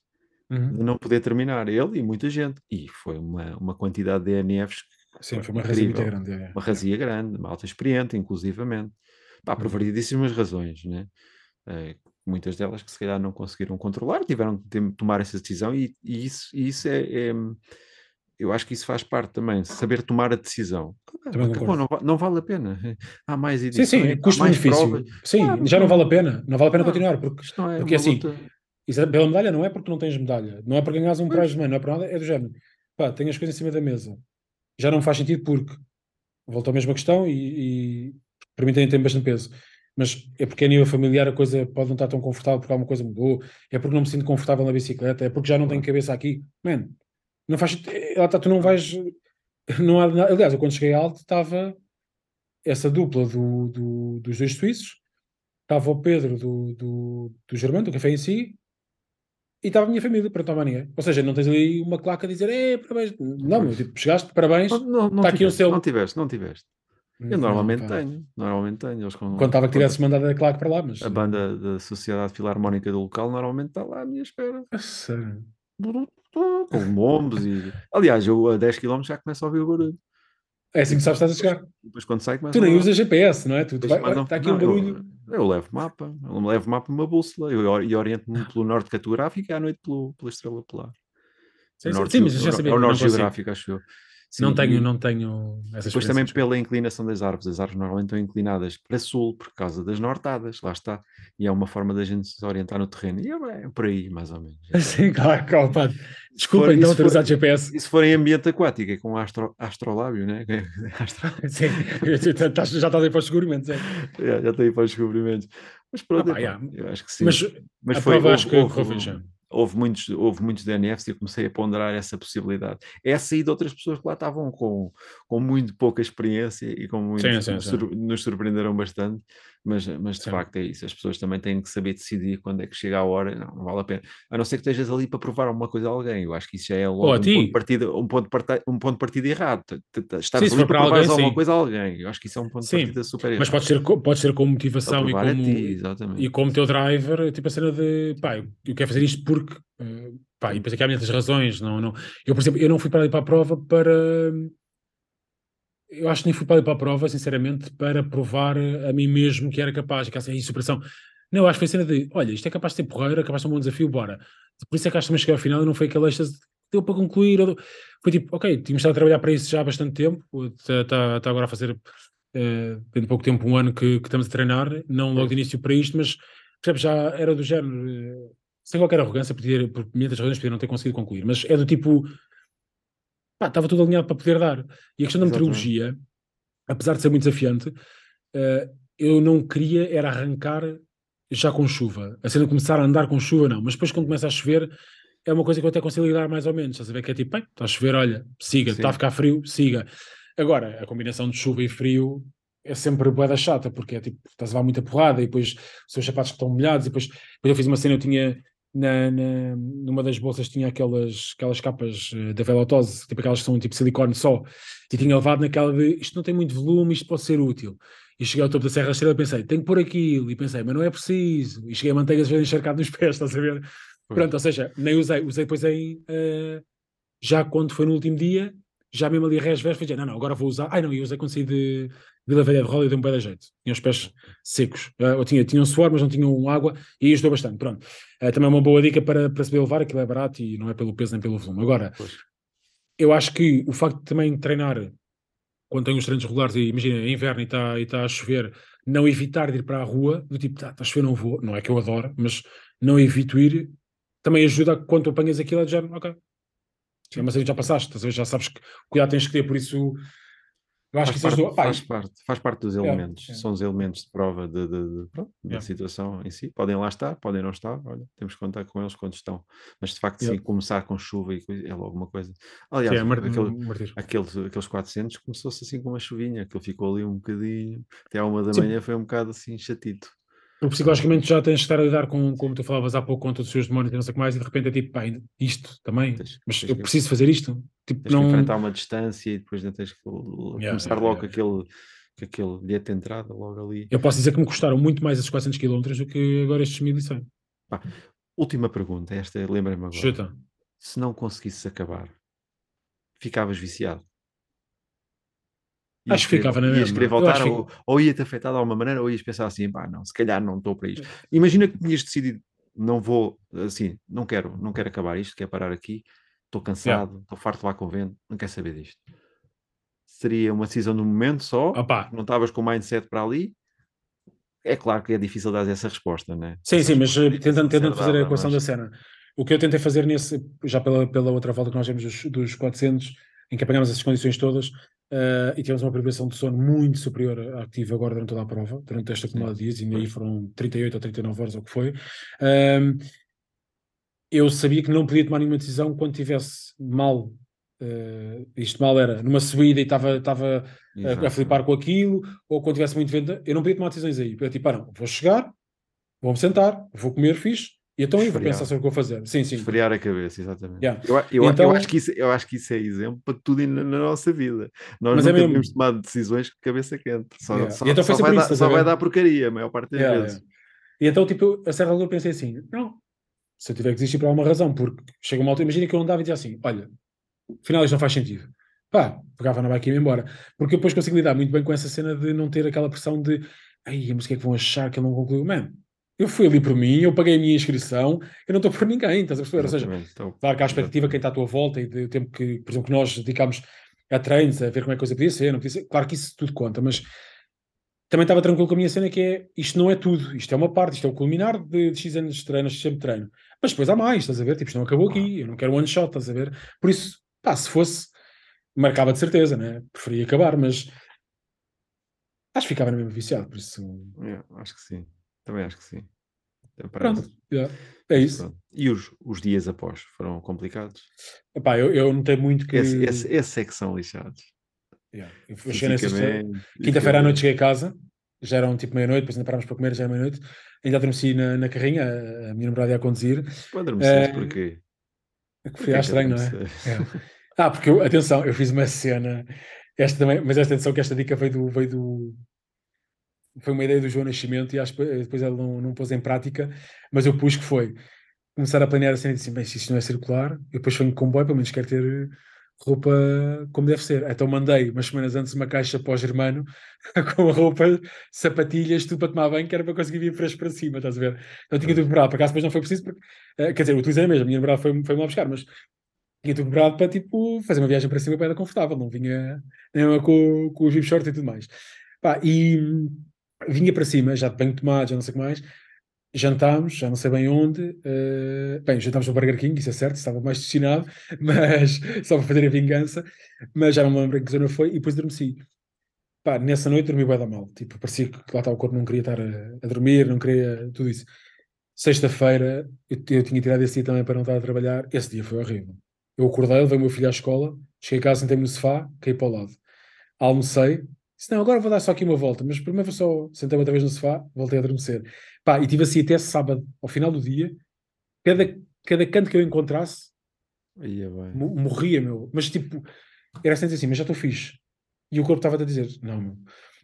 Uhum. de não poder terminar, ele e muita gente, e foi uma, uma quantidade de DNFs Sim, foi uma razão muito grande. yeah. uma razia grande, malta experiente, inclusivamente, pá, por Uhum. variedíssimas razões, né? Eh, muitas delas que se calhar não conseguiram controlar, tiveram que tomar essa decisão, e, e isso, e isso é, é- eu acho que isso faz parte também, saber tomar a decisão. Também Acabou, concordo. não, não vale a pena. Há mais Sim, edições, sim, mais custo-benefício. Sim, Claro, já não vale a pena. Não vale a pena Ah, continuar, porque é Porque assim, luta. isso é- pela medalha não é porque não tens medalha, não é para ganhares um Pois. prize money, não é para nada, é do género. Pá, tenho as coisas em cima da mesa. Já não faz sentido porque volta à mesma questão e, e para mim tem, tem bastante peso. Mas é porque a nível familiar a coisa pode não estar tão confortável porque alguma coisa mudou, é porque não me sinto confortável na bicicleta, é porque já não tenho cabeça aqui. Man, não faz eh, Lá está, tu não vais. Não há, nada- aliás, eu quando cheguei alto estava essa dupla do, do- dos dois suíços, estava o Pedro do, do, do Germano, do café em si, e estava a minha família, para tomar ninguém. Ou seja, não tens ali uma claca a dizer, é, parabéns. Não, meu, tipo, chegaste, parabéns. Não, não, não Está aqui tiveste, selo. não tiveste, não tiveste. Eu normalmente tenho, normalmente tenho. Eles com, estava que com- tivesse mandado a claque para lá, mas. a banda da Sociedade Filarmónica do local normalmente está lá à minha espera. A sério. Com bombos e. Aliás, eu a 10 km já começo a ouvir o barulho. É assim que sabes que estás a chegar. Depois quando sai começa Tu nem usas GPS, não é? Tu, tu vai, mandam- está aqui um não, eu- barulho. Eu, levo mapa, eu levo mapa e uma bússola eu, e oriento-me pelo norte cartográfico e à noite pelo, pela estrela polar. Sim, O sim, sim, mas eu já sabia, É o não norte consigo. geográfico, acho eu. Sim, não tenho, não tenho Depois também pela inclinação das árvores. As árvores normalmente estão inclinadas para sul por causa das nortadas, lá está. E é uma forma da gente se orientar no terreno. E é, é por aí, mais ou menos. Sim, claro, claro, pá. Desculpa for- então ter usado GPS. E se for em ambiente aquático, é com astro, astrolábio, né? Astro- Sim, já estás aí para os segurimentos. É. já, já estou aí para os descobrimentos. Mas pronto, Ah, pá, epá, yeah. eu acho que sim. Mas Mas a foi, prova houve, acho que houve-. Houve muitos, houve muitos DNFs e eu comecei a ponderar essa possibilidade. Essa e de outras pessoas que lá estavam com, com muito pouca experiência e com muito, Sim, sim, sim. nos surpreenderam bastante, mas, mas de Sim. facto é isso. As pessoas também têm que saber decidir quando é que chega a hora, não, não vale a pena. A não ser que estejas ali para provar alguma coisa a alguém. Eu acho que isso já é logo um, ti. ponto de partida, um, ponto de parti- um ponto de partida errado. Se ali para alguém, alguma sim. coisa a alguém. Eu acho que isso é um ponto Sim, de partida super errado. Mas pode ser, pode ser com motivação e provar como, ti, e como teu driver, tipo a cena de pá, eu quero fazer isto porque eh, pá, e depois aqui há muitas razões. Não, não. Eu, por exemplo, eu não fui para ali para a prova para. Eu acho que nem fui para para a prova, sinceramente, para provar a mim mesmo que era capaz, que essa superação. Não, eu acho que foi cena de olha, isto é capaz de ser porreira, capaz de ser um bom desafio, bora. Por isso é que acho que também cheguei ao final e não foi êxtase que deu para concluir. Foi tipo, ok, tínhamos estado a trabalhar para isso já há bastante tempo, está, agora a fazer eh, dentro de pouco tempo, um ano que, que estamos a treinar, não logo de início para isto, mas percebes, já era do género, eh, sem qualquer arrogância, podia, por muitas razões podia não ter conseguido concluir, mas é do tipo, pá, estava tudo alinhado para poder dar. E a questão da meteorologia, apesar de ser muito desafiante, eh, eu não queria era arrancar já com chuva. A cena começar a andar com chuva, não, mas depois quando começa a chover, é uma coisa que eu até consigo lidar mais ou menos. Estás a ver que é tipo, bem, está a chover, olha, siga, está a ficar frio, siga. Agora, a combinação de chuva e frio é sempre boeda chata, porque é tipo, estás a levar muita porrada e depois os seus sapatos que estão molhados e depois, depois eu fiz uma cena, eu tinha na, na- numa das bolsas tinha aquelas, aquelas capas eh, da velotose, tipo aquelas que são tipo silicone só, e tinha levado naquela de isto não tem muito volume, isto pode ser útil. E cheguei ao topo da Serra Estrela e pensei, tenho que pôr aquilo, e pensei, mas não é preciso. E cheguei a manteigas vezes encharcado nos pés, estás a ver? Pois. Pronto, ou seja, nem usei, usei depois em eh, já quando foi no último dia, já mesmo ali a foi dizer, não, não, agora vou usar. Ai não, eu usei quando saí de Vila Velha de e deu um bem de jeito. Tinha os pés secos. Eu tinha, tinham suor, mas não tinham água e ajudou bastante. Pronto. Eh, também é uma boa dica para, para saber levar, aquilo é barato e não é pelo peso nem pelo volume. Agora, Pois. eu acho que o facto de também treinar quando tem os treinos regulares e imagina, é inverno e está e tá a chover, não evitar de ir para a rua, do tipo, está tá a chover, não vou, não é que eu adoro, mas não evito ir, também ajuda quando tu apanhas aquilo, é de género, ok. Sim, mas aí já passaste, a ver, já sabes que cuidado tens que ter, por isso eu acho que faz, isso parte, faz, parte, faz parte dos Yeah, elementos, yeah. são os elementos de prova de, de- de- da Yeah. situação em si. Podem lá estar, podem não estar, olha, temos que contar com eles quando estão. Mas de facto, sim, começar com chuva e coisa, é logo uma coisa. sim, Aliás, é mar- aquele, martírio. aqueles, aqueles 400 começou-se assim com uma chuvinha, aquilo ficou ali um bocadinho, até à uma da Sim. manhã foi um bocado assim chatito. Porque psicologicamente já tens de estar a lidar com, como tu falavas há pouco, com todos os seus demónios e não sei o que mais, e de repente é tipo, pá, isto também, Tens- mas tens eu que- preciso fazer isto. Tipo, Tens não. que enfrentar uma distância e depois ainda tens que Yeah, começar yeah, logo yeah. aquele, aquele bilhete de entrada logo ali. Eu posso dizer que me custaram muito mais esses 400 km do que agora estes 1100. Última pergunta, esta lembra-me agora. Chuta. Se não conseguisses acabar, ficavas viciado? Acho que querer- ficava na Ias mesma. querer Eu voltar que ou, ou ia-te afetar de alguma maneira ou ias pensar assim, pá, não, se calhar não estou para isto. Imagina que tinhas decidido, não vou, assim, não quero, não quero acabar isto, quero parar aqui. estou cansado, estou farto de lá com o vento, não quero saber disto. Seria uma decisão do momento só, Opa, não estavas com o mindset para ali. É claro que é difícil dar essa resposta, né? Sim, Essa sim, mas eh, é tentando, ser tentando fazer a equação mas- da cena. O que eu tentei fazer nesse, já pela, pela outra volta que nós vemos dos, dos 400, em que apanhámos essas condições todas eh, e tivemos uma privação de sono muito superior à que tive agora durante toda a prova, durante esta acumulada de dias, e aí foram 38 ou 39 horas, ou o que foi. Ahm, eu sabia que não podia tomar nenhuma decisão quando tivesse mal. eh, isto mal era numa subida e estava estava a, flipar com aquilo, ou quando tivesse muito vento, eu não podia tomar decisões aí. Eu tipo, ah, não, vou chegar, vou-me sentar, vou comer fixe, e então aí vou pensar sobre o que vou fazer. Sim, sim. Esfriar a cabeça, exatamente. Yeah. Eu, eu, a- eu Então- acho que isso, eu acho que isso é exemplo para tudo na, na nossa vida. Nós Mas é nunca mesmo. devemos tomar decisões com cabeça quente. Só, Yeah. só, E então foi só sempre vai, isso, dar, só vai dar porcaria a maior parte das Yeah, vezes. yeah. E então, tipo, eu, a certa altura pensei assim: não, se eu tiver que desistir por alguma razão, porque chega uma altura, imagina que eu andava e dizia assim: olha, afinal isto não faz sentido. Pá, pegava na bike e ia embora. Porque eu depois consigo lidar muito bem com essa cena de não ter aquela pressão de ai, mas o que é que vão achar que ele não concluiu? Man, eu fui ali por mim, eu paguei a minha inscrição, eu não estou por ninguém, estás a perceber? Ou seja. Então, Claro que há a expectativa quem está à tua volta e do tempo que, por exemplo, que nós dedicámos a treinos, a ver como é que a coisa podia ser, não podia ser. Claro que isso tudo conta, mas também estava tranquilo com a minha cena que é isto não é tudo, isto é uma parte, isto é o culminar de, de X anos de treino, X tempo de treino. Mas depois há mais, estás a ver? Tipo, isto não acabou aqui, eu não quero one shot, estás a ver? Por isso, pá, se fosse, marcava de certeza, né? Preferia acabar, mas acho que ficava na mesma viciado, por isso. yeah, acho que sim. Também acho que sim. Até Pronto, yeah, é isso. Pronto. E os, os dias após foram complicados? Epá, eu, eu notei muito que. Esse, esse, esses é que são lixados. Yeah, eu cheguei nessa Quinta-feira à noite cheguei a casa, já eram tipo meia-noite, depois ainda parámos para comer, já era meia-noite. Ainda adormeci na, na carrinha, a, minha namorada ia a conduzir. Adormeceste Eh, porquê? Que Porquê foi estranho, não é? É. Ah, porque eu, atenção, eu fiz uma cena, esta também, mas esta atenção que esta dica veio do, veio do. Foi uma ideia do João Nascimento e acho que depois ele não, não pôs em prática, mas eu pus que foi começar a planear a cena e disse: bem, se isto não é circular, eu depois venho com comboio, pelo menos quero ter roupa como deve ser. Então mandei umas semanas antes uma caixa para o Germano com roupa, sapatilhas, tudo para tomar banho, que era para conseguir vir fresco para cima, estás a ver? Então tinha tudo preparado, por acaso depois não foi preciso, porque, eh, quer dizer, utilizei mesmo, a minha namorada foi- foi-me lá buscar, mas tinha tudo preparado para tipo fazer uma viagem para cima para era confortável, não vinha nem com, com os zip shorts e tudo mais. Pá, e vinha para cima, já de banho tomado, já não sei o que mais. Jantámos, já não sei bem onde. eh, bem, jantámos no Burger King, isso é certo, estava mais destinado, mas só para fazer a vingança. Mas já não me lembro em que zona foi. E depois adormeci. Pá, nessa noite dormi bem da mal. Tipo, parecia que lá estava o corpo, não queria estar a, a dormir, não queria tudo isso. Sexta-feira, eu, eu tinha tirado esse dia também para não estar a trabalhar. Esse dia foi horrível. Eu acordei, levei o meu filho à escola, cheguei a casa, sentei-me no sofá, caí para o lado. Almocei, disse, não, agora vou dar só aqui uma volta, mas primeiro vou só, sentei-me outra vez no sofá, voltei a adormecer. Pá, e tive assim até sábado, ao final do dia, cada, cada canto que eu encontrasse, Ia bem. mo- morria, meu. Mas tipo, era sempre assim, mas já estou fixe. E o corpo estava a dizer, não, meu.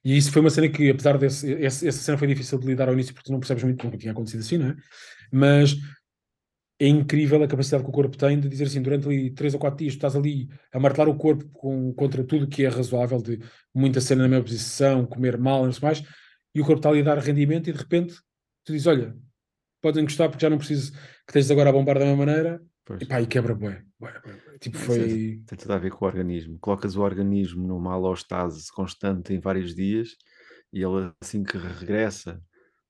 E isso foi uma cena que, apesar desse, esse- essa cena foi difícil de lidar ao início, porque tu não percebes muito, nunca tinha acontecido assim, não é? Mas é incrível a capacidade que o corpo tem de dizer assim, durante ali 3 ou 4 dias, tu estás ali a martelar o corpo com, contra tudo que é razoável, de muita cena na mesma posição, comer mal, não sei mais, e o corpo está ali a dar rendimento e de repente tu dizes, olha, podem gostar porque já não preciso que estejas agora a bombar da mesma maneira, Pois. e pá, e quebra bué. Tipo, Isso foi... Tem tudo a ver com o organismo. Colocas o organismo numa alostase constante em vários dias e ele, assim que regressa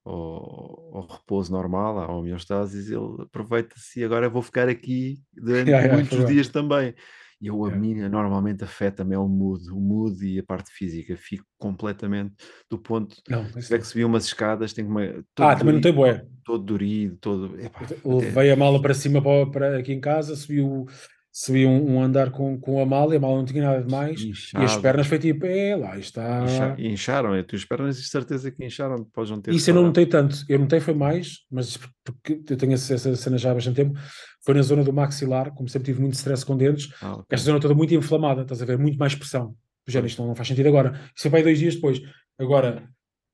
ao, ao repouso normal, à homeostase, ele aproveita-se e agora vou ficar aqui durante Yeah, yeah, muitos bem. dias também. E eu, a Yeah. mim, normalmente afeta-me é o mood, o mood e a parte física. Fico completamente do ponto. Não, Se tiver não. que subir umas escadas, tenho que me. Ah, também não tem bué. Todo dorido, todo. Epá, até- Levei a mala para cima para, para aqui em casa, subi, o, subi um, um andar com, com a mala e a mala não tinha nada de mais. E as inchado. pernas foi tipo, é lá está. Incha- Incharam, é? Tu pernas de certeza que incharam, depois não ter Isso eu não notei tanto. Eu notei foi mais, mas porque eu tenho essa cena já há bastante tempo. Foi na zona do maxilar, como sempre tive muito stress com dentes. Ah. Esta zona toda muito inflamada, estás a ver? Muito mais pressão. Género, isto não faz sentido agora. Isso foi para aí dois dias depois. Agora,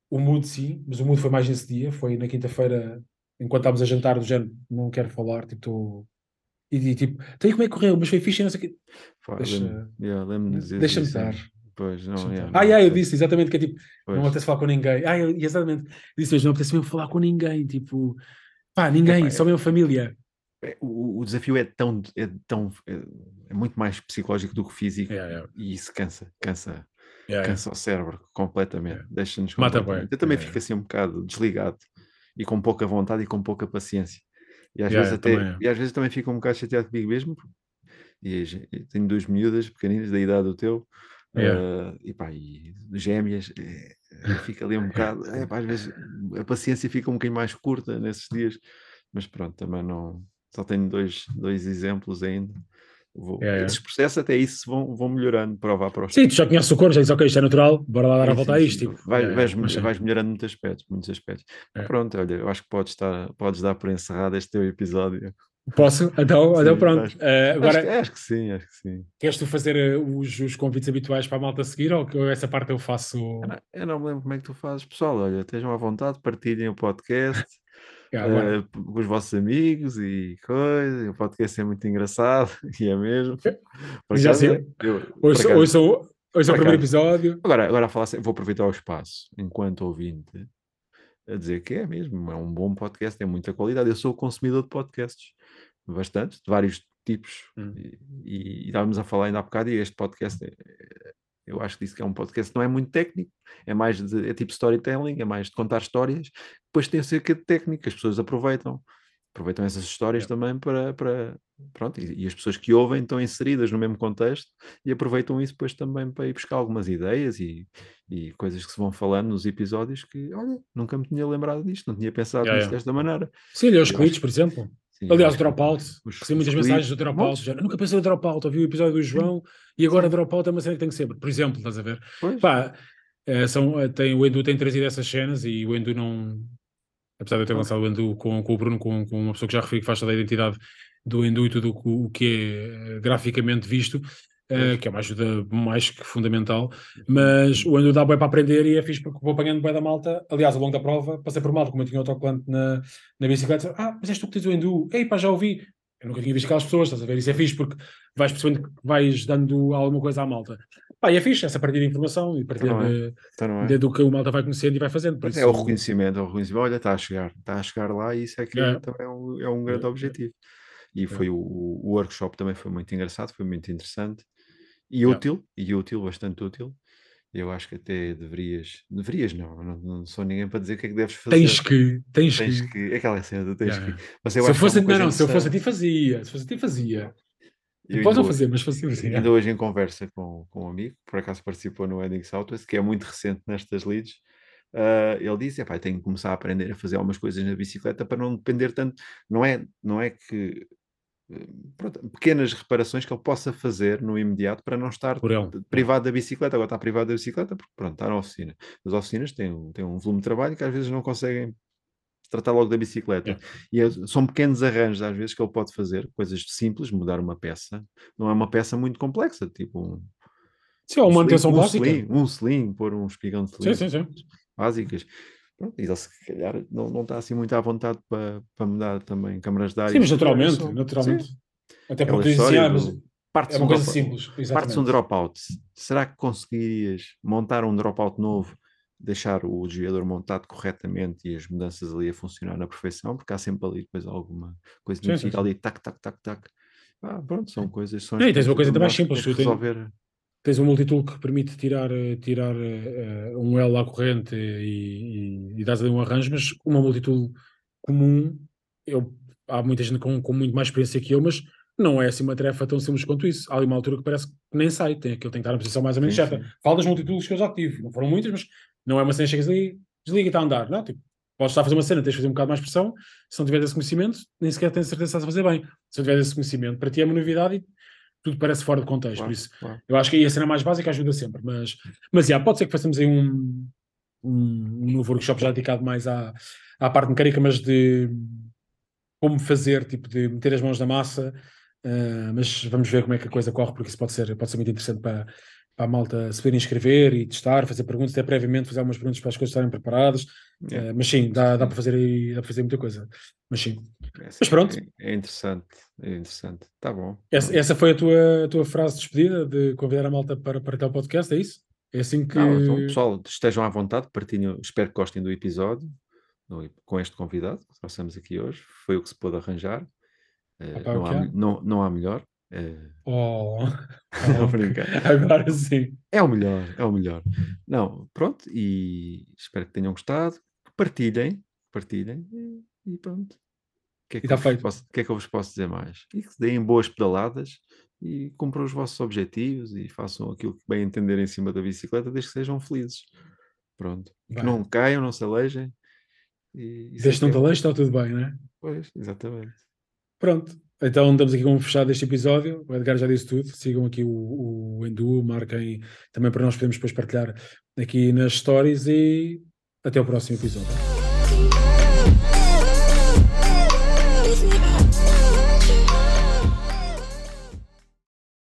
o mood sim, mas o mood foi mais nesse dia. Foi na quinta-feira, enquanto estávamos a jantar, do género, não quero falar, tipo, estou. E, tipo, então e como é que correu? Mas foi fixe, e não sei o quê. Deixa- yeah, Deixa-me isso, é. estar. Pois, não, yeah. Ah, não, yeah, eu disse exatamente que é tipo, não pois. apetece falar com ninguém. Ah, eu, exatamente. Disse mesmo, não apetece mesmo falar com ninguém. Tipo, pá, ninguém, Epá, só é- mesmo família. é, o, o desafio é tão, é tão é, é muito mais psicológico do que físico Yeah, yeah. e isso cansa, cansa, Yeah, cansa o cérebro completamente, Yeah. deixa-nos Mata completamente. Eu também Yeah, fico assim um bocado desligado e com pouca vontade e com pouca paciência. E às Yeah, vezes até, também é. e às vezes também fico um bocado chateado comigo mesmo. E eu tenho duas miúdas pequeninas da idade do teu. Yeah. eh, e pá, e gêmeas, eh, fica ali um bocado, eh, pá, às vezes a paciência fica um bocadinho mais curta nesses dias, mas pronto, também não, só tenho dois, dois exemplos ainda. Vou, Yeah, yeah. Esses processos até isso vão, vão melhorando, prova a prova. Sim, tu já conheces o cor, já dizes, ok, isto é natural, bora lá dar a volta sim, a isto. Tipo, Vai- yeah, vais, yeah, mas vais melhorando muitos aspectos, muitos aspectos. É. Pronto, olha, eu acho que podes, estar, podes dar por encerrado este teu episódio. Posso? Então, Sim, então pronto. acho- Acho, agora, que- acho que sim, acho que sim. queres tu fazer eh, os, os convites habituais para a malta seguir ou que essa parte eu faço? Eu não, eu não me lembro como é que tu fazes, pessoal. Olha, estejam à vontade, partilhem o podcast Yeah, agora. eh, com os vossos amigos e coisa. O podcast é muito engraçado e é mesmo. Por Já sei. Hoje, hoje, sou, hoje é o primeiro episódio. Agora, agora a falar, vou aproveitar o espaço enquanto ouvinte a dizer que é mesmo, é um bom podcast, tem muita qualidade. Eu sou consumidor de podcasts, bastante, de vários tipos, Hum. e, e, e estávamos a falar ainda há bocado, e este podcast, é- é- eu acho que disse que é um podcast que não é muito técnico, é mais de, é tipo storytelling, é mais de contar histórias, depois tem cerca de técnica, as pessoas aproveitam. Aproveitam essas histórias também para, para pronto, e, e as pessoas que ouvem estão inseridas no mesmo contexto e aproveitam isso depois também para ir buscar algumas ideias e, e coisas que se vão falando nos episódios que, olha, nunca me tinha lembrado disto, não tinha pensado Yeah, nisto yeah. desta maneira. Sim, olha os cliques, acho- por exemplo. Sim, Aliás, o dropout. Recebi muitas mensagens do dropout. já, Nunca pensei no dropout. Ouvi o episódio do João e agora dropout é uma cena que tem que ser. Por exemplo, estás a ver? Pois, Pá, eh, são, eh, tem, o Endu tem trazido essas cenas e o Endu não. Apesar de eu ter lançado o Endu com, com o Bruno, com, com uma pessoa que já referi que faz toda a identidade do Endu e tudo o, que- o que é eh, graficamente visto, Pois. que é uma ajuda mais que fundamental. Mas o Endu dá bem para aprender e é fixe porque vou apanhando bem da malta. Aliás, ao longo da prova, passei por malta, como eu tinha autocolante na, na bicicleta. Ah, mas és tu que tens o Endu? Ei, pá, já ouvi. Eu nunca tinha visto aquelas pessoas, estás a ver? Isso é fixe porque vais percebendo que vais dando alguma coisa à malta. Pá, e é fixe essa partilha de informação e partilha Então é? então é? do que o malta vai conhecendo e vai fazendo. Isso, é o reconhecimento, é o reconhecimento. Olha, está a chegar, está a chegar lá e isso é que É. também é um, é um grande É, é. objetivo. E foi o, o workshop também foi muito engraçado, foi muito interessante e útil, e útil, bastante útil. Eu acho que até deverias, deverias não, não, não sou ninguém para dizer o que é que deves fazer. tens que, tens, Tens que. que, aquela cena, tens Yeah. que. Mas eu Se eu é fosse, não, não, se eu fosse a ti fazia, se fosse a ti fazia. Não ainda fazer, mas fazia. fazia. Ainda hoje em conversa com, com um amigo, por acaso participou no Wedding Southwest, que é muito recente nestas leads, ah, ele disse, "Epá, tenho que começar a aprender a fazer algumas coisas na bicicleta para não depender tanto, não é, não é que eh, pronto, pequenas reparações que ele possa fazer no imediato para não estar ele. privado da bicicleta, agora está privado da bicicleta porque pronto, está na oficina. As oficinas têm, têm um volume de trabalho que às vezes não conseguem tratar logo da bicicleta. Yeah. E é- são pequenos arranjos às vezes que ele pode fazer, coisas simples, mudar uma peça, não é uma peça muito complexa, tipo um, Sim, é uma um manutenção sling, um básica. sling, um sling, pôr um espigão de sling, Sim, sim, sim. básicas. Pronto, e ele se calhar não, não está assim muito à vontade para, para mudar também câmaras de ar. Sim, mas naturalmente, Só- naturalmente. sim, Até porque dizem assim, ah, mas partes é uma um coisa dropout- simples. Partes um dropout. Será que conseguirias montar um dropout novo, deixar o desviador montado corretamente e as mudanças ali a funcionar na perfeição? Porque há sempre ali depois alguma coisa que fica ali, tac, tac, tac, tac. Ah, pronto, são coisas. São Não, e tens uma coisa ainda mais simples, tu resolver. Tens um multitool que permite tirar, eh, tirar eh, um L à corrente e, e, e dás ali um arranjo, mas uma multitool comum, eu, há muita gente com, com muito mais experiência que eu, mas não é assim uma tarefa tão simples quanto isso. Há ali uma altura que parece que nem sai, tem, que eu tenho que estar na posição mais ou menos Sim, certa. Falo das multitools que eu já tive, não foram muitas, mas não é uma cena que chegas ali, desliga e está a andar. Não, tipo, podes estar a fazer uma cena, tens de fazer um bocado mais pressão, se não tiveres esse conhecimento, nem sequer tens certeza se estás a fazer bem. Se não tiveres esse conhecimento, para ti é uma novidade e tudo parece fora de contexto. Claro, Por isso, claro. eu acho que aí a cena mais básica ajuda sempre, mas, mas yeah, pode ser que façamos aí um, um, um novo workshop já dedicado mais à, à parte mecânica, mas de como fazer, tipo, de meter as mãos na massa, ah, mas vamos ver como é que a coisa corre, porque isso pode ser, pode ser muito interessante para, para a malta se poder inscrever e testar, fazer perguntas, até previamente fazer algumas perguntas para as coisas estarem preparadas, Yeah. Ah, mas sim, dá, dá para fazer aí, dá para fazer muita coisa, mas sim. Essa Mas pronto. É, é interessante, é interessante. Tá bom. Essa, essa foi a tua, a tua frase de despedida, de convidar a malta para partilhar o podcast, é isso? É assim que... Não, então, pessoal, estejam à vontade, partilhem, espero que gostem do episódio no- com este convidado que trouxemos aqui hoje. Foi o que se pôde arranjar. Eh, Opa, não, há? não, não há melhor. Eh, Oh, Não, oh, brincar. agora sim. É o melhor, é o melhor. Não, pronto, e espero que tenham gostado. Partilhem, partilhem e, e pronto. O que, é que tá eu vos feito. posso, o que é que eu vos posso dizer mais? E que deem boas pedaladas e cumpram os vossos objetivos e façam aquilo que bem entenderem em cima da bicicleta, desde que sejam felizes. Pronto. E que não caiam, não se alejem. E, e Desde que não te aleijes, está tudo bem, não é? Pois, exatamente. Pronto, então estamos aqui com fechado este episódio. O Edgar já disse tudo. Sigam aqui o, o Endu, marquem também para nós podermos depois partilhar aqui nas stories e até o próximo episódio.